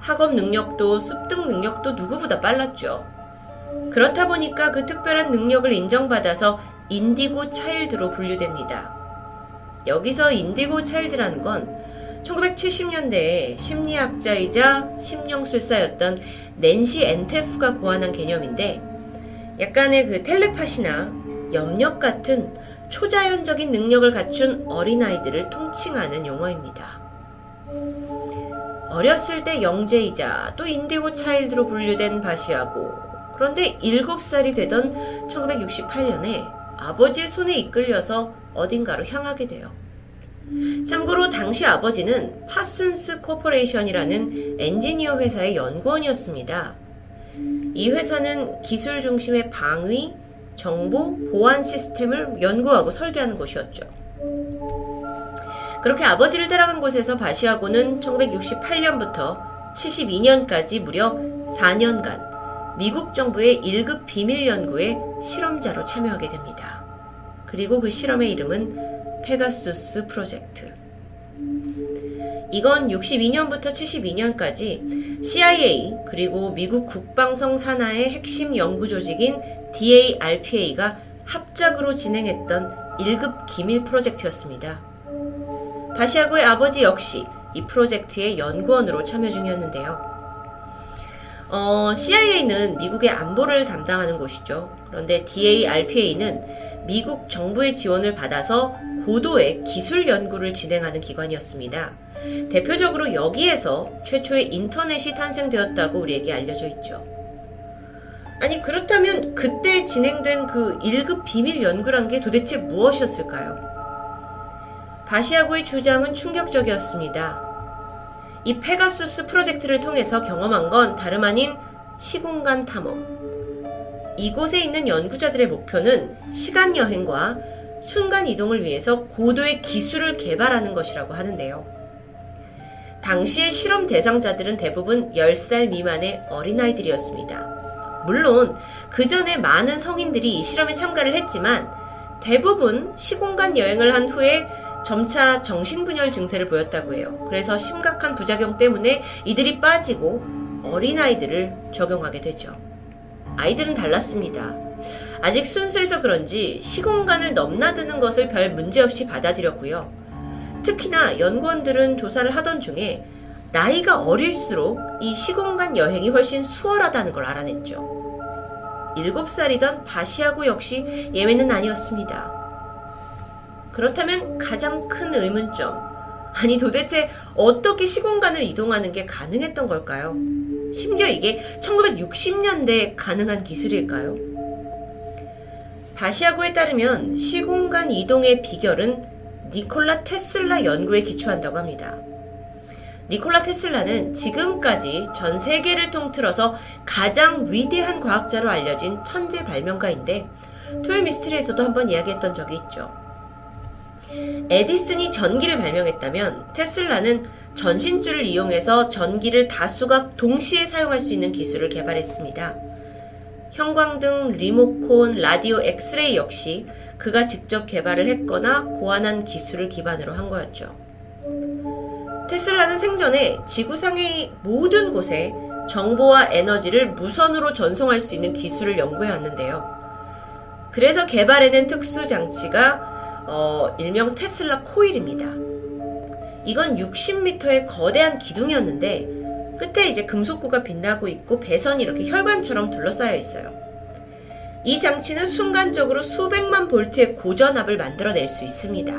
학업 능력도 습득 능력도 누구보다 빨랐죠. 그렇다 보니까 그 특별한 능력을 인정받아서 인디고 차일드로 분류됩니다. 여기서 인디고 차일드라는 건 1970년대에 심리학자이자 심령술사였던 낸시 엔테프가 고안한 개념인데 약간의 그 텔레파시나 염력 같은 초자연적인 능력을 갖춘 어린아이들을 통칭하는 용어입니다. 어렸을 때 영재이자 또 인디고 차일드로 분류된 바시하고 그런데 7살이 되던 1968년에 아버지의 손에 이끌려서 어딘가로 향하게 돼요. 참고로 당시 아버지는 파슨스 코퍼레이션이라는 엔지니어 회사의 연구원이었습니다. 이 회사는 기술 중심의 방위, 정보, 보안 시스템을 연구하고 설계하는 곳이었죠. 그렇게 아버지를 따라간 곳에서 바시아고는 1968년부터 72년까지 무려 4년간 미국 정부의 1급 비밀 연구에 실험자로 참여하게 됩니다. 그리고 그 실험의 이름은 페가수스 프로젝트. 이건 62년부터 72년까지 CIA 그리고 미국 국방성 산하의 핵심 연구 조직인 DARPA가 합작으로 진행했던 1급 기밀 프로젝트였습니다. 바시아고의 아버지 역시 이 프로젝트의 연구원으로 참여 중이었는데요. 어, CIA는 미국의 안보를 담당하는 곳이죠. 그런데 DARPA는 미국 정부의 지원을 받아서 고도의 기술 연구를 진행하는 기관이었습니다. 대표적으로 여기에서 최초의 인터넷이 탄생되었다고 우리에게 알려져 있죠. 아니, 그렇다면 그때 진행된 그 1급 비밀 연구란 게 도대체 무엇이었을까요? 바시아고의 주장은 충격적이었습니다. 이 페가수스 프로젝트를 통해서 경험한 건 다름 아닌 시공간 탐험. 이곳에 있는 연구자들의 목표는 시간 여행과 순간 이동을 위해서 고도의 기술을 개발하는 것이라고 하는데요. 당시의 실험 대상자들은 대부분 10살 미만의 어린아이들이었습니다. 물론 그 전에 많은 성인들이 이 실험에 참가를 했지만 대부분 시공간 여행을 한 후에 점차 정신분열 증세를 보였다고 해요. 그래서 심각한 부작용 때문에 이들이 빠지고 어린아이들을 적용하게 되죠. 아이들은 달랐습니다. 아직 순수해서 그런지 시공간을 넘나드는 것을 별 문제 없이 받아들였고요. 특히나 연구원들은 조사를 하던 중에 나이가 어릴수록 이 시공간 여행이 훨씬 수월하다는 걸 알아냈죠. 7살이던 바시아고 역시 예외는 아니었습니다. 그렇다면 가장 큰 의문점. 아니 도대체 어떻게 시공간을 이동하는 게 가능했던 걸까요? 심지어 이게 1960년대에 가능한 기술일까요? 바시아고에 따르면 시공간 이동의 비결은 니콜라 테슬라 연구에 기초한다고 합니다. 니콜라 테슬라는 지금까지 전 세계를 통틀어서 가장 위대한 과학자로 알려진 천재 발명가인데 토요 미스트리에서도 한번 이야기했던 적이 있죠. 에디슨이 전기를 발명했다면 테슬라는 전신줄을 이용해서 전기를 다수가 동시에 사용할 수 있는 기술을 개발했습니다. 형광등, 리모콘, 라디오, 엑스레이 역시 그가 직접 개발을 했거나 고안한 기술을 기반으로 한 거였죠. 테슬라는 생전에 지구상의 모든 곳에 정보와 에너지를 무선으로 전송할 수 있는 기술을 연구해 왔는데요. 그래서 개발해낸 특수 장치가 어, 일명 테슬라 코일입니다. 이건 60m의 거대한 기둥이었는데 끝에 이제 금속구가 빛나고 있고 배선이 이렇게 혈관처럼 둘러싸여 있어요. 이 장치는 순간적으로 수백만 볼트의 고전압을 만들어낼 수 있습니다.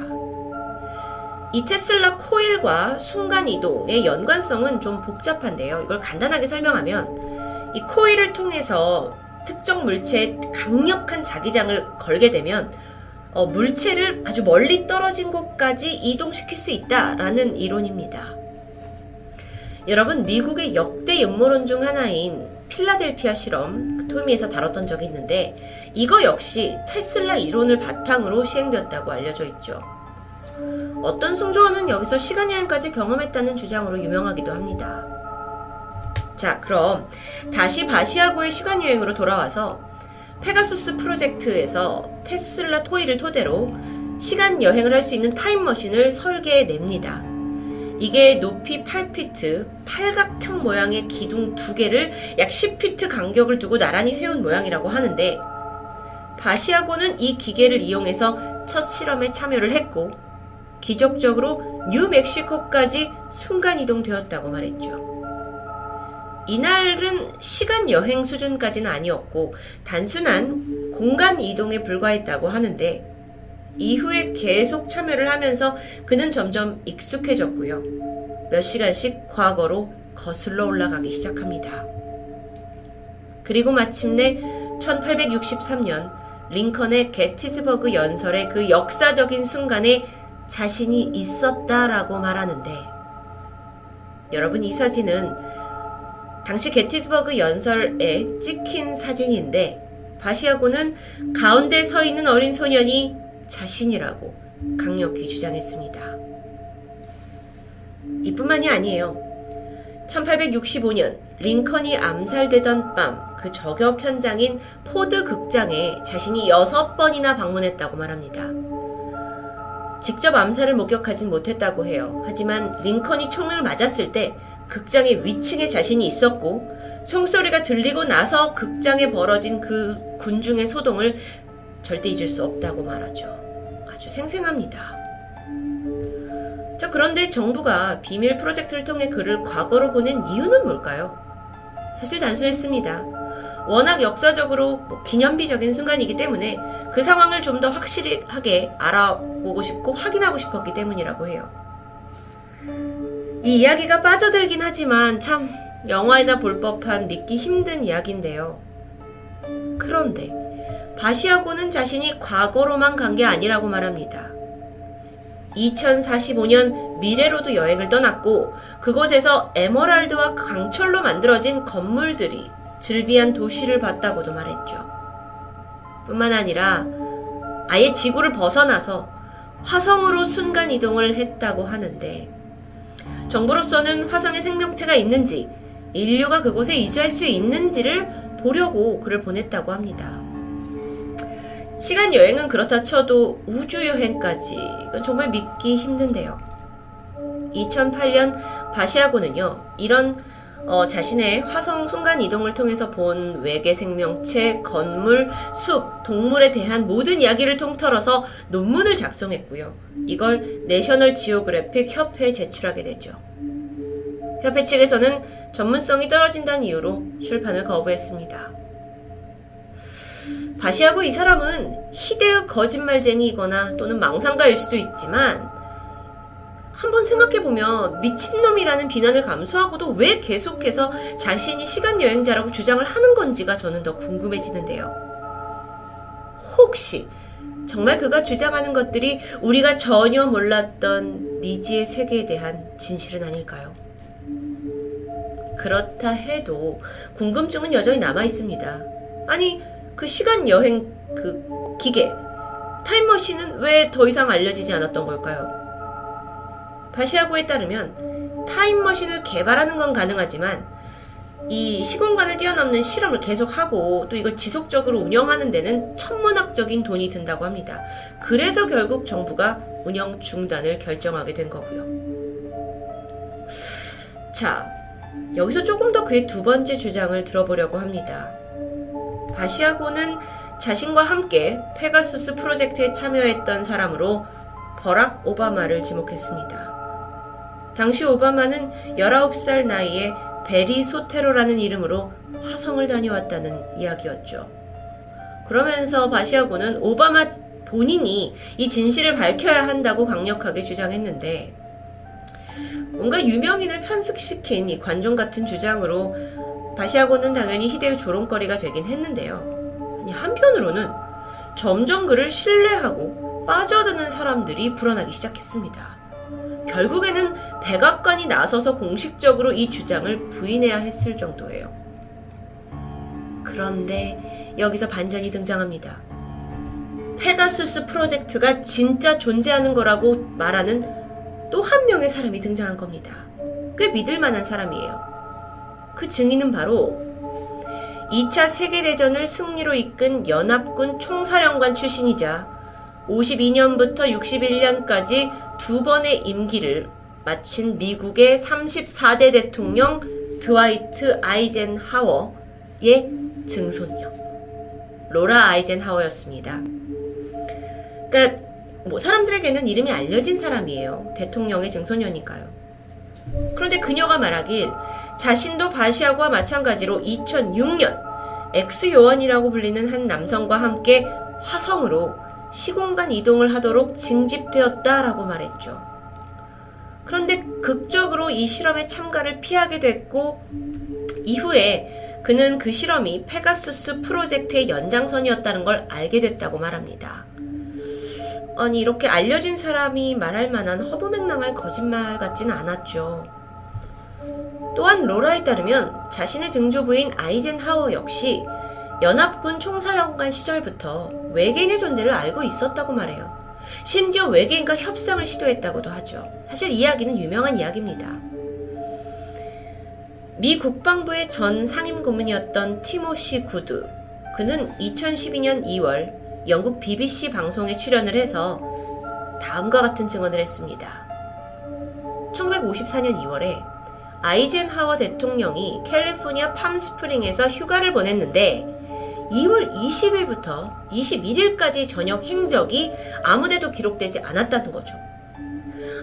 이 테슬라 코일과 순간 이동의 연관성은 좀 복잡한데요. 이걸 간단하게 설명하면 이 코일을 통해서 특정 물체에 강력한 자기장을 걸게 되면 어, 물체를 아주 멀리 떨어진 곳까지 이동시킬 수 있다라는 이론입니다. 여러분, 미국의 역대 음모론 중 하나인 필라델피아 실험, 그 토미에서 다뤘던 적이 있는데, 이거 역시 테슬라 이론을 바탕으로 시행되었다고 알려져 있죠. 어떤 승조원은 여기서 시간여행까지 경험했다는 주장으로 유명하기도 합니다. 자, 그럼 다시 바시아고의 시간여행으로 돌아와서 페가수스 프로젝트에서 테슬라 토이를 토대로 시간 여행을 할 수 있는 타임머신을 설계해 냅니다. 이게 높이 8피트, 팔각형 모양의 기둥 두 개를 약 10피트 간격을 두고 나란히 세운 모양이라고 하는데 바시아고는 이 기계를 이용해서 첫 실험에 참여를 했고 기적적으로 뉴멕시코까지 순간 이동되었다고 말했죠. 이날은 시간 여행 수준까지는 아니었고 단순한 공간 이동에 불과했다고 하는데 이후에 계속 참여를 하면서 그는 점점 익숙해졌고요. 몇 시간씩 과거로 거슬러 올라가기 시작합니다. 그리고 마침내 1863년 링컨의 게티즈버그 연설의 그 역사적인 순간에 자신이 있었다라고 말하는데 여러분 이 사진은 당시 게티즈버그 연설에 찍힌 사진인데 바시아고는 가운데 서 있는 어린 소년이 자신이라고 강력히 주장했습니다. 이뿐만이 아니에요. 1865년 링컨이 암살되던 밤 그 저격 현장인 포드 극장에 자신이 여섯 번이나 방문했다고 말합니다. 직접 암살을 목격하진 못했다고 해요. 하지만 링컨이 총을 맞았을 때 극장의 위층에 자신이 있었고 총소리가 들리고 나서 극장에 벌어진 그 군중의 소동을 절대 잊을 수 없다고 말하죠. 아주 생생합니다. 자, 그런데 정부가 비밀 프로젝트를 통해 그를 과거로 보낸 이유는 뭘까요? 사실 단순했습니다. 워낙 역사적으로 뭐 기념비적인 순간이기 때문에 그 상황을 좀 더 확실하게 알아보고 싶고 확인하고 싶었기 때문이라고 해요. 이 이야기가 빠져들긴 하지만 참 영화에나 볼 법한 믿기 힘든 이야기인데요. 그런데 바시아고는 자신이 과거로만 간 게 아니라고 말합니다. 2045년 미래로도 여행을 떠났고 그곳에서 에머랄드와 강철로 만들어진 건물들이 즐비한 도시를 봤다고도 말했죠. 뿐만 아니라 아예 지구를 벗어나서 화성으로 순간 이동을 했다고 하는데 정부로서는 화성에 생명체가 있는지 인류가 그곳에 이주할 수 있는지를 보려고 그를 보냈다고 합니다. 시간 여행은 그렇다 쳐도 우주 여행까지 이건 정말 믿기 힘든데요. 2008년 바시아고는요, 이런 어, 자신의 화성 순간 이동을 통해서 본 외계 생명체, 건물, 숲, 동물에 대한 모든 이야기를 통틀어서 논문을 작성했고요. 이걸 내셔널 지오그래픽 협회에 제출하게 되죠. 협회 측에서는 전문성이 떨어진다는 이유로 출판을 거부했습니다. 바시하고 이 사람은 희대의 거짓말쟁이이거나 또는 망상가일 수도 있지만 한번 생각해보면 미친놈이라는 비난을 감수하고도 왜 계속해서 자신이 시간여행자라고 주장을 하는 건지가 저는 더 궁금해지는데요. 혹시 정말 그가 주장하는 것들이 우리가 전혀 몰랐던 미지의 세계에 대한 진실은 아닐까요? 그렇다 해도 궁금증은 여전히 남아 있습니다. 아니, 그 시간 여행 그 기계, 타임머신은 왜 더 이상 알려지지 않았던 걸까요? 바시아고에 따르면 타임머신을 개발하는 건 가능하지만 이 시공간을 뛰어넘는 실험을 계속하고 또 이걸 지속적으로 운영하는 데는 천문학적인 돈이 든다고 합니다. 그래서 결국 정부가 운영 중단을 결정하게 된 거고요. 자, 여기서 조금 더 그의 두 번째 주장을 들어보려고 합니다. 바시아고는 자신과 함께 페가수스 프로젝트에 참여했던 사람으로 버락 오바마를 지목했습니다. 당시 오바마는 19살 나이에 베리 소테로라는 이름으로 화성을 다녀왔다는 이야기였죠. 그러면서 바시아고는 오바마 본인이 이 진실을 밝혀야 한다고 강력하게 주장했는데 뭔가 유명인을 편승시킨 이 관종 같은 주장으로 바시아고는 당연히 희대의 조롱거리가 되긴 했는데요. 아니, 한편으로는 점점 그를 신뢰하고 빠져드는 사람들이 불어나기 시작했습니다. 결국에는 백악관이 나서서 공식적으로 이 주장을 부인해야 했을 정도예요. 그런데 여기서 반전이 등장합니다. 페가수스 프로젝트가 진짜 존재하는 거라고 말하는 또 한 명의 사람이 등장한 겁니다. 꽤 믿을 만한 사람이에요. 그 증인은 바로 2차 세계대전을 승리로 이끈 연합군 총사령관 출신이자 52년부터 61년까지 두 번의 임기를 마친 미국의 34대 대통령 드와이트 아이젠하워의 증손녀 로라 아이젠하워였습니다. 그러니까 뭐 사람들에게는 이름이 알려진 사람이에요. 대통령의 증손녀니까요. 그런데 그녀가 말하길 자신도 바시아고와 마찬가지로 2006년 엑스 요원이라고 불리는 한 남성과 함께 화성으로 시공간 이동을 하도록 징집되었다라고 말했죠. 그런데 극적으로 이 실험에 참가를 피하게 됐고 이후에 그는 그 실험이 페가수스 프로젝트의 연장선이었다는 걸 알게 됐다고 말합니다. 아니 이렇게 알려진 사람이 말할 만한 허무맹랑할 거짓말 같진 않았죠. 또한 로라에 따르면 자신의 증조부인 아이젠하워 역시 연합군 총사령관 시절부터 외계인의 존재를 알고 있었다고 말해요. 심지어 외계인과 협상을 시도했다고도 하죠. 사실 이야기는 유명한 이야기입니다. 미 국방부의 전 상임 고문이었던 티모시 구드. 그는 2012년 2월 영국 BBC 방송에 출연을 해서 다음과 같은 증언을 했습니다. 1954년 2월에 아이젠하워 대통령이 캘리포니아 팜스프링에서 휴가를 보냈는데 2월 20일부터 21일까지 저녁 행적이 아무데도 기록되지 않았다는 거죠.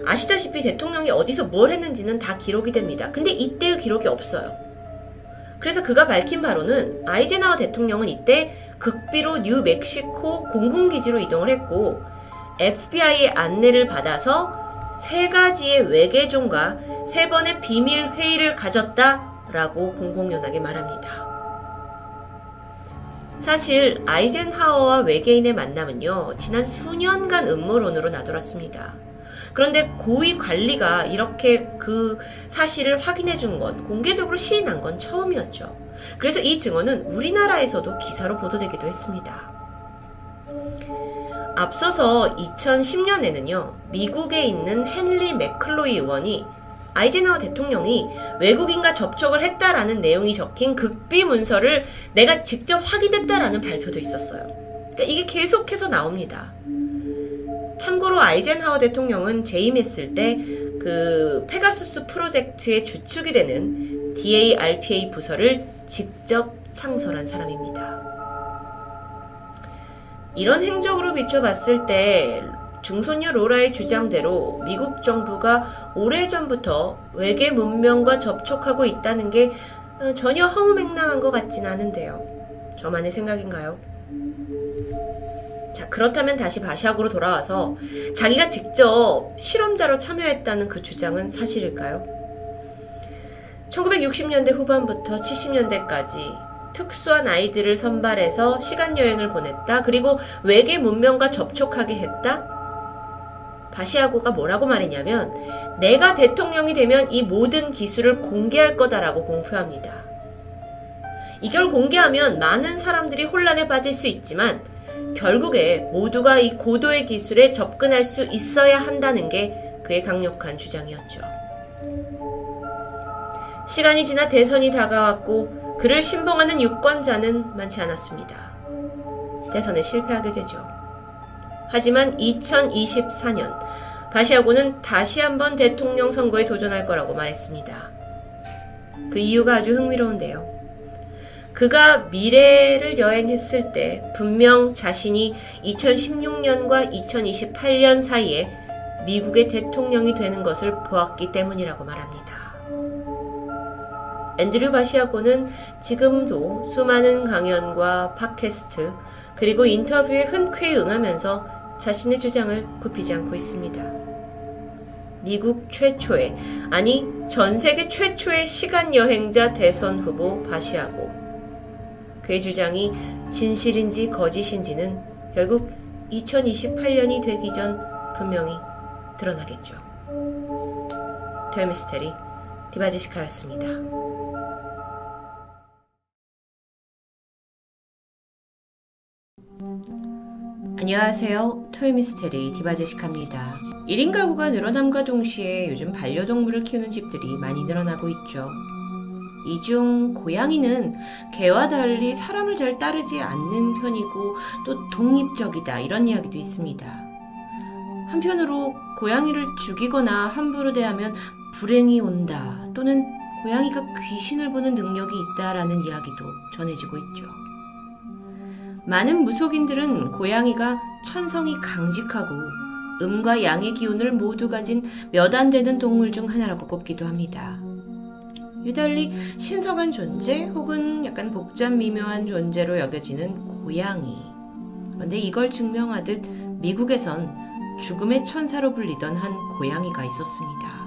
아시다시피 대통령이 어디서 뭘 했는지는 다 기록이 됩니다. 근데 이때의 기록이 없어요. 그래서 그가 밝힌 바로는 아이젠하워 대통령은 이때 극비로 뉴멕시코 공군기지로 이동을 했고 FBI의 안내를 받아서 세 가지의 외계종과 세 번의 비밀 회의를 가졌다라고 공공연하게 말합니다. 사실 아이젠하워와 외계인의 만남은요, 지난 수년간 음모론으로 나돌았습니다. 그런데 고위 관리가 이렇게 그 사실을 확인해 준 건, 공개적으로 시인한 건 처음이었죠. 그래서 이 증언은 우리나라에서도 기사로 보도되기도 했습니다. 앞서서 2010년에는요, 미국에 있는 헨리 맥클로이 의원이 아이젠하워 대통령이 외국인과 접촉을 했다라는 내용이 적힌 극비 문서를 내가 직접 확인했다라는 발표도 있었어요. 그러니까 이게 계속해서 나옵니다. 참고로 아이젠하워 대통령은 재임했을 때 그 페가수스 프로젝트의 주축이 되는 DARPA 부서를 직접 창설한 사람입니다. 이런 행적으로 비춰봤을 때 중소녀 로라의 주장대로 미국 정부가 오래전부터 외계 문명과 접촉하고 있다는 게 어, 전혀 허무맹랑한 것 같진 않은데요. 저만의 생각인가요? 자, 그렇다면 다시 바시학으로 돌아와서 자기가 직접 실험자로 참여했다는 그 주장은 사실일까요? 1960년대 후반부터 70년대까지 특수한 아이들을 선발해서 시간 여행을 보냈다. 그리고 외계 문명과 접촉하게 했다. 바시아고가 뭐라고 말했냐면 내가 대통령이 되면 이 모든 기술을 공개할 거다라고 공표합니다. 이걸 공개하면 많은 사람들이 혼란에 빠질 수 있지만 결국에 모두가 이 고도의 기술에 접근할 수 있어야 한다는 게 그의 강력한 주장이었죠. 시간이 지나 대선이 다가왔고 그를 신봉하는 유권자는 많지 않았습니다. 대선에 실패하게 되죠. 하지만 2024년 바시아고는 다시 한번 대통령 선거에 도전할 거라고 말했습니다. 그 이유가 아주 흥미로운데요. 그가 미래를 여행했을 때 분명 자신이 2016년과 2028년 사이에 미국의 대통령이 되는 것을 보았기 때문이라고 말합니다. 앤드류 바시아고는 지금도 수많은 강연과 팟캐스트 그리고 인터뷰에 흔쾌히 응하면서 자신의 주장을 굽히지 않고 있습니다. 미국 최초의, 아니 전 세계 최초의 시간 여행자 대선 후보 바시하고 그의 주장이 진실인지 거짓인지는 결국 2028년이 되기 전 분명히 드러나겠죠. 토요미스테리 디바제시카였습니다. 안녕하세요. 토요미스테리 디바제시카입니다. 1인 가구가 늘어남과 동시에 요즘 반려동물을 키우는 집들이 많이 늘어나고 있죠. 이 중 고양이는 개와 달리 사람을 잘 따르지 않는 편이고 또 독립적이다 이런 이야기도 있습니다. 한편으로 고양이를 죽이거나 함부로 대하면 불행이 온다 또는 고양이가 귀신을 보는 능력이 있다라는 이야기도 전해지고 있죠. 많은 무속인들은 고양이가 천성이 강직하고 음과 양의 기운을 모두 가진 몇 안 되는 동물 중 하나라고 꼽기도 합니다. 유달리 신성한 존재 혹은 약간 복잡 미묘한 존재로 여겨지는 고양이. 그런데 이걸 증명하듯 미국에선 죽음의 천사로 불리던 한 고양이가 있었습니다.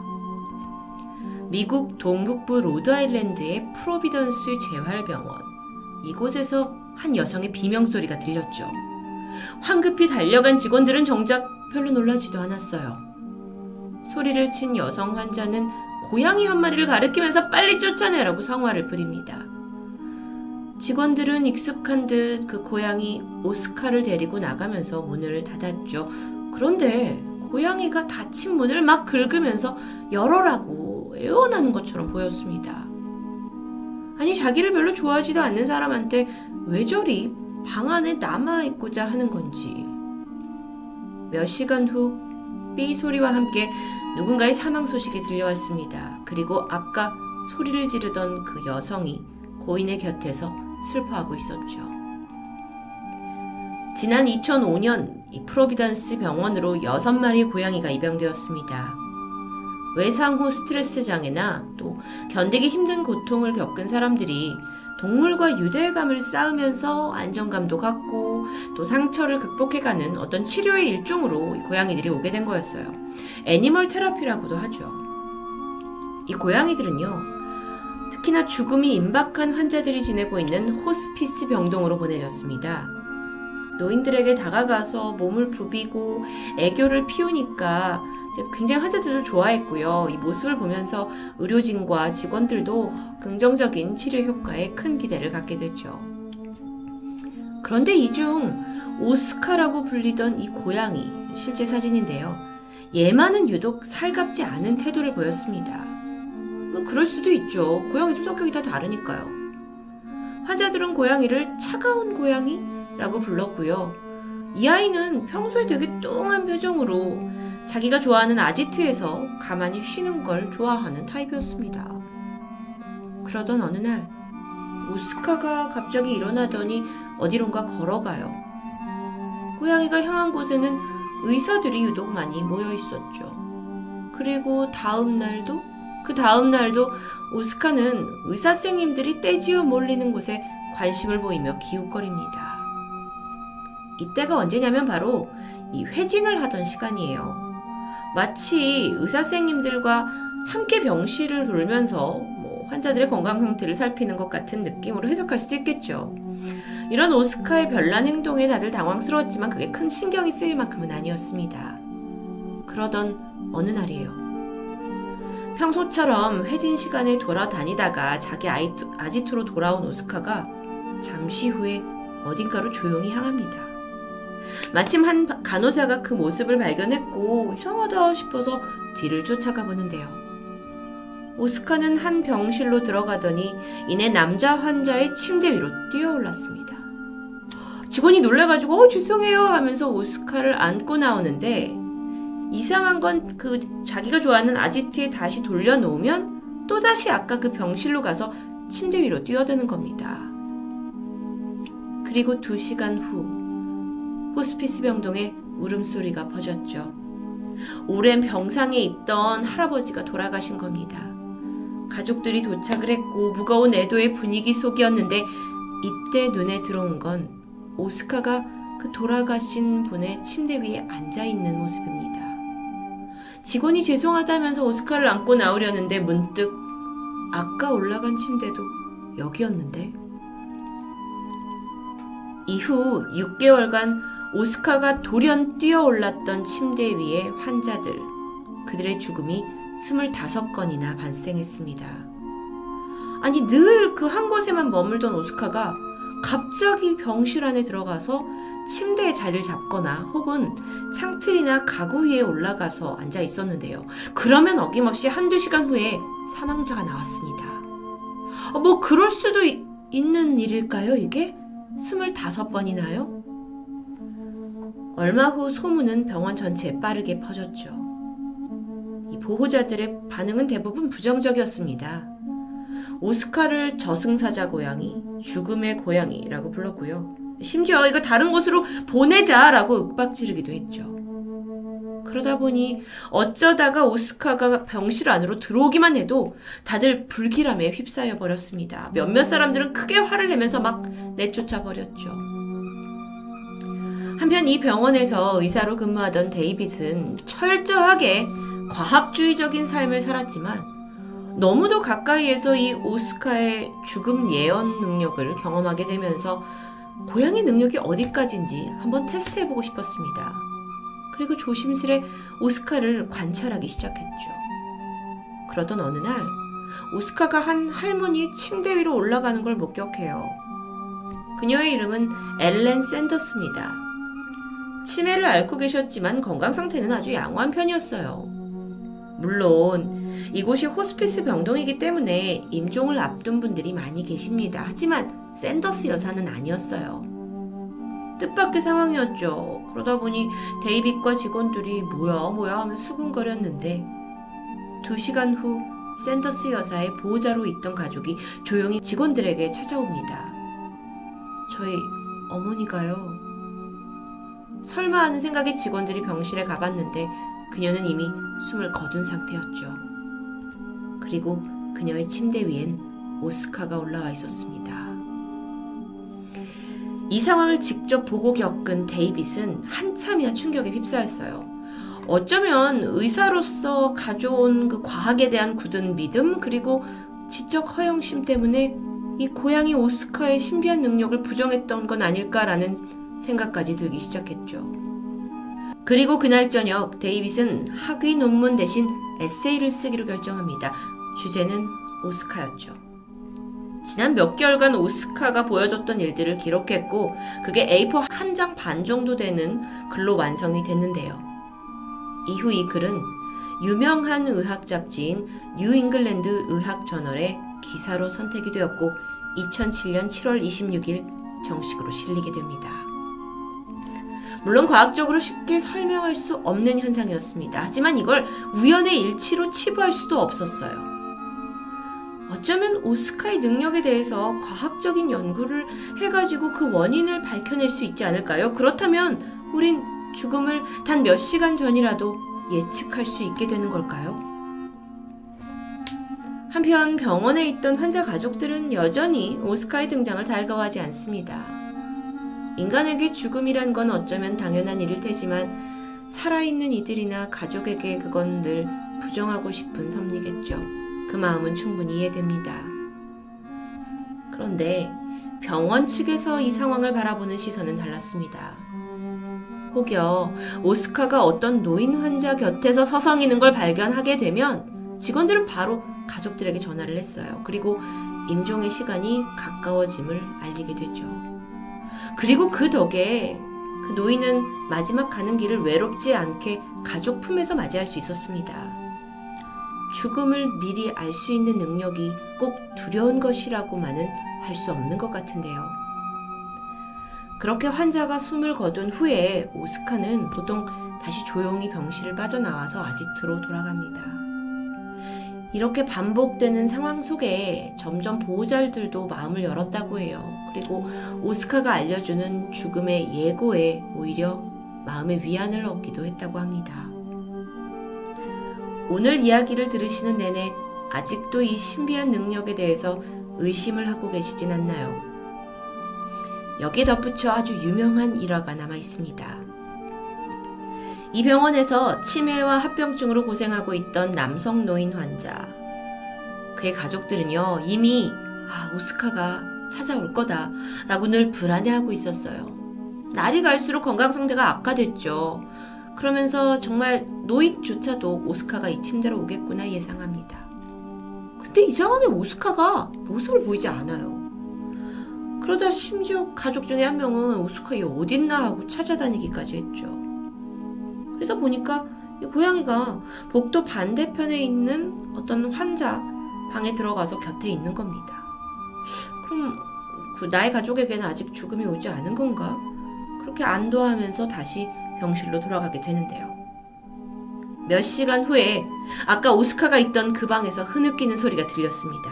미국 동북부 로드아일랜드의 프로비던스 재활병원. 이곳에서 한 여성의 비명소리가 들렸죠. 황급히 달려간 직원들은 정작 별로 놀라지도 않았어요. 소리를 친 여성 환자는 고양이 한 마리를 가리키면서 빨리 쫓아내라고 성화를 부립니다. 직원들은 익숙한 듯 그 고양이 오스카를 데리고 나가면서 문을 닫았죠. 그런데 고양이가 닫힌 문을 막 긁으면서 열어라고 애원하는 것처럼 보였습니다. 아니, 자기를 별로 좋아하지도 않는 사람한테 왜 저리 방 안에 남아있고자 하는 건지. 몇 시간 후, 삐 소리와 함께 누군가의 사망 소식이 들려왔습니다. 그리고 아까 소리를 지르던 그 여성이 고인의 곁에서 슬퍼하고 있었죠. 지난 2005년 이 프로비던스 병원으로 6마리의 고양이가 입양되었습니다. 외상 후 스트레스 장애나 또 견디기 힘든 고통을 겪은 사람들이 동물과 유대감을 쌓으면서 안정감도 갖고 또 상처를 극복해가는 어떤 치료의 일종으로 고양이들이 오게 된 거였어요. animal therapy라고도 하죠. 이 고양이들은요, 특히나 죽음이 임박한 환자들이 지내고 있는 호스피스 병동으로 보내졌습니다. 노인들에게 다가가서 몸을 부비고 애교를 피우니까 굉장히 환자들을 좋아했고요. 이 모습을 보면서 의료진과 직원들도 긍정적인 치료 효과에 큰 기대를 갖게 되죠. 그런데 이 중 오스카라고 불리던 이 고양이 실제 사진인데요. 얘만은 유독 살갑지 않은 태도를 보였습니다. 뭐 그럴 수도 있죠. 고양이도 성격이 다 다르니까요. 환자들은 고양이를 차가운 고양이라고 불렀고요. 이 아이는 평소에 되게 뚱한 표정으로 자기가 좋아하는 아지트에서 가만히 쉬는 걸 좋아하는 타입이었습니다. 그러던 어느 날 오스카가 갑자기 일어나더니 어디론가 걸어가요. 고양이가 향한 곳에는 의사들이 유독 많이 모여 있었죠. 그리고 다음 날도 그 다음 날도 오스카는 의사 선생님들이 떼지어 몰리는 곳에 관심을 보이며 기웃거립니다. 이때가 언제냐면 바로 이 회진을 하던 시간이에요. 마치 의사 선생님들과 함께 병실을 돌면서 뭐 환자들의 건강 상태를 살피는 것 같은 느낌으로 해석할 수도 있겠죠. 이런 오스카의 별난 행동에 다들 당황스러웠지만 그게 큰 신경이 쓰일 만큼은 아니었습니다. 그러던 어느 날이에요. 평소처럼 회진 시간에 돌아다니다가 자기 아지트로 돌아온 오스카가 잠시 후에 어딘가로 조용히 향합니다. 마침 한 간호사가 그 모습을 발견했고 이상하다 싶어서 뒤를 쫓아가 보는데요. 오스카는 한 병실로 들어가더니 이내 남자 환자의 침대 위로 뛰어올랐습니다. 직원이 놀라가지고 어 죄송해요 하면서 오스카를 안고 나오는데 이상한 건 그 자기가 좋아하는 아지트에 다시 돌려놓으면 또다시 아까 그 병실로 가서 침대 위로 뛰어드는 겁니다. 그리고 두 시간 후 호스피스 병동에 울음소리가 퍼졌죠. 오랜 병상에 있던 할아버지가 돌아가신 겁니다. 가족들이 도착을 했고 무거운 애도의 분위기 속이었는데 이때 눈에 들어온 건 오스카가 그 돌아가신 분의 침대 위에 앉아 있는 모습입니다. 직원이 죄송하다면서 오스카를 안고 나오려는데 문득 아까 올라간 침대도 여기였는데 이후 6개월간 오스카가 돌연 뛰어올랐던 침대 위에 환자들, 그들의 죽음이 25건이나 발생했습니다. 아니, 늘 그 한 곳에만 머물던 오스카가 갑자기 병실 안에 들어가서 침대에 자리를 잡거나 혹은 창틀이나 가구 위에 올라가서 앉아 있었는데요. 그러면 어김없이 한두 시간 후에 사망자가 나왔습니다. 어, 뭐 그럴 수도 이, 있는 일일까요, 이게? 25번이나요? 얼마 후 소문은 병원 전체에 빠르게 퍼졌죠. 이 보호자들의 반응은 대부분 부정적이었습니다. 오스카를 저승사자 고양이, 죽음의 고양이라고 불렀고요. 심지어 이거 다른 곳으로 보내자라고 윽박 지르기도 했죠. 그러다 보니 어쩌다가 오스카가 병실 안으로 들어오기만 해도 다들 불길함에 휩싸여 버렸습니다. 몇몇 사람들은 크게 화를 내면서 막 내쫓아 버렸죠. 한편 이 병원에서 의사로 근무하던 데이빗은 철저하게 과학주의적인 삶을 살았지만 너무도 가까이에서 이 오스카의 죽음 예언 능력을 경험하게 되면서 고양이 능력이 어디까지인지 한번 테스트해보고 싶었습니다. 그리고 조심스레 오스카를 관찰하기 시작했죠. 그러던 어느 날 오스카가 한 할머니 침대 위로 올라가는 걸 목격해요. 그녀의 이름은 엘렌 샌더스입니다. 치매를 앓고 계셨지만 건강 상태는 아주 양호한 편이었어요. 물론 이곳이 호스피스 병동이기 때문에 임종을 앞둔 분들이 많이 계십니다. 하지만 샌더스 여사는 아니었어요. 뜻밖의 상황이었죠. 그러다 보니 데이빗과 직원들이 뭐야 뭐야 하면서 수근거렸는데 두 시간 후 샌더스 여사의 보호자로 있던 가족이 조용히 직원들에게 찾아옵니다. 저희 어머니가요. 설마 하는 생각에 직원들이 병실에 가봤는데 그녀는 이미 숨을 거둔 상태였죠. 그리고 그녀의 침대 위엔 오스카가 올라와 있었습니다. 이 상황을 직접 보고 겪은 데이빗은 한참이나 충격에 휩싸였어요. 어쩌면 의사로서 가져온 그 과학에 대한 굳은 믿음 그리고 지적 허영심 때문에 이 고양이 오스카의 신비한 능력을 부정했던 건 아닐까라는 생각까지 들기 시작했죠. 그리고 그날 저녁 데이빗은 학위 논문 대신 에세이를 쓰기로 결정합니다. 주제는 오스카였죠. 지난 몇 개월간 오스카가 보여줬던 일들을 기록했고 그게 A4 한 장 반 정도 되는 글로 완성이 됐는데요. 이후 이 글은 유명한 의학 잡지인 뉴 잉글랜드 의학 저널의 기사로 선택이 되었고 2007년 7월 26일 정식으로 실리게 됩니다. 물론 과학적으로 쉽게 설명할 수 없는 현상이었습니다. 하지만 이걸 우연의 일치로 치부할 수도 없었어요. 어쩌면 오스카의 능력에 대해서 과학적인 연구를 해가지고 그 원인을 밝혀낼 수 있지 않을까요? 그렇다면 우린 죽음을 단 몇 시간 전이라도 예측할 수 있게 되는 걸까요? 한편 병원에 있던 환자 가족들은 여전히 오스카의 등장을 달가워하지 않습니다. 인간에게 죽음이란 건 어쩌면 당연한 일일 테지만 살아있는 이들이나 가족에게 그건 늘 부정하고 싶은 섭리겠죠. 그 마음은 충분히 이해됩니다. 그런데 병원 측에서 이 상황을 바라보는 시선은 달랐습니다. 혹여 오스카가 어떤 노인 환자 곁에서 서성이는 걸 발견하게 되면 직원들은 바로 가족들에게 전화를 했어요. 그리고 임종의 시간이 가까워짐을 알리게 되죠. 그리고 그 덕에 그 노인은 마지막 가는 길을 외롭지 않게 가족 품에서 맞이할 수 있었습니다. 죽음을 미리 알 수 있는 능력이 꼭 두려운 것이라고만은 할 수 없는 것 같은데요. 그렇게 환자가 숨을 거둔 후에 오스카는 보통 다시 조용히 병실을 빠져나와서 아지트로 돌아갑니다. 이렇게 반복되는 상황 속에 점점 보호자들도 마음을 열었다고 해요. 그리고 오스카가 알려주는 죽음의 예고에 오히려 마음의 위안을 얻기도 했다고 합니다. 오늘 이야기를 들으시는 내내 아직도 이 신비한 능력에 대해서 의심을 하고 계시진 않나요? 여기에 덧붙여 아주 유명한 일화가 남아 있습니다. 이 병원에서 치매와 합병증으로 고생하고 있던 남성 노인 환자. 그의 가족들은요, 이미, 아, 오스카가 찾아올 거다. 라고 늘 불안해하고 있었어요. 날이 갈수록 건강 상태가 악화됐죠. 그러면서 정말 노인조차도 오스카가 이 침대로 오겠구나 예상합니다. 근데 이상하게 오스카가 모습을 보이지 않아요. 그러다 심지어 가족 중에 한 명은 오스카 이 어딨나 하고 찾아다니기까지 했죠. 그래서 보니까 이 고양이가 복도 반대편에 있는 어떤 환자 방에 들어가서 곁에 있는 겁니다. 그럼 그 나의 가족에게는 아직 죽음이 오지 않은 건가? 그렇게 안도하면서 다시 병실로 돌아가게 되는데요. 몇 시간 후에 아까 오스카가 있던 그 방에서 흐느끼는 소리가 들렸습니다.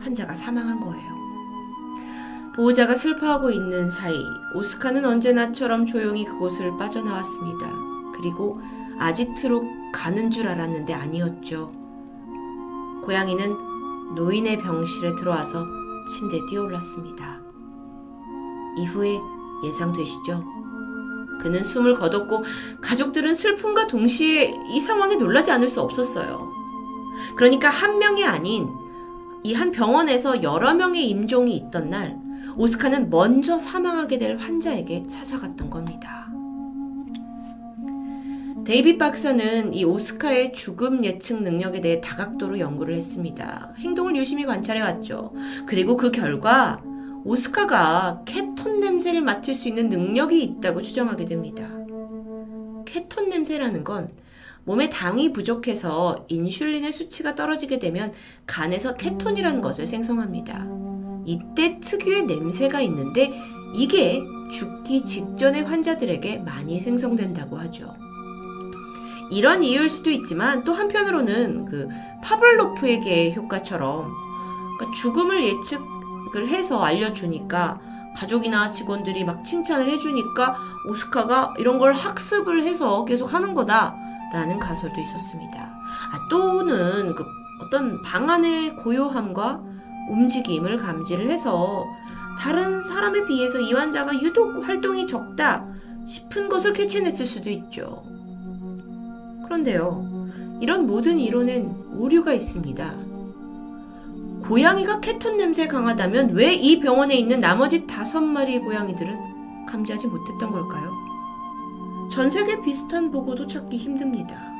환자가 사망한 거예요. 보호자가 슬퍼하고 있는 사이 오스카는 언제나처럼 조용히 그곳을 빠져나왔습니다. 그리고 아지트로 가는 줄 알았는데 아니었죠. 고양이는 노인의 병실에 들어와서 침대에 뛰어올랐습니다. 이후에 예상되시죠? 그는 숨을 거뒀고 가족들은 슬픔과 동시에 이 상황에 놀라지 않을 수 없었어요. 그러니까 한 명이 아닌 이 한 병원에서 여러 명의 임종이 있던 날 오스카는 먼저 사망하게 될 환자에게 찾아갔던 겁니다. 데이빗 박사는 이 오스카의 죽음 예측 능력에 대해 다각도로 연구를 했습니다. 행동을 유심히 관찰해 왔죠. 그리고 그 결과 오스카가 케톤 냄새를 맡을 수 있는 능력이 있다고 추정하게 됩니다. 케톤 냄새라는 건 몸에 당이 부족해서 인슐린의 수치가 떨어지게 되면 간에서 케톤이라는 것을 생성합니다. 이때 특유의 냄새가 있는데 이게 죽기 직전의 환자들에게 많이 생성된다고 하죠. 이런 이유일 수도 있지만 또 한편으로는 그 파블로프에게 효과처럼 그러니까 죽음을 예측을 해서 알려주니까 가족이나 직원들이 막 칭찬을 해주니까 오스카가 이런 걸 학습을 해서 계속 하는 거다라는 가설도 있었습니다. 아, 또는 그 어떤 방 안의 고요함과 움직임을 감지를 해서 다른 사람에 비해서 이 환자가 유독 활동이 적다 싶은 것을 캐치냈을 수도 있죠. 그런데요, 이런 모든 이론엔 오류가 있습니다. 고양이가 케톤 냄새에 강하다면 왜 이 병원에 있는 나머지 다섯 마리의 고양이들은 감지하지 못했던 걸까요? 전 세계 비슷한 보고도 찾기 힘듭니다.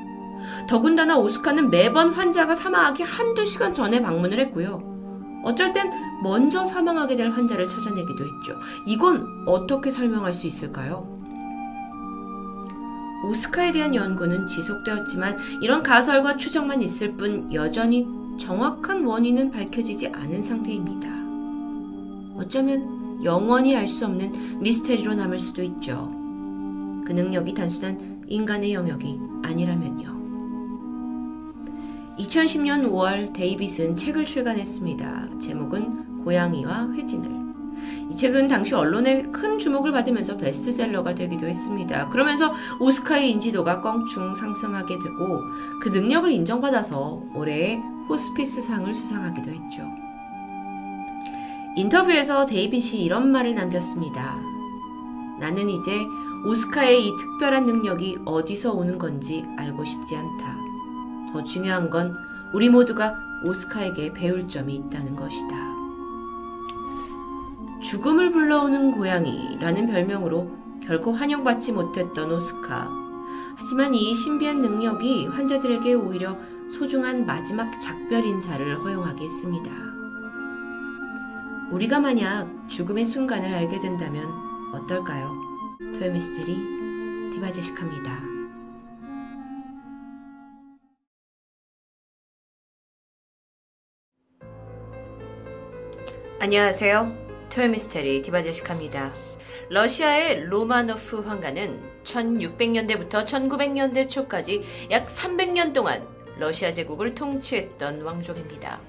더군다나 오스카는 매번 환자가 사망하기 한두 시간 전에 방문을 했고요. 어쩔 땐 먼저 사망하게 될 환자를 찾아내기도 했죠. 이건 어떻게 설명할 수 있을까요? 오스카에 대한 연구는 지속되었지만 이런 가설과 추정만 있을 뿐 여전히 정확한 원인은 밝혀지지 않은 상태입니다. 어쩌면 영원히 알 수 없는 미스테리로 남을 수도 있죠. 그 능력이 단순한 인간의 영역이 아니라면요. 2010년 5월 데이빗은 책을 출간했습니다. 제목은 고양이와 회진을. 이 책은 당시 언론의 큰 주목을 받으면서 베스트셀러가 되기도 했습니다. 그러면서 오스카의 인지도가 껑충 상승하게 되고 그 능력을 인정받아서 올해의 호스피스 상을 수상하기도 했죠. 인터뷰에서 데이빗이 이런 말을 남겼습니다. 나는 이제 오스카의 이 특별한 능력이 어디서 오는 건지 알고 싶지 않다. 더 중요한 건 우리 모두가 오스카에게 배울 점이 있다는 것이다. 죽음을 불러오는 고양이라는 별명으로 결코 환영받지 못했던 오스카. 하지만 이 신비한 능력이 환자들에게 오히려 소중한 마지막 작별 인사를 허용하게 했습니다. 우리가 만약 죽음의 순간을 알게 된다면 어떨까요? 토요미스테리 디바제식합니다. 안녕하세요. 토요미스테리 디바제식합니다. 러시아의 로마노프 황가는 1600년대부터 1900년대 초까지 약 300년 동안 러시아 제국을 통치했던 왕족입니다.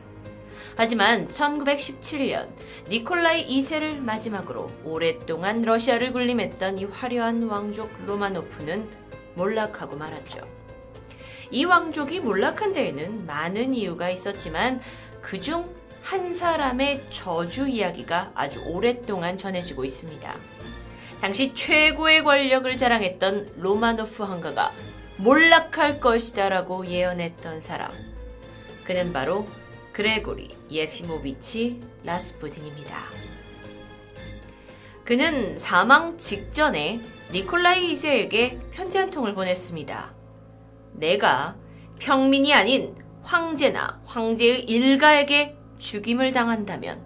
하지만 1917년 니콜라이 2세를 마지막으로 오랫동안 러시아를 군림했던 이 화려한 왕족 로마노프는 몰락하고 말았죠. 이 왕족이 몰락한 데에는 많은 이유가 있었지만 그중 한 사람의 저주 이야기가 아주 오랫동안 전해지고 있습니다. 당시 최고의 권력을 자랑했던 로마노프 황가가 몰락할 것이다라고 예언했던 사람. 그는 바로 그레고리 예피모비치 라스푸틴입니다. 그는 사망 직전에 니콜라이 2세에게 편지 한 통을 보냈습니다. 내가 평민이 아닌 황제나 황제의 일가에게 죽임을 당한다면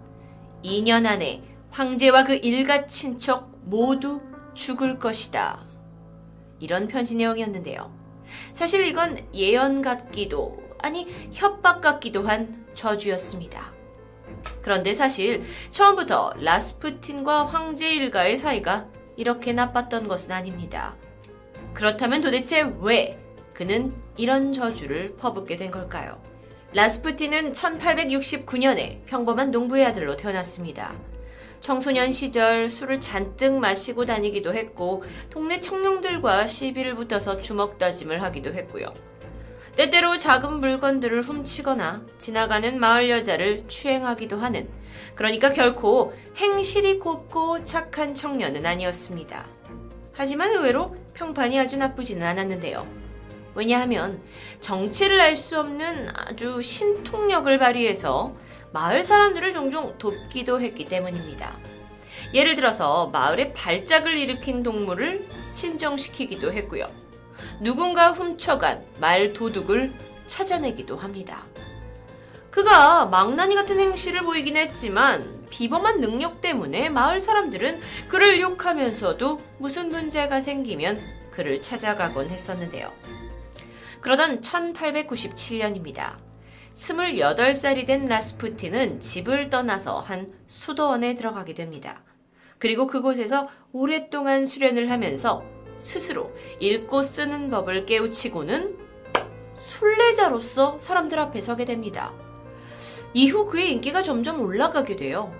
2년 안에 황제와 그 일가 친척 모두 죽을 것이다. 이런 편지 내용이었는데요. 사실 이건 예언 같기도 아니 협박 같기도 한 저주였습니다. 그런데 사실 처음부터 라스푸틴과 황제 일가의 사이가 이렇게 나빴던 것은 아닙니다. 그렇다면 도대체 왜 그는 이런 저주를 퍼붓게 된 걸까요? 라스푸틴은 1869년에 평범한 농부의 아들로 태어났습니다. 청소년 시절 술을 잔뜩 마시고 다니기도 했고 동네 청룡들과 시비를 붙어서 주먹 다짐을 하기도 했고요. 때때로 작은 물건들을 훔치거나 지나가는 마을 여자를 추행하기도 하는 그러니까 결코 행실이 곱고 착한 청년은 아니었습니다. 하지만 의외로 평판이 아주 나쁘지는 않았는데요. 왜냐하면 정체를 알 수 없는 아주 신통력을 발휘해서 마을 사람들을 종종 돕기도 했기 때문입니다. 예를 들어서 마을에 발작을 일으킨 동물을 진정시키기도 했고요. 누군가 훔쳐간 말 도둑을 찾아내기도 합니다. 그가 망나니 같은 행실을 보이긴 했지만 비범한 능력 때문에 마을 사람들은 그를 욕하면서도 무슨 문제가 생기면 그를 찾아가곤 했었는데요. 그러던 1897년입니다. 28살이 된 라스푸틴은 집을 떠나서 한 수도원에 들어가게 됩니다. 그리고 그곳에서 오랫동안 수련을 하면서 스스로 읽고 쓰는 법을 깨우치고는 순례자로서 사람들 앞에 서게 됩니다. 이후 그의 인기가 점점 올라가게 돼요.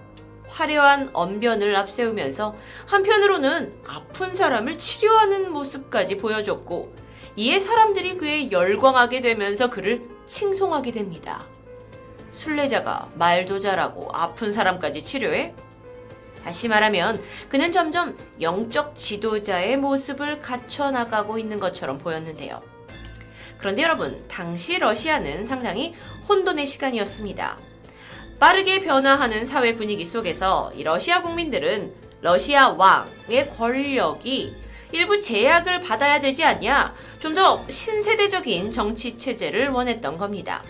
화려한 언변을 앞세우면서 한편으로는 아픈 사람을 치료하는 모습까지 보여줬고 이에 사람들이 그에 열광하게 되면서 그를 칭송하게 됩니다. 순례자가 말도 잘하고 아픈 사람까지 치료해? 다시 말하면 그는 점점 영적 지도자의 모습을 갖춰나가고 있는 것처럼 보였는데요. 그런데 여러분, 당시 러시아는 상당히 혼돈의 시간이었습니다. 빠르게 변화하는 사회 분위기 속에서 러시아 국민들은 러시아 왕의 권력이 일부 제약을 받아야 되지 않냐, 좀 더 신세대적인 정치 체제를 원했던 겁니다.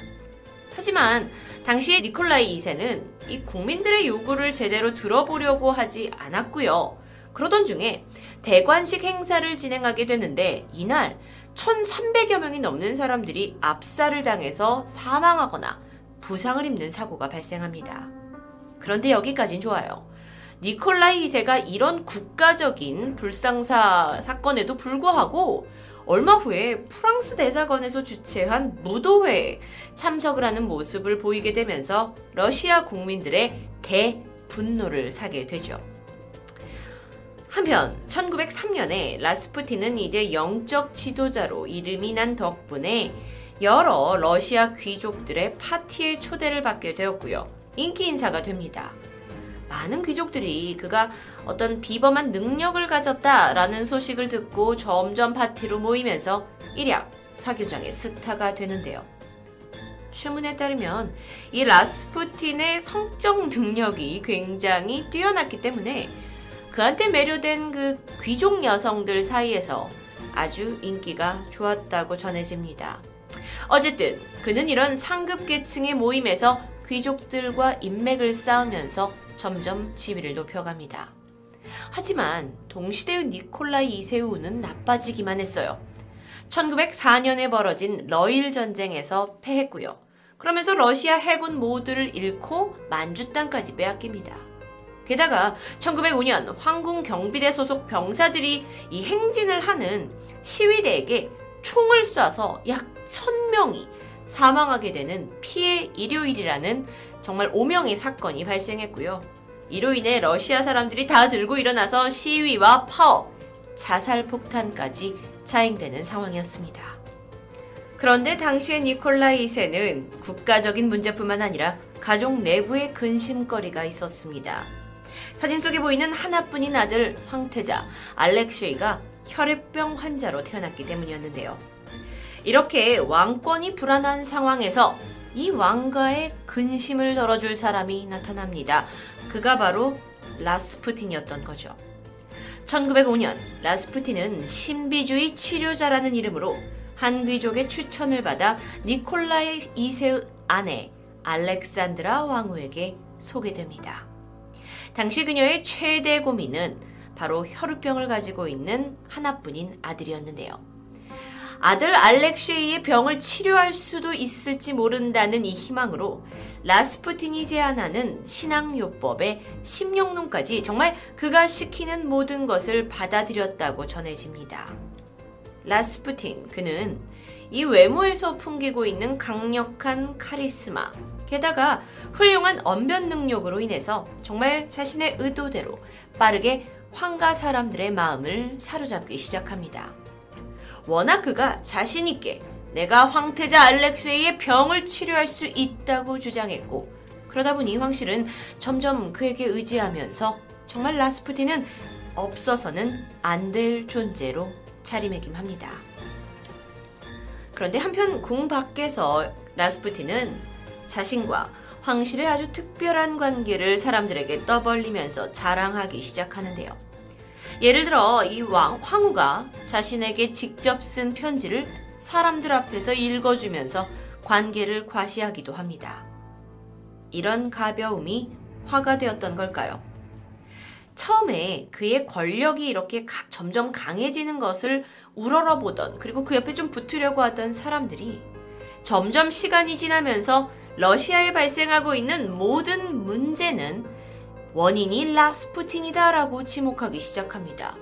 하지만 당시에 니콜라이 2세는 이 국민들의 요구를 제대로 들어보려고 하지 않았고요. 그러던 중에 대관식 행사를 진행하게 되는데 이날 1,300여 명이 넘는 사람들이 압살을 당해서 사망하거나 부상을 입는 사고가 발생합니다. 그런데 여기까진 좋아요. 니콜라이 2세가 이런 국가적인 불상사 사건에도 불구하고 얼마 후에 프랑스 대사관에서 주최한 무도회에 참석을 하는 모습을 보이게 되면서 러시아 국민들의 대분노를 사게 되죠. 한편 1903년에 라스푸틴은 이제 영적 지도자로 이름이 난 덕분에 여러 러시아 귀족들의 파티에 초대를 받게 되었고요. 인기 인사가 됩니다. 많은 귀족들이 그가 어떤 비범한 능력을 가졌다라는 소식을 듣고 점점 파티로 모이면서 일약 사교장의 스타가 되는데요. 추문에 따르면 이 라스푸틴의 성적 능력이 굉장히 뛰어났기 때문에 그한테 매료된 그 귀족 여성들 사이에서 아주 인기가 좋았다고 전해집니다. 어쨌든 그는 이런 상급 계층의 모임에서 귀족들과 인맥을 쌓으면서 점점 지위를 높여갑니다. 하지만 동시대의 니콜라이 이세우는 나빠지기만 했어요. 1904년에 벌어진 러일 전쟁에서 패했고요. 그러면서 러시아 해군 모두를 잃고 만주 땅까지 빼앗깁니다. 게다가 1905년 황궁 경비대 소속 병사들이 이 행진을 하는 시위대에게 총을 쏴서 약 1000명이 사망하게 되는 피해 일요일이라는 정말 오명의 사건이 발생했고요. 이로 인해 러시아 사람들이 다 들고 일어나서 시위와 파업, 자살 폭탄까지 자행되는 상황이었습니다. 그런데 당시의 니콜라이 2세는 국가적인 문제뿐만 아니라 가족 내부의 근심거리가 있었습니다. 사진 속에 보이는 하나뿐인 아들 황태자 알렉쉐이가 혈액병 환자로 태어났기 때문이었는데요. 이렇게 왕권이 불안한 상황에서 이 왕가의 근심을 덜어줄 사람이 나타납니다. 그가 바로 라스푸틴이었던 거죠. 1905년 라스푸틴은 신비주의 치료자라는 이름으로 한 귀족의 추천을 받아 니콜라이 2세의 아내 알렉산드라 왕후에게 소개됩니다. 당시 그녀의 최대 고민은 바로 혈우병을 가지고 있는 하나뿐인 아들이었는데요. 아들 알렉쉐이의 병을 치료할 수도 있을지 모른다는 이 희망으로 라스푸틴이 제안하는 신앙요법의 심령론까지 정말 그가 시키는 모든 것을 받아들였다고 전해집니다. 라스푸틴, 그는 이 외모에서 풍기고 있는 강력한 카리스마, 게다가 훌륭한 언변 능력으로 인해서 정말 자신의 의도대로 빠르게 황가 사람들의 마음을 사로잡기 시작합니다. 워낙 그가 자신있게 내가 황태자 알렉세이의 병을 치료할 수 있다고 주장했고 그러다 보니 황실은 점점 그에게 의지하면서 정말 라스푸틴은 없어서는 안 될 존재로 자리매김합니다. 그런데 한편 궁 밖에서 라스푸틴은 자신과 황실의 아주 특별한 관계를 사람들에게 떠벌리면서 자랑하기 시작하는데요. 예를 들어 이 왕, 황후가 자신에게 직접 쓴 편지를 사람들 앞에서 읽어주면서 관계를 과시하기도 합니다. 이런 가벼움이 화가 되었던 걸까요? 처음에 그의 권력이 이렇게 가, 점점 강해지는 것을 우러러보던 그리고 그 옆에 좀 붙으려고 하던 사람들이 점점 시간이 지나면서 러시아에 발생하고 있는 모든 문제는 원인이 라스푸틴이다라고 지목하기 시작합니다.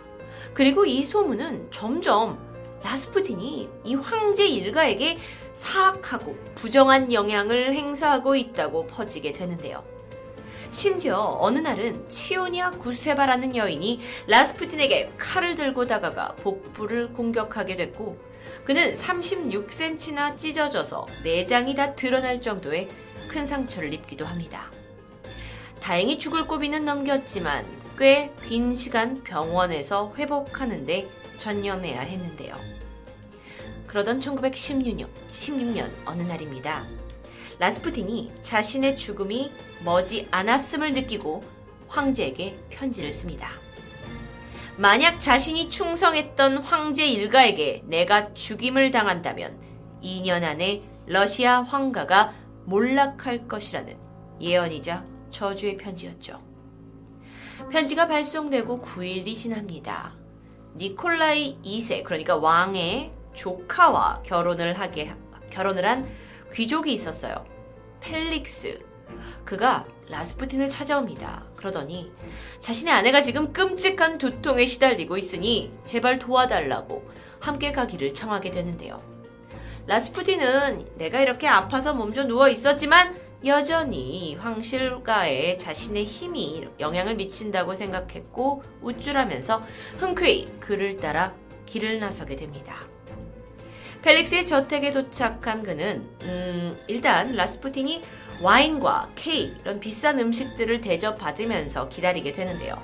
그리고 이 소문은 점점 라스푸틴이 이 황제 일가에게 사악하고 부정한 영향을 행사하고 있다고 퍼지게 되는데요. 심지어 어느 날은 치오니아 구세바라는 여인이 라스푸틴에게 칼을 들고 다가가 복부를 공격하게 됐고 그는 36cm나 찢어져서 내장이 다 드러날 정도의 큰 상처를 입기도 합니다. 다행히 죽을 고비는 넘겼지만 꽤 긴 시간 병원에서 회복하는데 전념해야 했는데요. 그러던 1916년 16년 어느 날입니다. 라스푸틴이 자신의 죽음이 머지 않았음을 느끼고 황제에게 편지를 씁니다. 만약 자신이 충성했던 황제 일가에게 내가 죽임을 당한다면 2년 안에 러시아 황가가 몰락할 것이라는 예언이자 저주의 편지였죠. 편지가 발송되고 9일이 지납니다. 니콜라이 2세, 그러니까 왕의 조카와 결혼을 하게 결혼을 한 귀족이 있었어요. 펠릭스. 그가 라스푸틴을 찾아옵니다. 그러더니 자신의 아내가 지금 끔찍한 두통에 시달리고 있으니 제발 도와달라고 함께 가기를 청하게 되는데요. 라스푸틴은 내가 이렇게 아파서 몸져 누워 있었지만 여전히 황실가에 자신의 힘이 영향을 미친다고 생각했고 우쭐하면서 흔쾌히 그를 따라 길을 나서게 됩니다. 펠릭스의 저택에 도착한 그는 음, 일단 라스푸틴이 와인과 케이크 이런 비싼 음식들을 대접받으면서 기다리게 되는데요.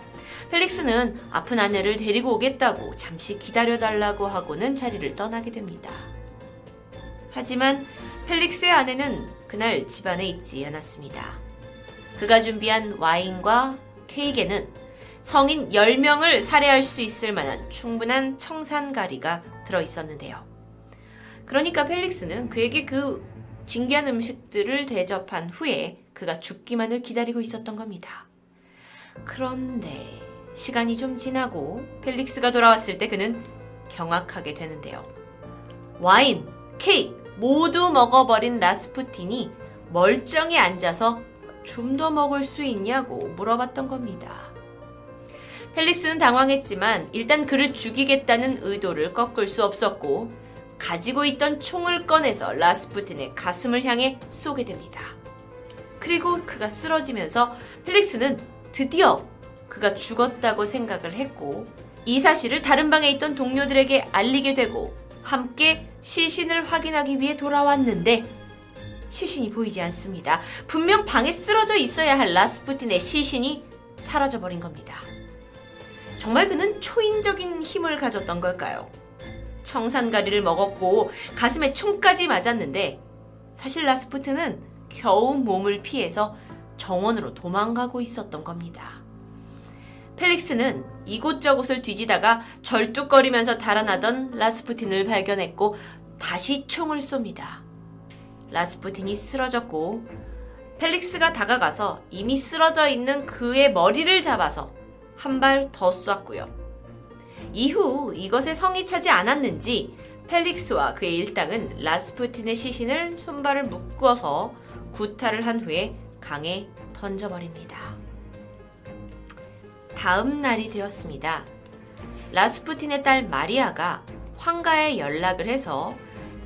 펠릭스는 아픈 아내를 데리고 오겠다고 잠시 기다려달라고 하고는 자리를 떠나게 됩니다. 하지만 펠릭스의 아내는 그날 집안에 있지 않았습니다. 그가 준비한 와인과 케이크에는 성인 10명을 살해할 수 있을 만한 충분한 청산가리가 들어 있었는데요. 그러니까 펠릭스는 그에게 그 진귀한 음식들을 대접한 후에 그가 죽기만을 기다리고 있었던 겁니다. 그런데 시간이 좀 지나고 펠릭스가 돌아왔을 때 그는 경악하게 되는데요. 와인, 케이크 모두 먹어버린 라스푸틴이 멀쩡히 앉아서 좀 더 먹을 수 있냐고 물어봤던 겁니다. 펠릭스는 당황했지만 일단 그를 죽이겠다는 의도를 꺾을 수 없었고 가지고 있던 총을 꺼내서 라스푸틴의 가슴을 향해 쏘게 됩니다. 그리고 그가 쓰러지면서 펠릭스는 드디어 그가 죽었다고 생각을 했고 이 사실을 다른 방에 있던 동료들에게 알리게 되고 함께 시신을 확인하기 위해 돌아왔는데 시신이 보이지 않습니다. 분명 방에 쓰러져 있어야 할 라스푸틴의 시신이 사라져 버린 겁니다. 정말 그는 초인적인 힘을 가졌던 걸까요? 청산가리를 먹었고 가슴에 총까지 맞았는데 사실 라스푸트는 겨우 몸을 피해서 정원으로 도망가고 있었던 겁니다. 펠릭스는 이곳저곳을 뒤지다가 절뚝거리면서 달아나던 라스푸틴을 발견했고 다시 총을 쏩니다. 라스푸틴이 쓰러졌고 펠릭스가 다가가서 이미 쓰러져 있는 그의 머리를 잡아서 한 발 더 쐈고요. 이후 이것에 성이 차지 않았는지 펠릭스와 그의 일당은 라스푸틴의 시신을 손발을 묶어서 구타를 한 후에 강에 던져버립니다. 다음 날이 되었습니다. 라스푸틴의 딸 마리아가 황가에 연락을 해서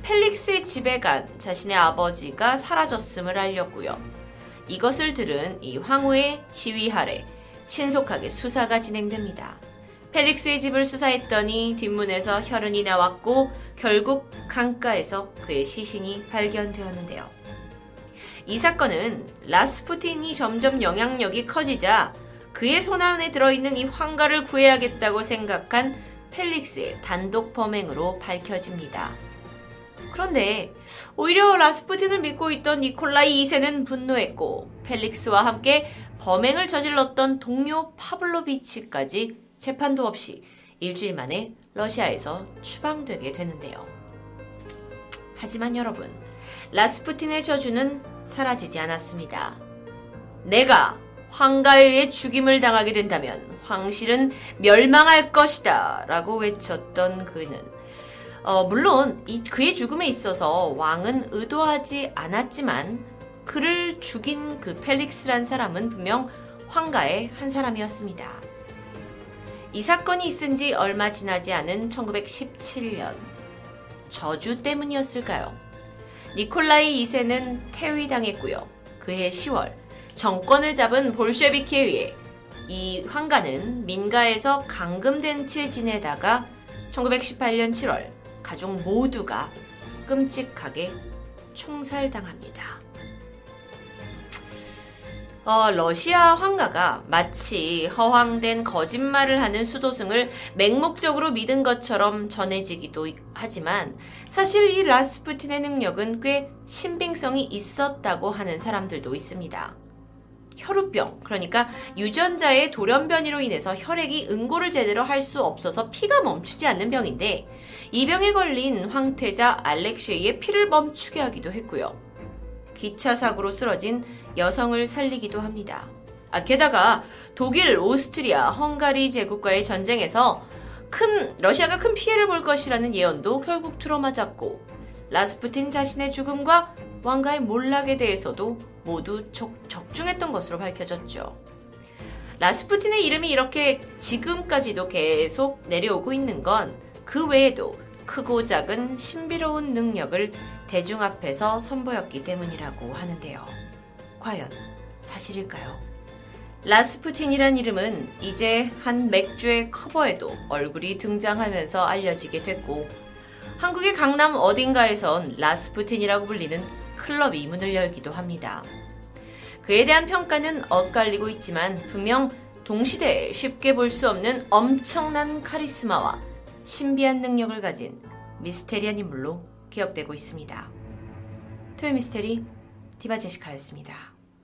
펠릭스의 집에 간 자신의 아버지가 사라졌음을 알렸고요. 이것을 들은 이 황후의 지휘 아래 신속하게 수사가 진행됩니다. 펠릭스의 집을 수사했더니 뒷문에서 혈흔이 나왔고 결국 강가에서 그의 시신이 발견되었는데요. 이 사건은 라스푸틴이 점점 영향력이 커지자 그의 손안에 들어있는 이 황가를 구해야겠다고 생각한 펠릭스의 단독 범행으로 밝혀집니다. 그런데 오히려 라스푸틴을 믿고 있던 니콜라이 2세는 분노했고 펠릭스와 함께 범행을 저질렀던 동료 파블로비치까지 재판도 없이 일주일 만에 러시아에서 추방되게 되는데요. 하지만 여러분, 라스푸틴의 저주는 사라지지 않았습니다. 내가 황가에 의해 죽임을 당하게 된다면 황실은 멸망할 것이다 라고 외쳤던 그는 어, 물론 이, 그의 죽음에 있어서 왕은 의도하지 않았지만 그를 죽인 그 펠릭스란 사람은 분명 황가의 한 사람이었습니다. 이 사건이 있은 지 얼마 지나지 않은 1917년 저주 때문이었을까요? 니콜라이 2세는 퇴위당했고요. 그해 10월 정권을 잡은 볼쉐비키에 의해 이 황가는 민가에서 감금된 채 지내다가 1918년 7월 가족 모두가 끔찍하게 총살당합니다. 어, 러시아 황가가 마치 허황된 거짓말을 하는 수도승을 맹목적으로 믿은 것처럼 전해지기도 하지만 사실 이 라스푸틴의 능력은 꽤 신빙성이 있었다고 하는 사람들도 있습니다. 혈우병, 그러니까 유전자의 돌연변이로 인해서 혈액이 응고를 제대로 할 수 없어서 피가 멈추지 않는 병인데 이 병에 걸린 황태자 알렉쉐이의 피를 멈추게 하기도 했고요. 기차 사고로 쓰러진 여성을 살리기도 합니다. 아, 게다가 독일, 오스트리아, 헝가리 제국과의 전쟁에서 큰 러시아가 큰 피해를 볼 것이라는 예언도 결국 들어맞았고 라스푸틴 자신의 죽음과 왕가의 몰락에 대해서도 모두 적, 적중했던 것으로 밝혀졌죠. 라스푸틴의 이름이 이렇게 지금까지도 계속 내려오고 있는 건 그 외에도 크고 작은 신비로운 능력을 대중 앞에서 선보였기 때문이라고 하는데요. 과연 사실일까요? 라스푸틴이란 이름은 이제 한 맥주의 커버에도 얼굴이 등장하면서 알려지게 됐고 한국의 강남 어딘가에선 라스푸틴이라고 불리는 클럽 이 문을 열기도 합니다. 그에 대한 평가는 엇갈리고 있지만 분명 동시대에 쉽게 볼 수 없는 엄청난 카리스마와 신비한 능력을 가진 미스테리한 인물로 기억되고 있습니다. 토요미스테리 디바 제시카였습니다.